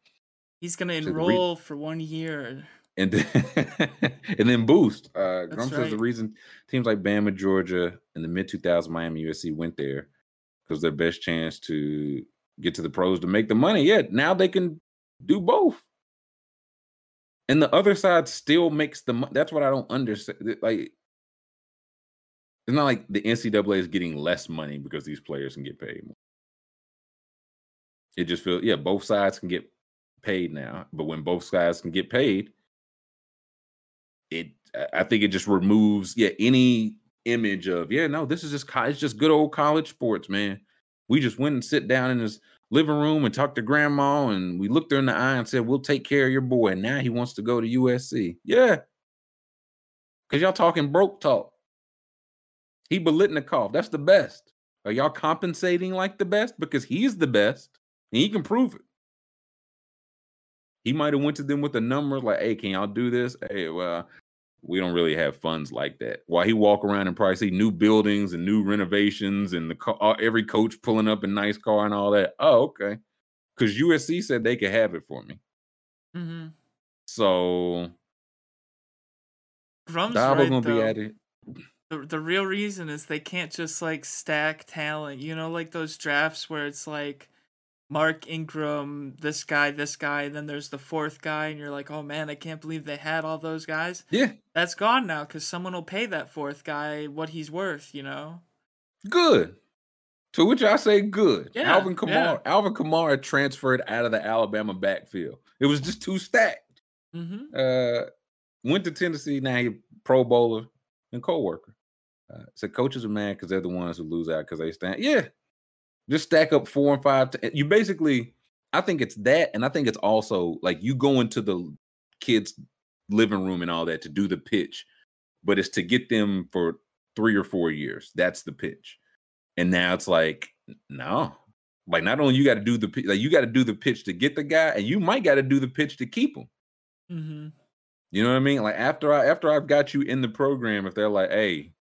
He's gonna enroll re- for one year. And then, and then boost. Uh right. says the reason teams like Bama, Georgia, in the mid 2000s, Miami, USC went there because their best chance to get to the pros to make the money. Yeah, now they can do both. And the other side still makes the money. That's what I don't understand. Like, it's not like the NCAA is getting less money because these players can get paid more. It just feels, yeah, both sides can get paid now. But when both sides can get paid, it I think it just removes yeah any image of yeah no this is just it's just good old college sports man. We just went and sit down in his living room and talked to grandma and we looked her in the eye and said we'll take care of your boy. And now he wants to go to USC. Yeah, because y'all talking broke talk. He Biletnikoff. That's the best. Are y'all compensating like the best? Because he's the best and he can prove it. He might have went to them with a number like, "Hey, can y'all do this?" Hey, well, we don't really have funds like that. While he walk around and probably see new buildings and new renovations and the car, uh, every coach pulling up a nice car and all that. Oh, okay. Because USC said they could have it for me. Mm-hmm. So Grum's right, gonna though. be at it. The, the real reason is they can't just like stack talent. You know, like those drafts where it's like Mark Ingram, this guy, this guy, and then there's the fourth guy, and you're like, oh man, I can't believe they had all those guys. Yeah. That's gone now because someone will pay that fourth guy what he's worth, you know? Good. To which I say good. Yeah, Alvin Kamara. Yeah. Alvin Kamara transferred out of the Alabama backfield. It was just too stacked. Mm-hmm. Uh, went to Tennessee, now he pro bowler and co-worker. Uh, so coaches are mad because they're the ones who lose out because they stand. Yeah, just stack up four and five. You basically, I think it's that, and I think it's also like you go into the kids' living room and all that to do the pitch, but it's to get them for three or four years. That's the pitch. And now it's like, no, like not only you got to do the like you got to do the pitch to get the guy, and you might got to do the pitch to keep him. Mm-hmm. You know what I mean? Like after I after I've got you in the program, if they're like, hey,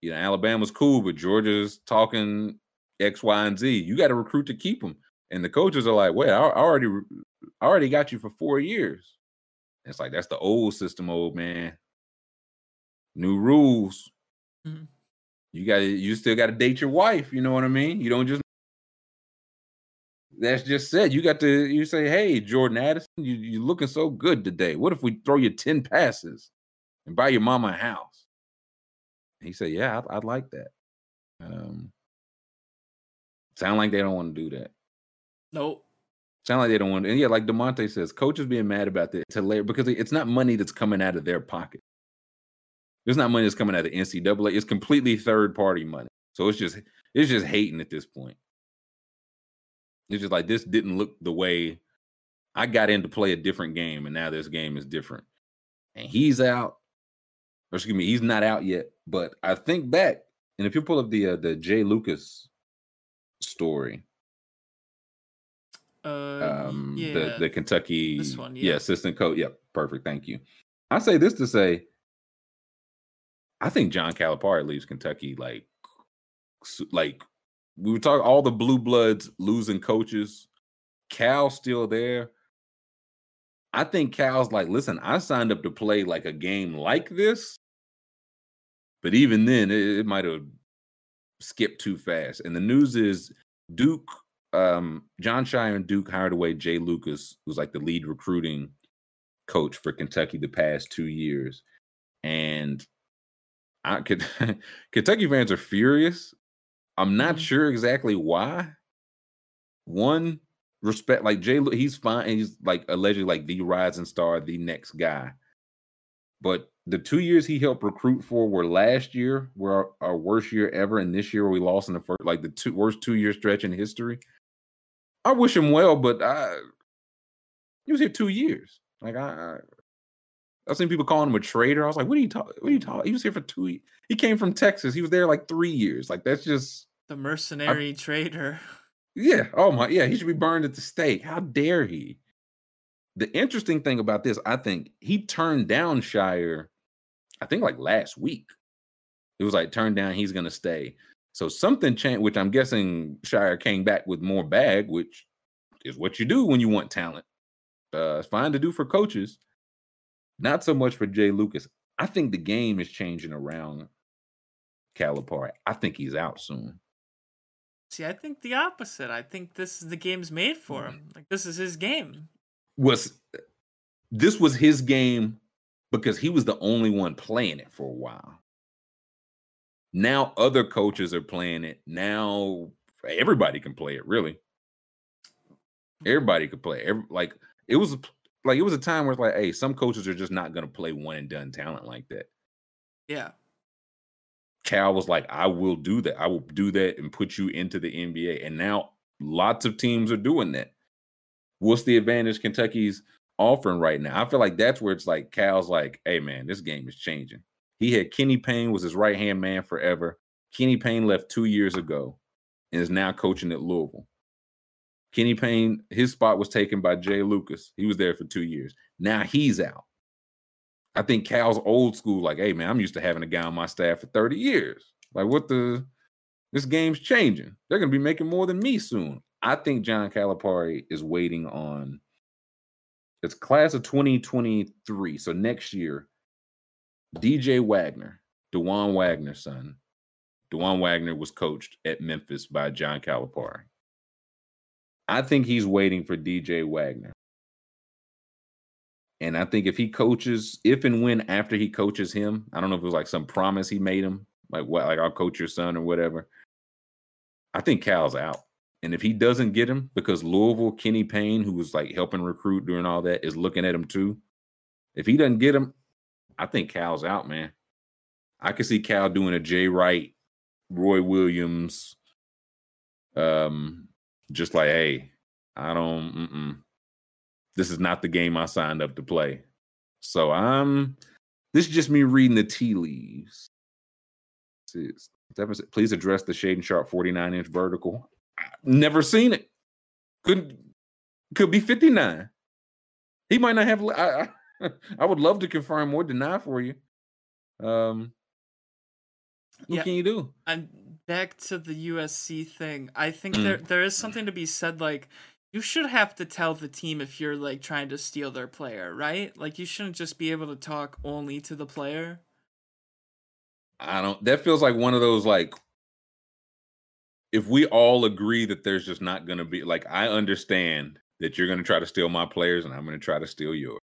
you know, Alabama's cool, but Georgia's talking X, Y, and Z. You got to recruit to keep them. And the coaches are like, wait, I already, I already got you for four years. It's like that's the old system, old man. New rules. Mm-hmm. You got you still got to date your wife. You know what I mean? You don't just. That's just said. You got to you say, hey, Jordan Addison, you you looking so good today. What if we throw you ten passes and buy your mama a house? And he said, yeah, I'd, I'd like that. Um, sound like they don't want to do that. Nope. Sound like they don't want. to. And yeah, like Demonte says, coaches being mad about the to layer because it's not money that's coming out of their pocket. There's not money that's coming out of the NCAA. It's completely third party money. So it's just it's just hating at this point. It's just like this didn't look the way I got in to play a different game, and now this game is different. And he's out. Or excuse me, he's not out yet. But I think back, and if you pull up the uh, the Jay Lucas story, uh, um, yeah. the the Kentucky, this one, yeah. yeah, assistant coach. Yep, perfect. Thank you. I say this to say, I think John Calipari leaves Kentucky like, like we were talking all the blue bloods losing coaches. Cal still there. I think Cal's like, listen, I signed up to play like a game like this, but even then, it, it might have skipped too fast. And the news is Duke um, Jon Scheyer and Duke hired away Jay Lucas, who's like the lead recruiting coach for Kentucky the past two years. And I could Kentucky fans are furious. I'm not mm-hmm. sure exactly why. One, respect like Jay, he's fine. He's like allegedly like the rising star, the next guy. But the two years he helped recruit for were last year, were our, our worst year ever, and this year we lost in the first, like the two worst two year stretch in history. I wish him well, but I he was here two years. Like I, I I've seen people calling him a traitor. I was like, what are you talking? What are you talking? He was here for two. He came from Texas. He was there like three years. Like that's just the mercenary I, traitor. Yeah. Oh my. Yeah. He should be burned at the stake. How dare he? The interesting thing about this, I think he turned down Scheyer, I think like last week. It was like turned down. He's gonna stay. So something changed, which I'm guessing Scheyer came back with more bag, which is what you do when you want talent. Uh, it's fine to do for coaches, not so much for Jay Lucas. I think the game is changing around Calipari. I think he's out soon. See, I think the opposite. I think this is the game's made for him. Like this is his game. Was this was his game because he was the only one playing it for a while. Now other coaches are playing it. Now everybody can play it. Really, everybody could play. Every, like it was like it was a time where it's like, hey, some coaches are just not going to play one and done talent like that. Yeah. Cal was like, I will do that. I will do that and put you into the NBA. And now lots of teams are doing that. What's the advantage Kentucky's offering right now? I feel like that's where it's like Cal's like, hey man, this game is changing. He had Kenny Payne was his right hand man forever. Kenny Payne left two years ago and is now coaching at Louisville. Kenny Payne, his spot was taken by Jay Lucas. He was there for two years. Now he's out. I think Cal's old school, like, hey man, I'm used to having a guy on my staff for 30 years. Like, what the this game's changing. They're gonna be making more than me soon. I think John Calipari is waiting on it's class of 2023. So next year, DJ Wagner, Dajuan Wagner's son. Dajuan Wagner was coached at Memphis by John Calipari. I think he's waiting for DJ Wagner. And I think if he coaches, if and when after he coaches him, I don't know if it was like some promise he made him, like what, like I'll coach your son or whatever. I think Cal's out. And if he doesn't get him, because Louisville, Kenny Payne, who was like helping recruit during all that, is looking at him too. If he doesn't get him, I think Cal's out, man. I could see Cal doing a Jay Wright, Roy Williams, um, just like, hey, I don't. Mm-mm. This is not the game I signed up to play. So I'm. This is just me reading the tea leaves. Please address the Shaedon Sharpe 49 inch vertical. Never seen it. Could could be 59. He might not have. I, I would love to confirm or deny for you. Um, what yeah, can you do? And back to the USC thing. I think mm. there there is something to be said. Like you should have to tell the team if you're like trying to steal their player, right? Like you shouldn't just be able to talk only to the player. I don't. That feels like one of those like. If we all agree that there's just not going to be like, I understand that you're going to try to steal my players, and I'm going to try to steal yours.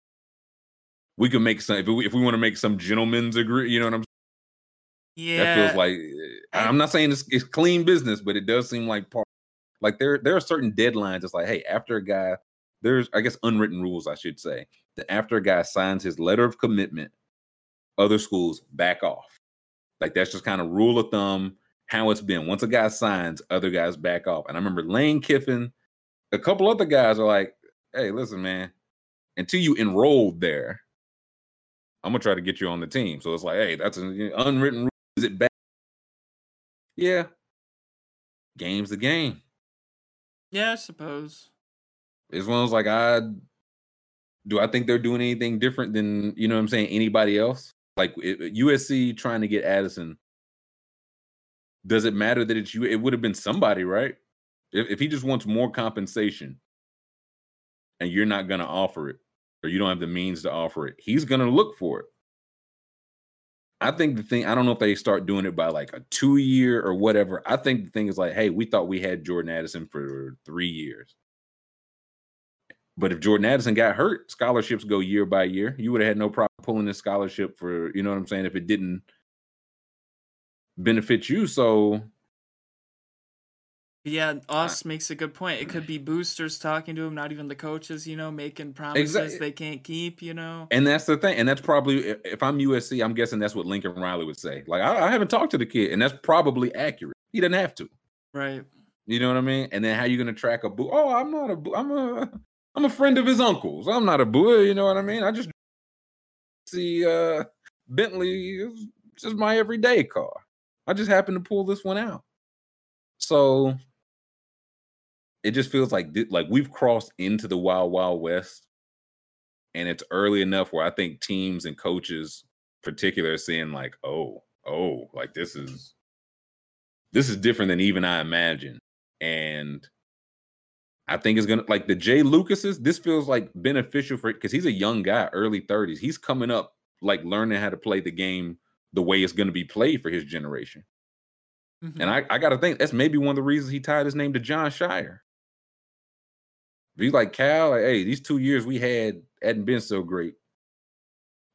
We can make some if we, if we want to make some gentlemen's agree. You know what I'm saying? yeah, that feels like eh, I'm not saying it's, it's clean business, but it does seem like part. Like there, there are certain deadlines. It's like, hey, after a guy, there's I guess unwritten rules, I should say, that after a guy signs his letter of commitment, other schools back off. Like that's just kind of rule of thumb how it's been. Once a guy signs, other guys back off. And I remember Lane Kiffin, a couple other guys are like, hey, listen, man, until you enrolled there, I'm gonna try to get you on the team. So it's like, hey, that's an unwritten rule. Is it bad? Yeah. Game's the game. Yeah, I suppose. It's one of those like I do I think they're doing anything different than you know what I'm saying anybody else? Like it, USC trying to get Addison. Does it matter that it's you? It would have been somebody, right? If, if he just wants more compensation and you're not going to offer it or you don't have the means to offer it, he's going to look for it. I think the thing, I don't know if they start doing it by like a two year or whatever. I think the thing is like, hey, we thought we had Jordan Addison for three years. But if Jordan Addison got hurt, scholarships go year by year. You would have had no problem pulling this scholarship for, you know what I'm saying, if it didn't benefit you. So yeah, Us makes a good point. It could be boosters talking to him, not even the coaches, you know, making promises exactly. they can't keep, you know. And that's the thing. And that's probably if I'm USC, I'm guessing that's what Lincoln Riley would say. Like, I, I haven't talked to the kid, and that's probably accurate. He doesn't have to. Right. You know what I mean? And then how you gonna track a boo? Oh, I'm not a boo. I'm a I'm a friend of his uncle's. I'm not a boo. You know what I mean? I just see uh Bentley is just my everyday car. I just happened to pull this one out. So it just feels like like we've crossed into the wild wild west and it's early enough where i think teams and coaches particular are seeing like oh oh like this is this is different than even i imagined and i think it's gonna like the jay lucases this feels like beneficial for because he's a young guy early 30s he's coming up like learning how to play the game the way it's going to be played for his generation mm-hmm. and i, I gotta think that's maybe one of the reasons he tied his name to Jon Scheyer. if he's like Cal, like, hey, these two years we had hadn't been so great.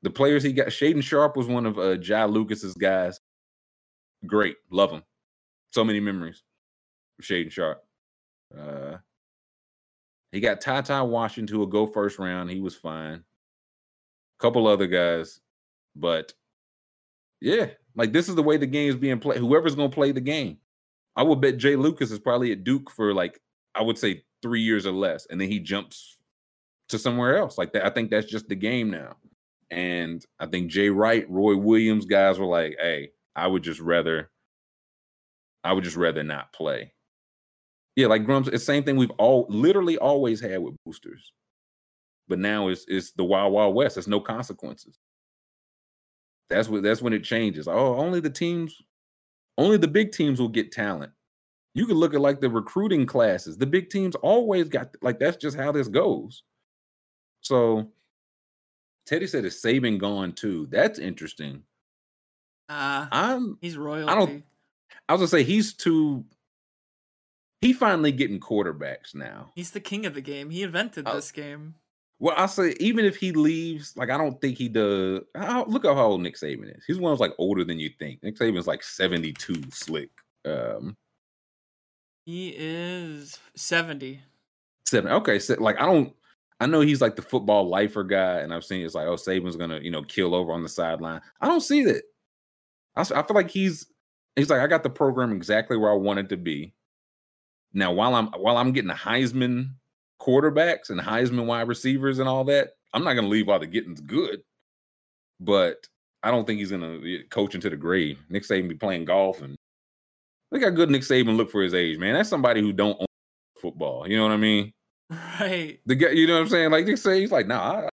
The players he got, Shaedon Sharpe was one of uh, Jay Lucas's guys. Great, love him. So many memories of Shaedon Sharpe. Uh, he got Ty Ty Washington who will go first round. He was fine. Couple other guys, but yeah, like this is the way the game is being played. Whoever's gonna play the game, I would bet Jay Lucas is probably at Duke for like I would say three years or less, and then he jumps to somewhere else. Like that, I think that's just the game now. And I think Jay Wright, Roy Williams, guys were like, "Hey, I would just rather, I would just rather not play." Yeah, like Grums, it's the same thing we've all literally always had with boosters, but now it's it's the wild wild west. There's no consequences. That's what that's when it changes. Oh, only the teams, only the big teams will get talent you can look at like the recruiting classes. The big teams always got like that's just how this goes. So Teddy said is Saban gone too. That's interesting. Uh I'm he's royalty. I don't I was gonna say he's too he finally getting quarterbacks now. He's the king of the game. He invented uh, this game. Well, I say even if he leaves, like I don't think he does. How, look at how old Nick Saban is. He's one of those like older than you think. Nick Saban's like seventy two, slick. Um, he is 70. Seven. Okay. So, like, I don't, I know he's like the football lifer guy, and I've seen it's like, oh, Saban's gonna, you know, kill over on the sideline. I don't see that. I, I feel like he's, he's like, I got the program exactly where I want it to be. Now, while I'm while I'm getting the Heisman quarterbacks and Heisman wide receivers and all that, I'm not gonna leave while the getting's good. But I don't think he's gonna coach into the grave. Nick Saban be playing golf and Look how good Nick Saban look for his age, man. That's somebody who don't own football. You know what I mean? Right. The guy, you know what I'm saying? Like Nick Saban, he's like, nah, I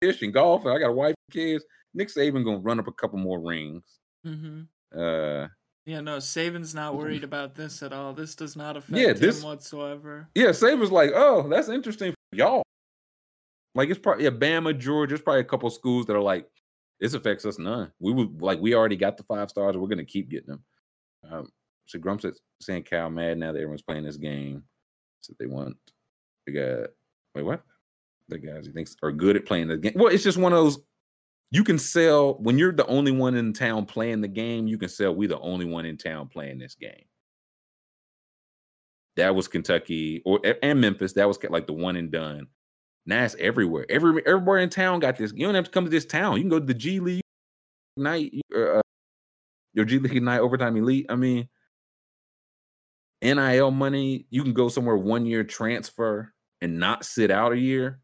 fish and golf, and I got a wife and kids. Nick Saban gonna run up a couple more rings. Mm-hmm. Uh, yeah, no, Saban's not worried about this at all. This does not affect yeah, this, him whatsoever. Yeah, Saban's like, oh, that's interesting for y'all. Like it's probably yeah, Bama, Georgia. There's probably a couple schools that are like, This affects us none. We would like we already got the five stars. We're gonna keep getting them. Um, so Grumps is saying Cal mad now that everyone's playing this game. So they want they got wait what? The guys he thinks are good at playing the game. Well, it's just one of those you can sell when you're the only one in town playing the game, you can sell we the only one in town playing this game. That was Kentucky or and Memphis. That was like the one and done. Now it's everywhere. Every everywhere in town got this. You don't have to come to this town. You can go to the G League Ignite, uh, your G League Ignite overtime elite. I mean, NIL money. You can go somewhere one year transfer and not sit out a year.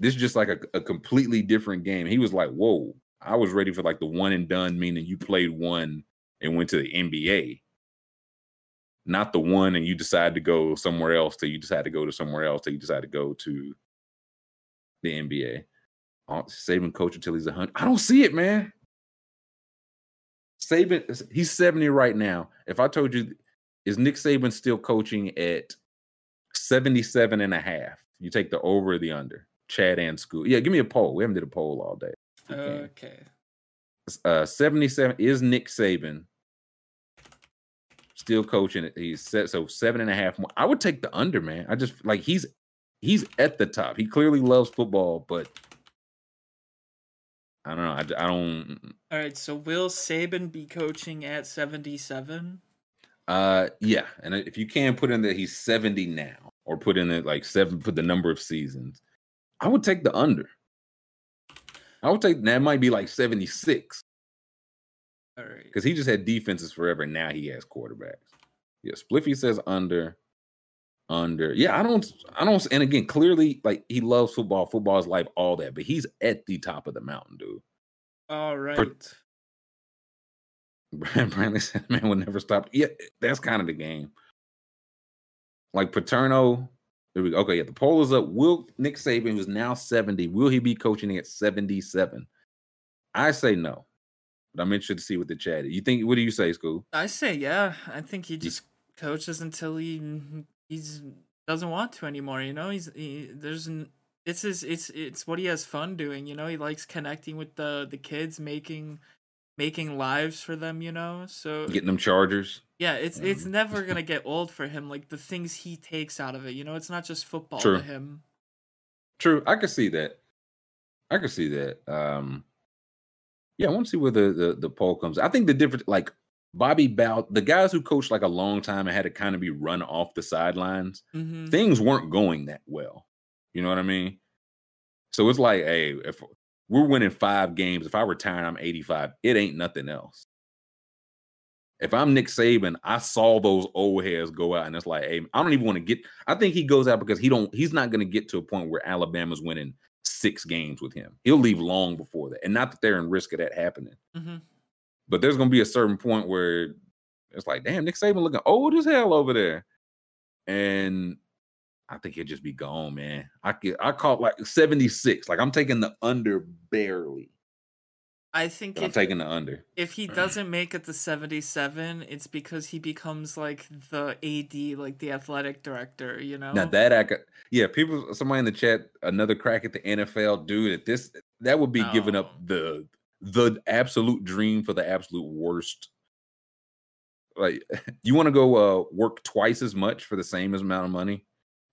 This is just like a, a completely different game. He was like, "Whoa!" I was ready for like the one and done, meaning you played one and went to the NBA not the one and you decide to go somewhere else till you decide to go to somewhere else till you decide to go to the NBA. Uh, Saban coach until he's a hundred. I don't see it, man. Saban, he's 70 right now. If I told you, is Nick Saban still coaching at 77 and a half? You take the over or the under? Chad and school. Yeah, give me a poll. We haven't did a poll all day. Okay. Uh, 77 is Nick Saban still coaching. He's set so seven and a half more. I would take the under, man. I just like he's he's at the top. He clearly loves football, but I don't know. I, I don't. All right. So will Saban be coaching at seventy-seven? Uh, yeah. And if you can put in that he's seventy now, or put in it like seven, put the number of seasons. I would take the under. I would take that might be like seventy-six. All right. Because he just had defenses forever. And Now he has quarterbacks. Yeah, Spliffy says under under. Yeah, I don't, I don't, and again, clearly, like he loves football. Football is life, all that, but he's at the top of the mountain, dude. All right. Brantley said, "Man, will never stop." Yeah, that's kind of the game. Like Paterno, there we go. Okay, yeah, the poll is up. Will Nick Saban, who's now seventy, will he be coaching at seventy-seven? I say no, but I'm interested to see what the chat. Is. You think? What do you say, School? I say yeah. I think he just coaches until he he's doesn't want to anymore. You know, he's he, there's an it's his it's it's what he has fun doing. You know, he likes connecting with the the kids, making making lives for them. You know, so getting them chargers. Yeah, it's it's never gonna get old for him. Like the things he takes out of it. You know, it's not just football True. to him. True, I can see that. I can see that. Um, yeah, I want to see where the, the the poll comes. I think the difference, like Bobby Bowden, the guys who coached like a long time and had to kind of be run off the sidelines, mm-hmm. things weren't going that well. You know what I mean? So it's like, hey, if we're winning five games, if I retire I'm 85, it ain't nothing else. If I'm Nick Saban, I saw those old heads go out, and it's like, hey, I don't even want to get. I think he goes out because he don't. He's not going to get to a point where Alabama's winning six games with him. He'll leave long before that, and not that they're in risk of that happening. Mm-hmm. But there's going to be a certain point where it's like, damn, Nick Saban looking old as hell over there, and I think he'll just be gone, man. I get, I caught like 76. Like I'm taking the under barely. I think I'm taking the under. If he doesn't make it to 77, it's because he becomes like the AD, like the athletic director, you know? Now that I could, yeah, people, somebody in the chat, another crack at the NFL, dude, at this, that would be oh. giving up the, the absolute dream for the absolute worst. Like, you want to go uh, work twice as much for the same amount of money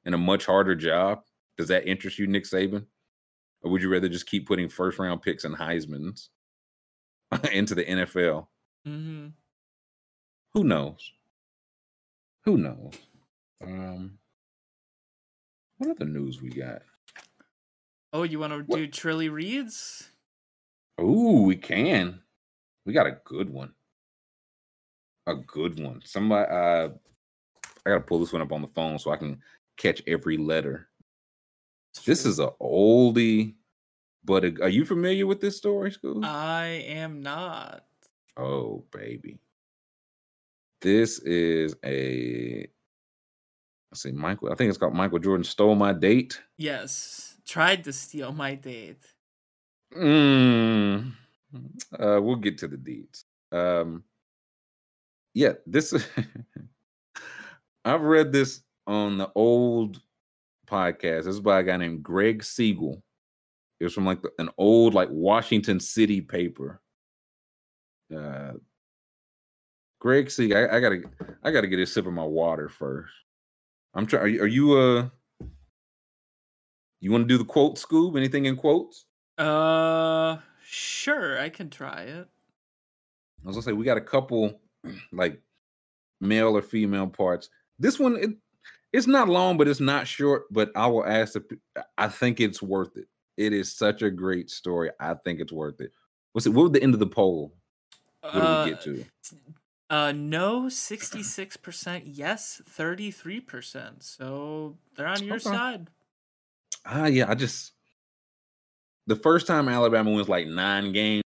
and a much harder job? Does that interest you, Nick Saban? Or would you rather just keep putting first round picks and Heisman's? into the NFL. Mm-hmm. Who knows? Who knows? Um, what other news we got? Oh, you want to do Trilly reads? Oh, we can. We got a good one. A good one. Somebody, uh, I gotta pull this one up on the phone so I can catch every letter. This is a oldie but are you familiar with this story, School? I am not. Oh, baby. This is a. I see, Michael. I think it's called Michael Jordan stole my date. Yes. Tried to steal my date. Mm, uh, we'll get to the deeds. Um yeah, this I've read this on the old podcast. This is by a guy named Greg Siegel It was from like the, an old like Washington City paper. Uh, Greg, Siegel. I, I, gotta, I gotta get a sip of my water first. I'm trying. Are, you, are you uh? You want to do the quote, Scoob? Anything in quotes? Uh, sure, I can try it. I was gonna say we got a couple like male or female parts. This one, it, it's not long, but it's not short. But I will ask. If, I think it's worth it. It is such a great story. I think it's worth it. What's it? What was the end of the poll? What did uh, we get to? Uh, no, sixty-six percent. Yes, thirty-three percent. So they're on your okay. side. Ah, uh, yeah. I just the first time Alabama wins like nine games,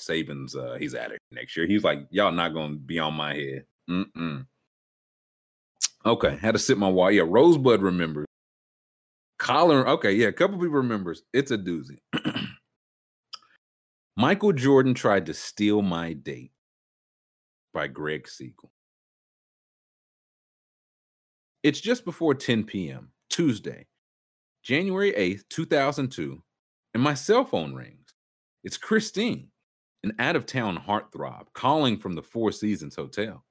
Saban's uh he's at it next year. He's like, y'all not gonna be on my head. Mm-mm. Okay, had to sip my water. Yeah, Rosebud remembers. Collar. okay, yeah, a couple people remembers. It's a doozy. Michael Jordan tried to steal my date by Greg Siegel. It's just before 10 p.m., Tuesday, January 8th, 2002, and my cell phone rings. It's Christine, an out of town heartthrob, calling from the Four Seasons Hotel.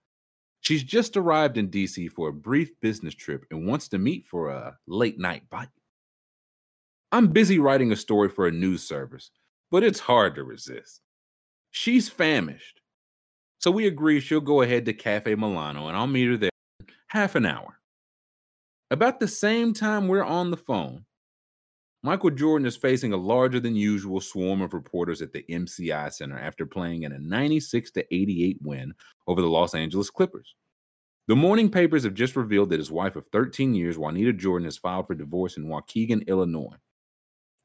She's just arrived in DC for a brief business trip and wants to meet for a late night bite. I'm busy writing a story for a news service, but it's hard to resist. She's famished. So we agree she'll go ahead to Cafe Milano and I'll meet her there half an hour. About the same time we're on the phone, Michael Jordan is facing a larger than usual swarm of reporters at the MCI Center after playing in a 96 to 88 win over the Los Angeles Clippers. The morning papers have just revealed that his wife of 13 years, Juanita Jordan, has filed for divorce in Waukegan, Illinois.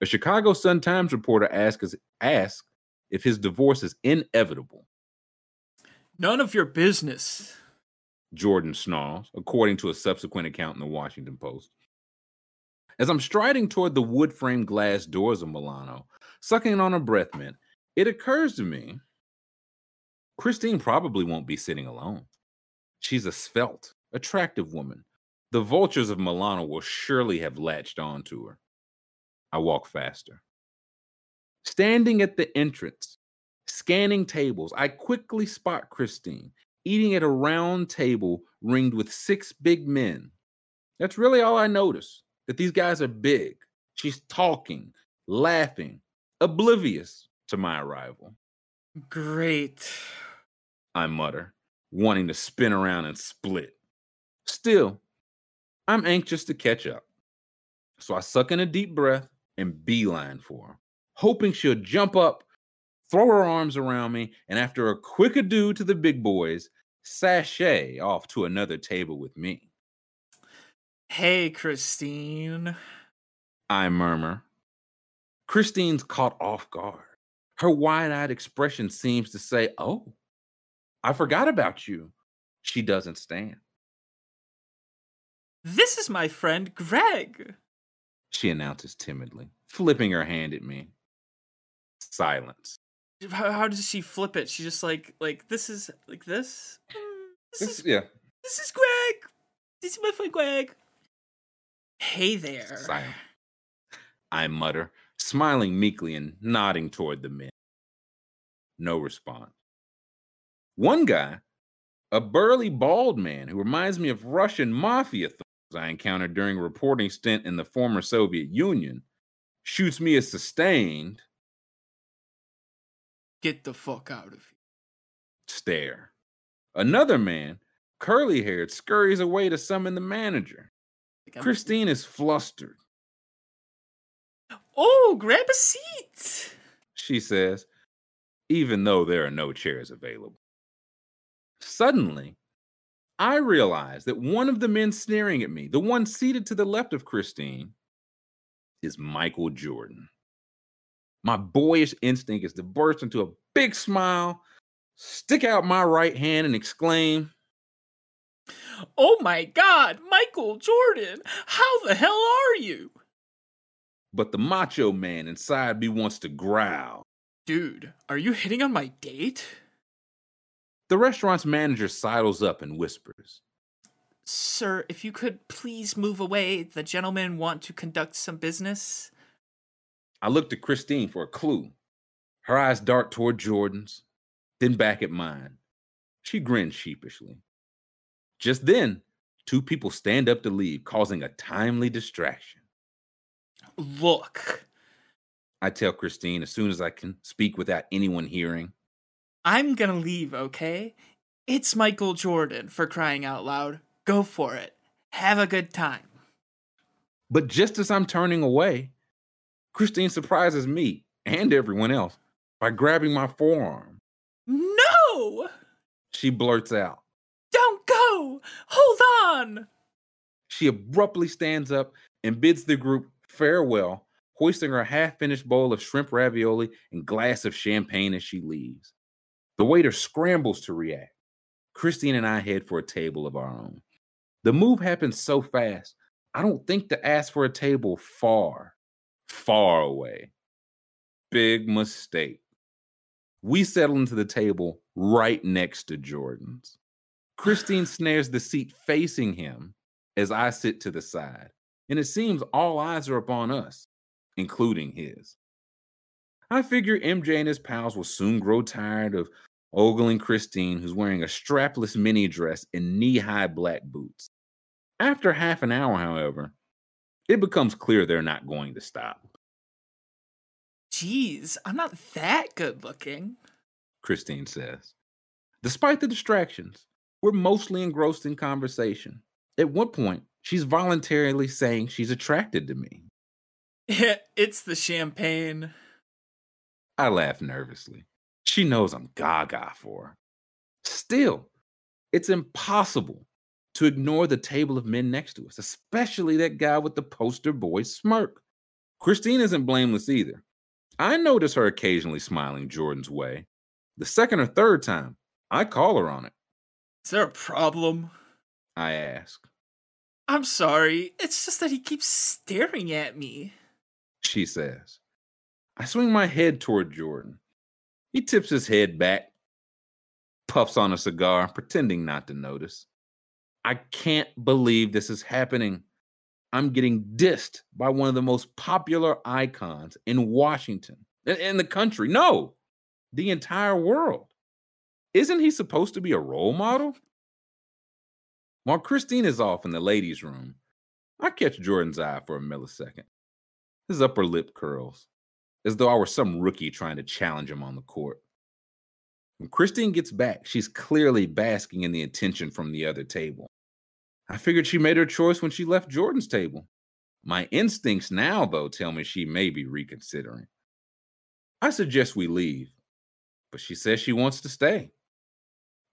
A Chicago Sun Times reporter asks, asks if his divorce is inevitable. None of your business, Jordan snarls, according to a subsequent account in the Washington Post. As I'm striding toward the wood framed glass doors of Milano, sucking on a breath mint, it occurs to me Christine probably won't be sitting alone. She's a svelte, attractive woman. The vultures of Milano will surely have latched on to her. I walk faster. Standing at the entrance, scanning tables, I quickly spot Christine eating at a round table ringed with six big men. That's really all I notice that these guys are big. She's talking, laughing, oblivious to my arrival. Great. I mutter, wanting to spin around and split. Still, I'm anxious to catch up. So I suck in a deep breath and beeline for her, hoping she'll jump up, throw her arms around me, and after a quick adieu to the big boys, sashay off to another table with me. Hey, Christine. I murmur. Christine's caught off guard. Her wide eyed expression seems to say, Oh, I forgot about you. She doesn't stand. This is my friend Greg, she announces timidly, flipping her hand at me. Silence. How, how does she flip it? She just like like this is like this. Mm, this, this is yeah. This is Greg. This is my friend Greg. Hey there. Silence. I mutter, smiling meekly and nodding toward the men. No response. One guy, a burly bald man who reminds me of Russian mafia thugs I encountered during a reporting stint in the former Soviet Union, shoots me a sustained. Get the fuck out of here. Stare. Another man, curly haired, scurries away to summon the manager. Christine is flustered. Oh, grab a seat, she says, even though there are no chairs available. Suddenly, I realize that one of the men sneering at me, the one seated to the left of Christine, is Michael Jordan. My boyish instinct is to burst into a big smile, stick out my right hand, and exclaim, Oh my God, Michael Jordan, how the hell are you? But the macho man inside me wants to growl. Dude, are you hitting on my date? The restaurant's manager sidles up and whispers. Sir, if you could please move away, the gentlemen want to conduct some business. I looked at Christine for a clue. Her eyes dart toward Jordan's, then back at mine. She grinned sheepishly. Just then, two people stand up to leave, causing a timely distraction. Look, I tell Christine as soon as I can speak without anyone hearing. I'm gonna leave, okay? It's Michael Jordan for crying out loud. Go for it. Have a good time. But just as I'm turning away, Christine surprises me and everyone else by grabbing my forearm. No! She blurts out. Hold on! She abruptly stands up and bids the group farewell, hoisting her half finished bowl of shrimp ravioli and glass of champagne as she leaves. The waiter scrambles to react. Christine and I head for a table of our own. The move happens so fast, I don't think to ask for a table far, far away. Big mistake. We settle into the table right next to Jordan's. Christine snares the seat facing him as I sit to the side, and it seems all eyes are upon us, including his. I figure MJ and his pals will soon grow tired of ogling Christine, who's wearing a strapless mini dress and knee high black boots. After half an hour, however, it becomes clear they're not going to stop. Jeez, I'm not that good looking, Christine says. Despite the distractions, we're mostly engrossed in conversation. At one point, she's voluntarily saying she's attracted to me. it's the champagne. I laugh nervously. She knows I'm gaga for her. Still, it's impossible to ignore the table of men next to us, especially that guy with the poster boy smirk. Christine isn't blameless either. I notice her occasionally smiling Jordan's way. The second or third time, I call her on it. Is there a problem? I ask. I'm sorry. It's just that he keeps staring at me. She says. I swing my head toward Jordan. He tips his head back, puffs on a cigar, pretending not to notice. I can't believe this is happening. I'm getting dissed by one of the most popular icons in Washington, in the country. No, the entire world. Isn't he supposed to be a role model? While Christine is off in the ladies' room, I catch Jordan's eye for a millisecond. His upper lip curls, as though I were some rookie trying to challenge him on the court. When Christine gets back, she's clearly basking in the attention from the other table. I figured she made her choice when she left Jordan's table. My instincts now, though, tell me she may be reconsidering. I suggest we leave, but she says she wants to stay.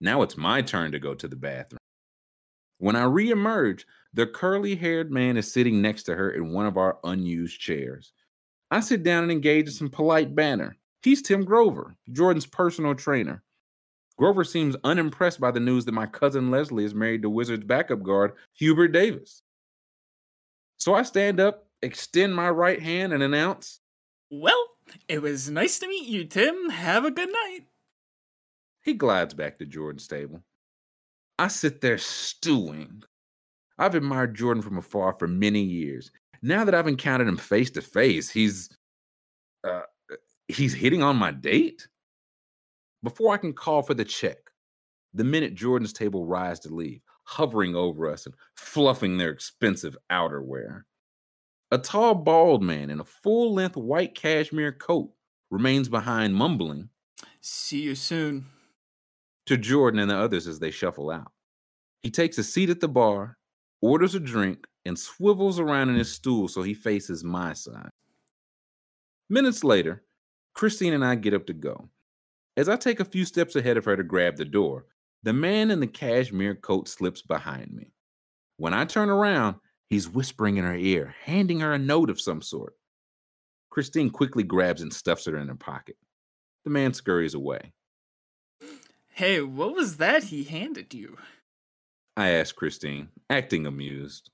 Now it's my turn to go to the bathroom. When I reemerge, the curly haired man is sitting next to her in one of our unused chairs. I sit down and engage in some polite banter. He's Tim Grover, Jordan's personal trainer. Grover seems unimpressed by the news that my cousin Leslie is married to Wizards backup guard Hubert Davis. So I stand up, extend my right hand, and announce Well, it was nice to meet you, Tim. Have a good night. He glides back to Jordan's table. I sit there stewing. I've admired Jordan from afar for many years. Now that I've encountered him face to face, he's uh, he's hitting on my date. Before I can call for the check, the minute Jordan's table rise to leave, hovering over us and fluffing their expensive outerwear. A tall, bald man in a full length white cashmere coat remains behind, mumbling, See you soon. To Jordan and the others as they shuffle out. He takes a seat at the bar, orders a drink, and swivels around in his stool so he faces my side. Minutes later, Christine and I get up to go. As I take a few steps ahead of her to grab the door, the man in the cashmere coat slips behind me. When I turn around, he's whispering in her ear, handing her a note of some sort. Christine quickly grabs and stuffs it in her pocket. The man scurries away. Hey, what was that he handed you? I asked Christine, acting amused.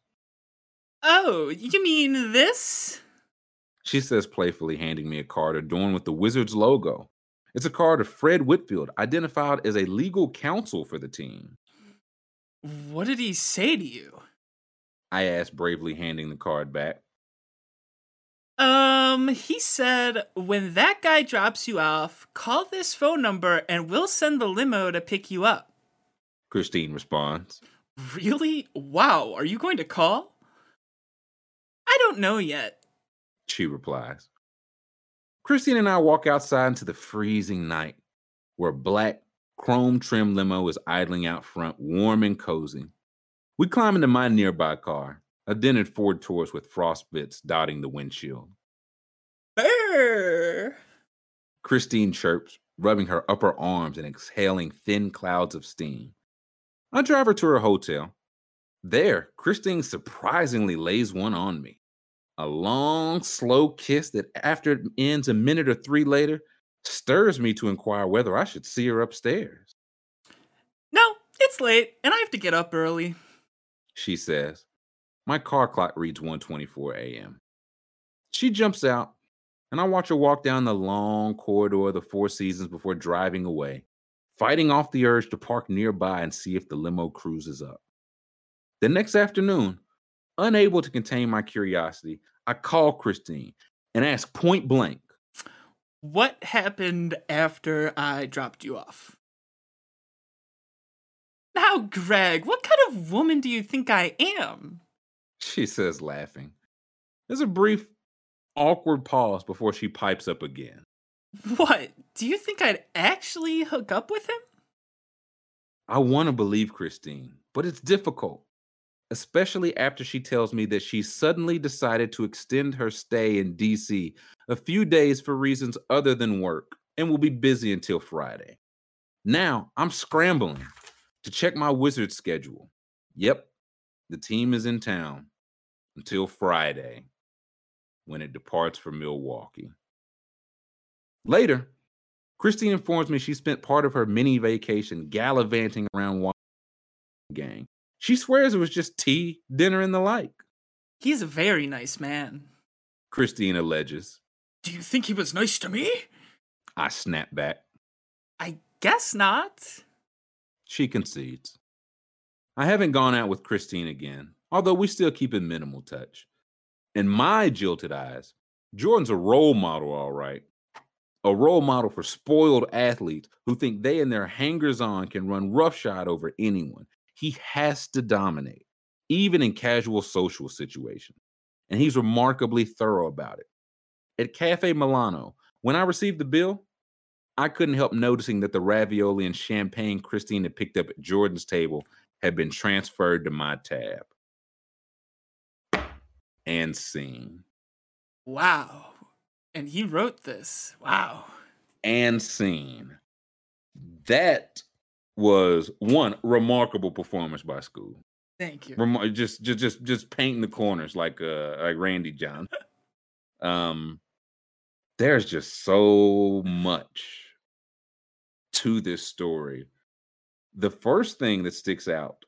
Oh, you mean this? She says playfully, handing me a card adorned with the Wizards logo. It's a card of Fred Whitfield, identified as a legal counsel for the team. What did he say to you? I asked, bravely handing the card back. Um, he said, when that guy drops you off, call this phone number and we'll send the limo to pick you up. Christine responds. Really? Wow, are you going to call? I don't know yet. She replies. Christine and I walk outside into the freezing night, where a black, chrome trim limo is idling out front, warm and cozy. We climb into my nearby car, Uh, a dented Ford Taurus with frost bits dotting the windshield. Brr. Christine chirps, rubbing her upper arms and exhaling thin clouds of steam. I drive her to her hotel. There, Christine surprisingly lays one on me. A long, slow kiss that, after it ends a minute or three later, stirs me to inquire whether I should see her upstairs. No, it's late, and I have to get up early. She says. My car clock reads 1:24 a.m. She jumps out, and I watch her walk down the long corridor of the Four Seasons before driving away, fighting off the urge to park nearby and see if the limo cruises up. The next afternoon, unable to contain my curiosity, I call Christine and ask point blank, What happened after I dropped you off? Now, Greg, what kind of woman do you think I am? She says, laughing. There's a brief, awkward pause before she pipes up again. What? Do you think I'd actually hook up with him? I want to believe Christine, but it's difficult, especially after she tells me that she suddenly decided to extend her stay in DC a few days for reasons other than work and will be busy until Friday. Now I'm scrambling to check my wizard schedule. Yep, the team is in town until Friday when it departs for Milwaukee. Later, Christine informs me she spent part of her mini vacation gallivanting around gang. She swears it was just tea, dinner, and the like. He's a very nice man. Christine alleges. Do you think he was nice to me? I snap back. I guess not. She concedes. I haven't gone out with Christine again, although we still keep in minimal touch. In my jilted eyes, Jordan's a role model, all right. A role model for spoiled athletes who think they and their hangers on can run roughshod over anyone. He has to dominate, even in casual social situations. And he's remarkably thorough about it. At Cafe Milano, when I received the bill, I couldn't help noticing that the ravioli and champagne Christine had picked up at Jordan's table had been transferred to my tab. And scene. Wow. And he wrote this. Wow. And scene. That was one remarkable performance by school. Thank you. Rem- just just just just painting the corners like uh like Randy John. um there's just so much to this story. The first thing that sticks out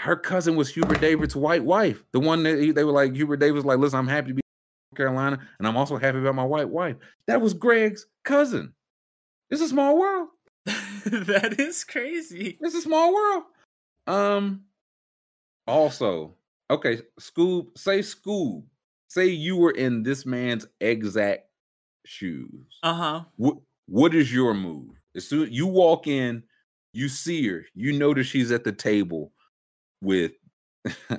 her cousin was Hubert Davis' white wife. The one that they were like, Hubert Davis, like, listen, I'm happy to be in Carolina, and I'm also happy about my white wife. That was Greg's cousin. It's a small world. that is crazy. It's a small world. Um, also, okay, Scoob, say Scoob, say you were in this man's exact shoes. Uh-huh. What what is your move? As soon you walk in, you see her, you notice she's at the table with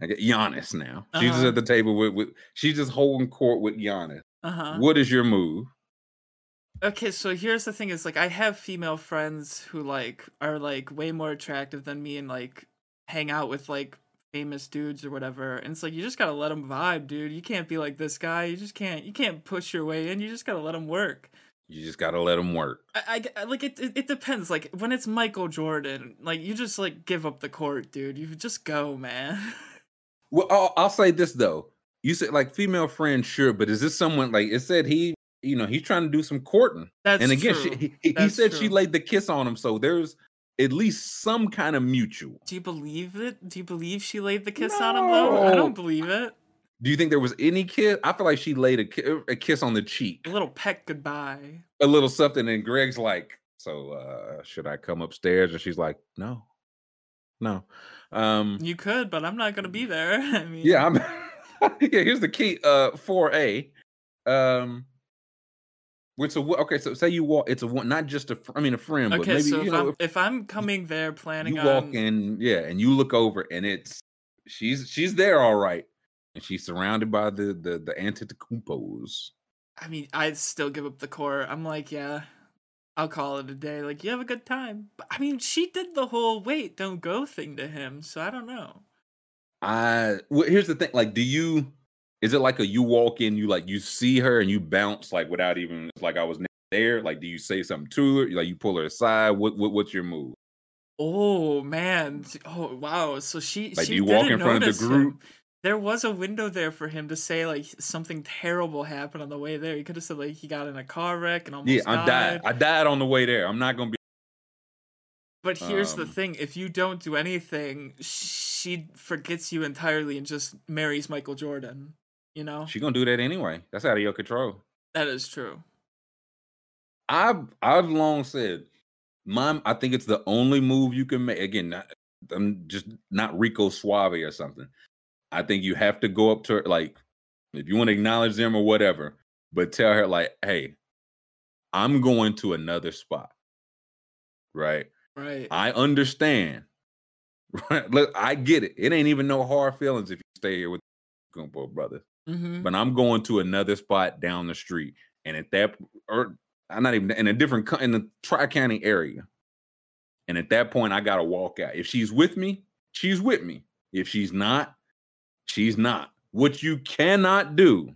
I get Giannis now. Uh-huh. She's just at the table with, with she's just holding court with Giannis. Uh-huh. What is your move? Okay, so here's the thing: is like I have female friends who like are like way more attractive than me and like hang out with like famous dudes or whatever. And it's like you just gotta let them vibe, dude. You can't be like this guy. You just can't. You can't push your way in. You just gotta let them work. You just gotta let them work. I, I like it, it. It depends. Like when it's Michael Jordan, like you just like give up the court, dude. You just go, man. Well, I'll, I'll say this though. You said like female friend, sure, but is this someone like it said he? You know, he's trying to do some courting. That's and again, true. She, he, he said true. she laid the kiss on him, so there's at least some kind of mutual. Do you believe it? Do you believe she laid the kiss on him though? I don't believe it. Do you think there was any kiss? I feel like she laid a, ki- a kiss on the cheek, A little peck goodbye. a little something, and Greg's like, "So, uh, should I come upstairs?" And she's like, "No, no." Um, You could, but I'm not gonna be there. I mean, yeah, I'm. yeah, here's the key. Uh, four A. Um, which a okay. So say you walk. It's a one, not just a. I mean, a friend. Okay, but maybe, so if, know, I'm, if I'm coming there planning, you on... walk in, yeah, and you look over, and it's she's she's there, all right, and she's surrounded by the the the Antetokounmpos. I mean, I'd still give up the core. I'm like, yeah, I'll call it a day. Like, you have a good time. But I mean, she did the whole wait, don't go thing to him. So I don't know. I well, here's the thing. Like, do you? Is it like a you walk in, you like you see her and you bounce like without even like I was there? Like, do you say something to her? Like, you pull her aside? What, what what's your move? Oh man! Oh wow! So she like she you walk in front of the group. Him there was a window there for him to say like something terrible happened on the way there. He could have said like he got in a car wreck and almost died. yeah, I died. I died on the way there. I'm not gonna be. But here's um, the thing: if you don't do anything, she forgets you entirely and just marries Michael Jordan. You know, she gonna do that anyway. That's out of your control. That is true. I've I've long said, mom. I think it's the only move you can make. Again, not, I'm just not Rico Suave or something. I think you have to go up to her, like, if you want to acknowledge them or whatever, but tell her, like, hey, I'm going to another spot. Right. Right. I understand. Right. Look, I get it. It ain't even no hard feelings if you stay here with Kumpo brothers. Mm-hmm. But I'm going to another spot down the street. And at that, or I'm not even in a different, in the Tri County area. And at that point, I got to walk out. If she's with me, she's with me. If she's not, She's not. What you cannot do,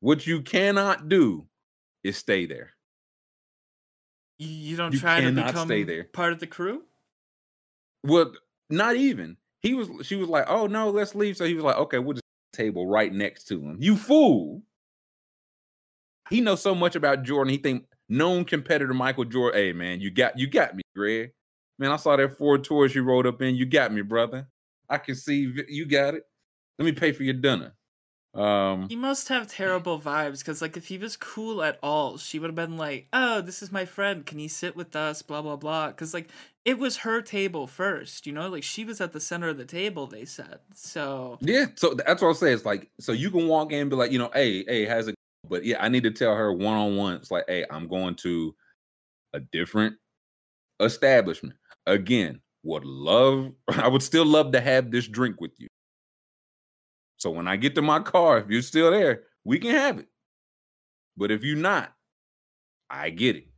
what you cannot do is stay there. You don't you try to become stay there. part of the crew? Well, not even. He was she was like, "Oh no, let's leave." So he was like, "Okay, we'll just table right next to him." You fool. He knows so much about Jordan. He think known competitor Michael Jordan. Hey man, you got you got me, Greg. Man, I saw that Ford Taurus you rode up in. You got me, brother. I can see you got it. Let me pay for your dinner. Um, he must have terrible vibes because, like, if he was cool at all, she would have been like, "Oh, this is my friend. Can he sit with us?" Blah blah blah. Because like it was her table first, you know, like she was at the center of the table. They said so. Yeah, so that's what I'll say. It's like so you can walk in and be like, you know, hey, hey, how's it? But yeah, I need to tell her one on one. It's like, hey, I'm going to a different establishment. Again, would love. I would still love to have this drink with you. So when I get to my car, if you're still there, we can have it. But if you're not, I get it.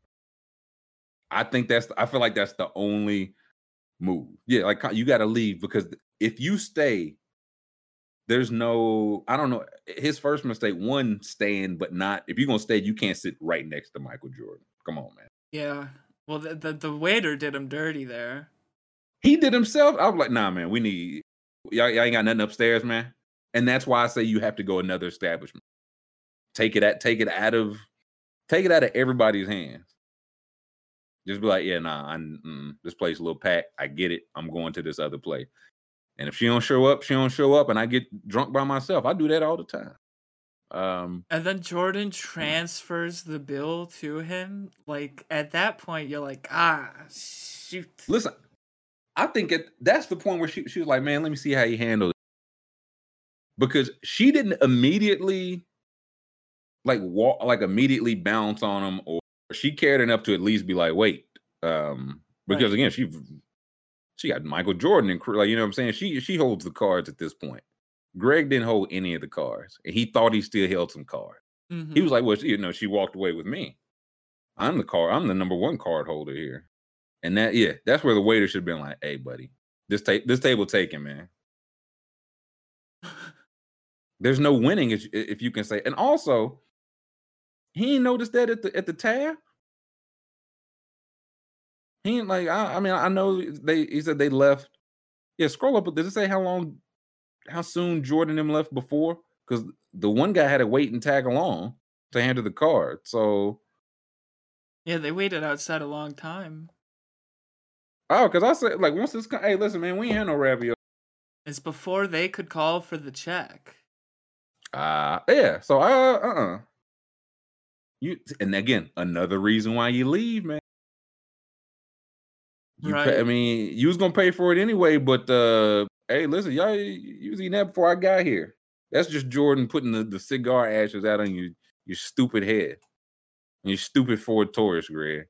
I think that's I feel like that's the only move. Yeah, like you got to leave because if you stay, there's no I don't know. His first mistake, one staying, but not if you're gonna stay, you can't sit right next to Michael Jordan. Come on, man. Yeah. Well, the the, the waiter did him dirty there. He did himself. I was like, nah, man. We need y'all, y'all ain't got nothing upstairs, man. And that's why I say you have to go another establishment. Take it at take it out of take it out of everybody's hands. Just be like, yeah, nah, I'm, mm, this place a little packed. I get it. I'm going to this other place. And if she don't show up, she don't show up, and I get drunk by myself. I do that all the time. Um, and then Jordan transfers the bill to him. Like at that point, you're like, ah, shoot. Listen, I think it, that's the point where she she was like, man, let me see how you handle because she didn't immediately like walk like immediately bounce on him or she cared enough to at least be like wait um because right. again she she got Michael Jordan and like you know what I'm saying? She she holds the cards at this point. Greg didn't hold any of the cards and he thought he still held some cards. Mm-hmm. he was like well you know she walked away with me. I'm the card I'm the number one card holder here. And that yeah that's where the waiter should have been like hey buddy this tape this table taken man There's no winning if, if you can say. And also, he ain't noticed that at the at the tab. He ain't like I, I mean I know they he said they left. Yeah, scroll up. Does it say how long, how soon Jordan them left before? Because the one guy had to wait and tag along to handle the card. So yeah, they waited outside a long time. Oh, because I said like once this, hey, listen, man, we ain't had no ravioli. It's before they could call for the check. Uh yeah. So uh uh uh. You and again another reason why you leave, man. You right. Pay, I mean, you was gonna pay for it anyway, but uh hey, listen, y'all you was eating that before I got here. That's just Jordan putting the, the cigar ashes out on your your stupid head. Your stupid Ford Taurus, Greg.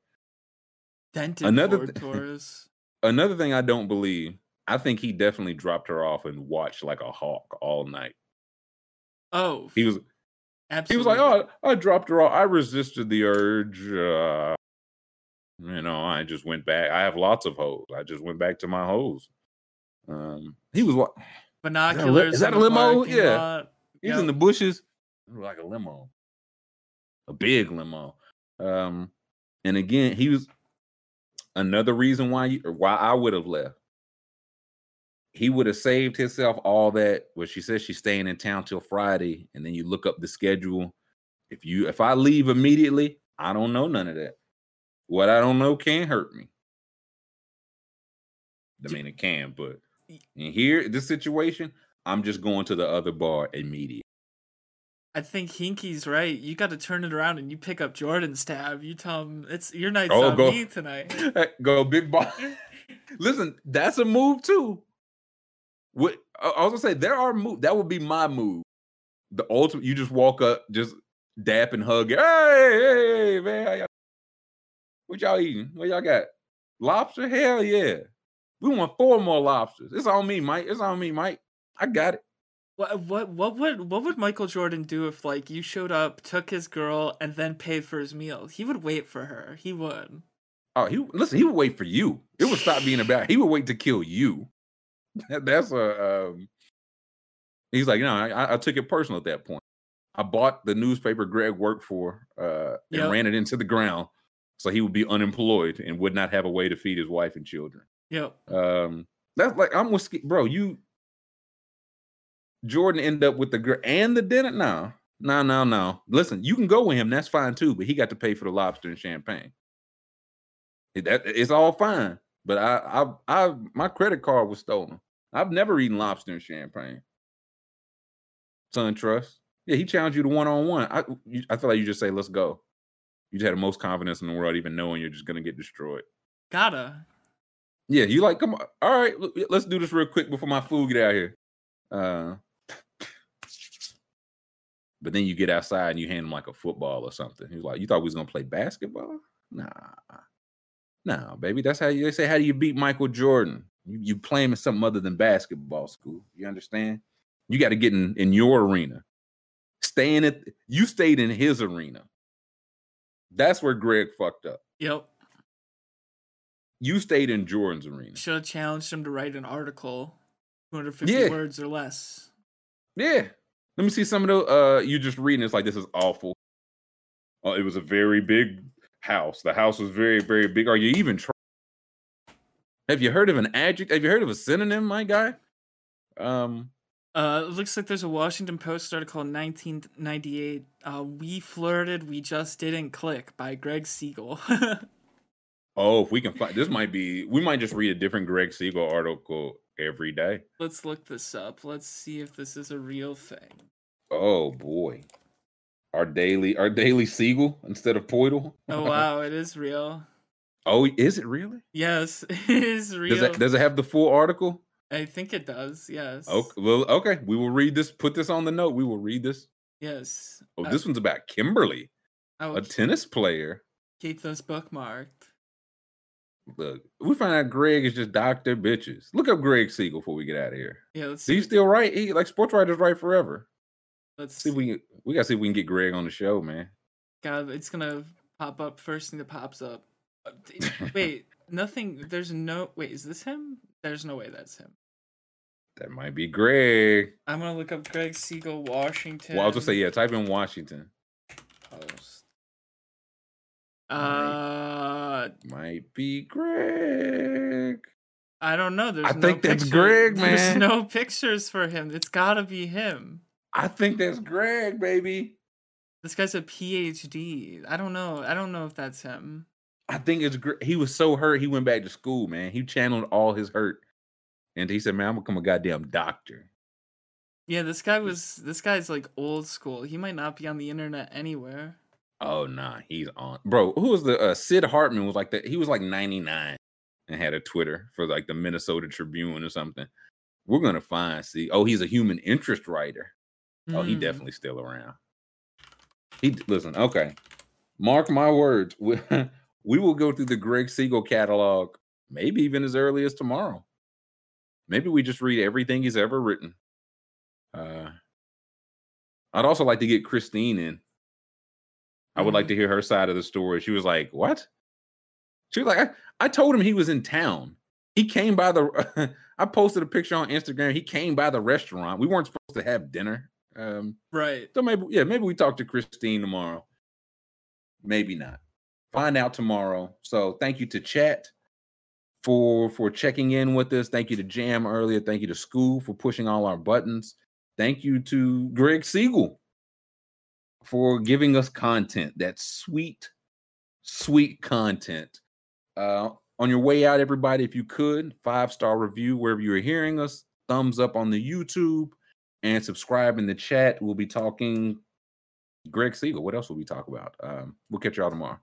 Dented another Ford th- Taurus. another thing I don't believe. I think he definitely dropped her off and watched like a hawk all night. Oh, he was. Absolutely. He was like, "Oh, I dropped her off. I resisted the urge. Uh, you know, I just went back. I have lots of hoes. I just went back to my hoes." Um, he was what? Binoculars. Is that a, limo? Yeah. Lot. He's yep. in the bushes. Like a limo. A big limo. Um, and again, he was another reason why you, why I would have left. He would have saved himself all that. Well, she says she's staying in town till Friday, and then you look up the schedule. If you if I leave immediately, I don't know none of that. What I don't know can't hurt me. I mean, it can, but in here, this situation, I'm just going to the other bar immediately. I think Hinky's right. You got to turn it around and you pick up Jordan's tab. You tell him it's your night's oh, on go, me tonight. Go big boss. Listen, that's a move too. What I was gonna say, there are move. That would be my move. The ultimate. You just walk up, just dap and hug. Hey, hey, hey man, what y'all eating? What y'all got? Lobster? Hell yeah. We want four more lobsters. It's on me, Mike. It's on me, Mike. I got it. What what what would what would Michael Jordan do if like you showed up, took his girl, and then paid for his meal? He would wait for her. He would. Oh, he listen. He would wait for you. It would stop being about. He would wait to kill you. That's a. Um, he's like, you know, I, I took it personal at that point. I bought the newspaper Greg worked for uh, and yep. ran it into the ground, so he would be unemployed and would not have a way to feed his wife and children. Yep. Um, that's like I'm with bro. You Jordan end up with the girl and the dinner. No, no, no, no. Listen, you can go with him. That's fine too. But he got to pay for the lobster and champagne. That, it's all fine. But I, I, I, my credit card was stolen. I've never eaten lobster and champagne. SunTrust. Yeah, he challenged you to one on one. I, you, I feel like you just say, "Let's go." You just had the most confidence in the world, even knowing you're just gonna get destroyed. Gotta. Yeah, you like, come on. All right, let's do this real quick before my food get out here. Uh, but then you get outside and you hand him like a football or something. He's like, "You thought we was gonna play basketball? Nah, nah, baby. That's how you they say. How do you beat Michael Jordan? You, you play him in something other than basketball school. You understand? You got to get in in your arena. Staying at you stayed in his arena. That's where Greg fucked up. Yep. You stayed in Jordan's arena. Should have challenged him to write an article, 250 yeah. words or less. Yeah, let me see some of the uh you just reading it's like this is awful. Uh, it was a very big house. The house was very, very big. Are you even trying? Have you heard of an adjective? Have you heard of a synonym, my guy? Um uh, it looks like there's a Washington Post article in 1998. Uh, we flirted, we just didn't click by Greg Siegel. oh, if we can find this, might be we might just read a different Greg Siegel article every day. Let's look this up. Let's see if this is a real thing. Oh boy. Our daily our daily Siegel instead of Poeltl. oh wow, it is real. Oh, is it really? Yes, it is real. Does it, does it have the full article? I think it does. Yes. Okay. Well, okay. We will read this. Put this on the note. We will read this. Yes. Oh, uh, this one's about Kimberly, a tennis player. Keep those bookmarked. Look, we find out Greg is just Doctor Bitches. Look up Greg Siegel before we get out of here. Yeah, let's see. He's still right. He like sports writers right forever. Let's see if we we gotta see if we can get Greg on the show, man. God, it's gonna pop up first thing that pops up. Uh, wait, nothing. There's no. Wait, is this him? There's no way that's him. That might be Greg. I'm gonna look up Greg Siegel, Washington. Well, I'll just say yeah. Type in Washington. Post. Uh, might be Greg. I don't know. There's I no think that's Greg, man. There's no pictures for him. It's gotta be him. I think that's Greg, baby. This guy's a PhD. I don't know. I don't know if that's him. I think it's great. He was so hurt, he went back to school, man. He channeled all his hurt. And he said, Man, I'm gonna become a goddamn doctor. Yeah, this guy was this guy's like old school. He might not be on the internet anywhere. Oh nah, he's on. Bro, who was the uh, Sid Hartman was like that? He was like 99 and had a Twitter for like the Minnesota Tribune or something. We're gonna find see. Oh, he's a human interest writer. Mm. Oh, he hmm. definitely still around. He listen, okay. Mark my words. We, we will go through the Greg Siegel catalog, maybe even as early as tomorrow. Maybe we just read everything he's ever written. Uh, I'd also like to get Christine in. I would mm. like to hear her side of the story. She was like, "What?" She was like, "I, I told him he was in town. He came by the. I posted a picture on Instagram. He came by the restaurant. We weren't supposed to have dinner. Um, right. So maybe, yeah, maybe we talk to Christine tomorrow. Maybe not. Find out tomorrow. So thank you to chat for for checking in with us. Thank you to Jam earlier. Thank you to School for pushing all our buttons. Thank you to Greg Siegel for giving us content. That sweet, sweet content. Uh, on your way out, everybody, if you could, five star review wherever you're hearing us, thumbs up on the YouTube, and subscribe in the chat. We'll be talking Greg Siegel. What else will we talk about? Um, we'll catch y'all tomorrow.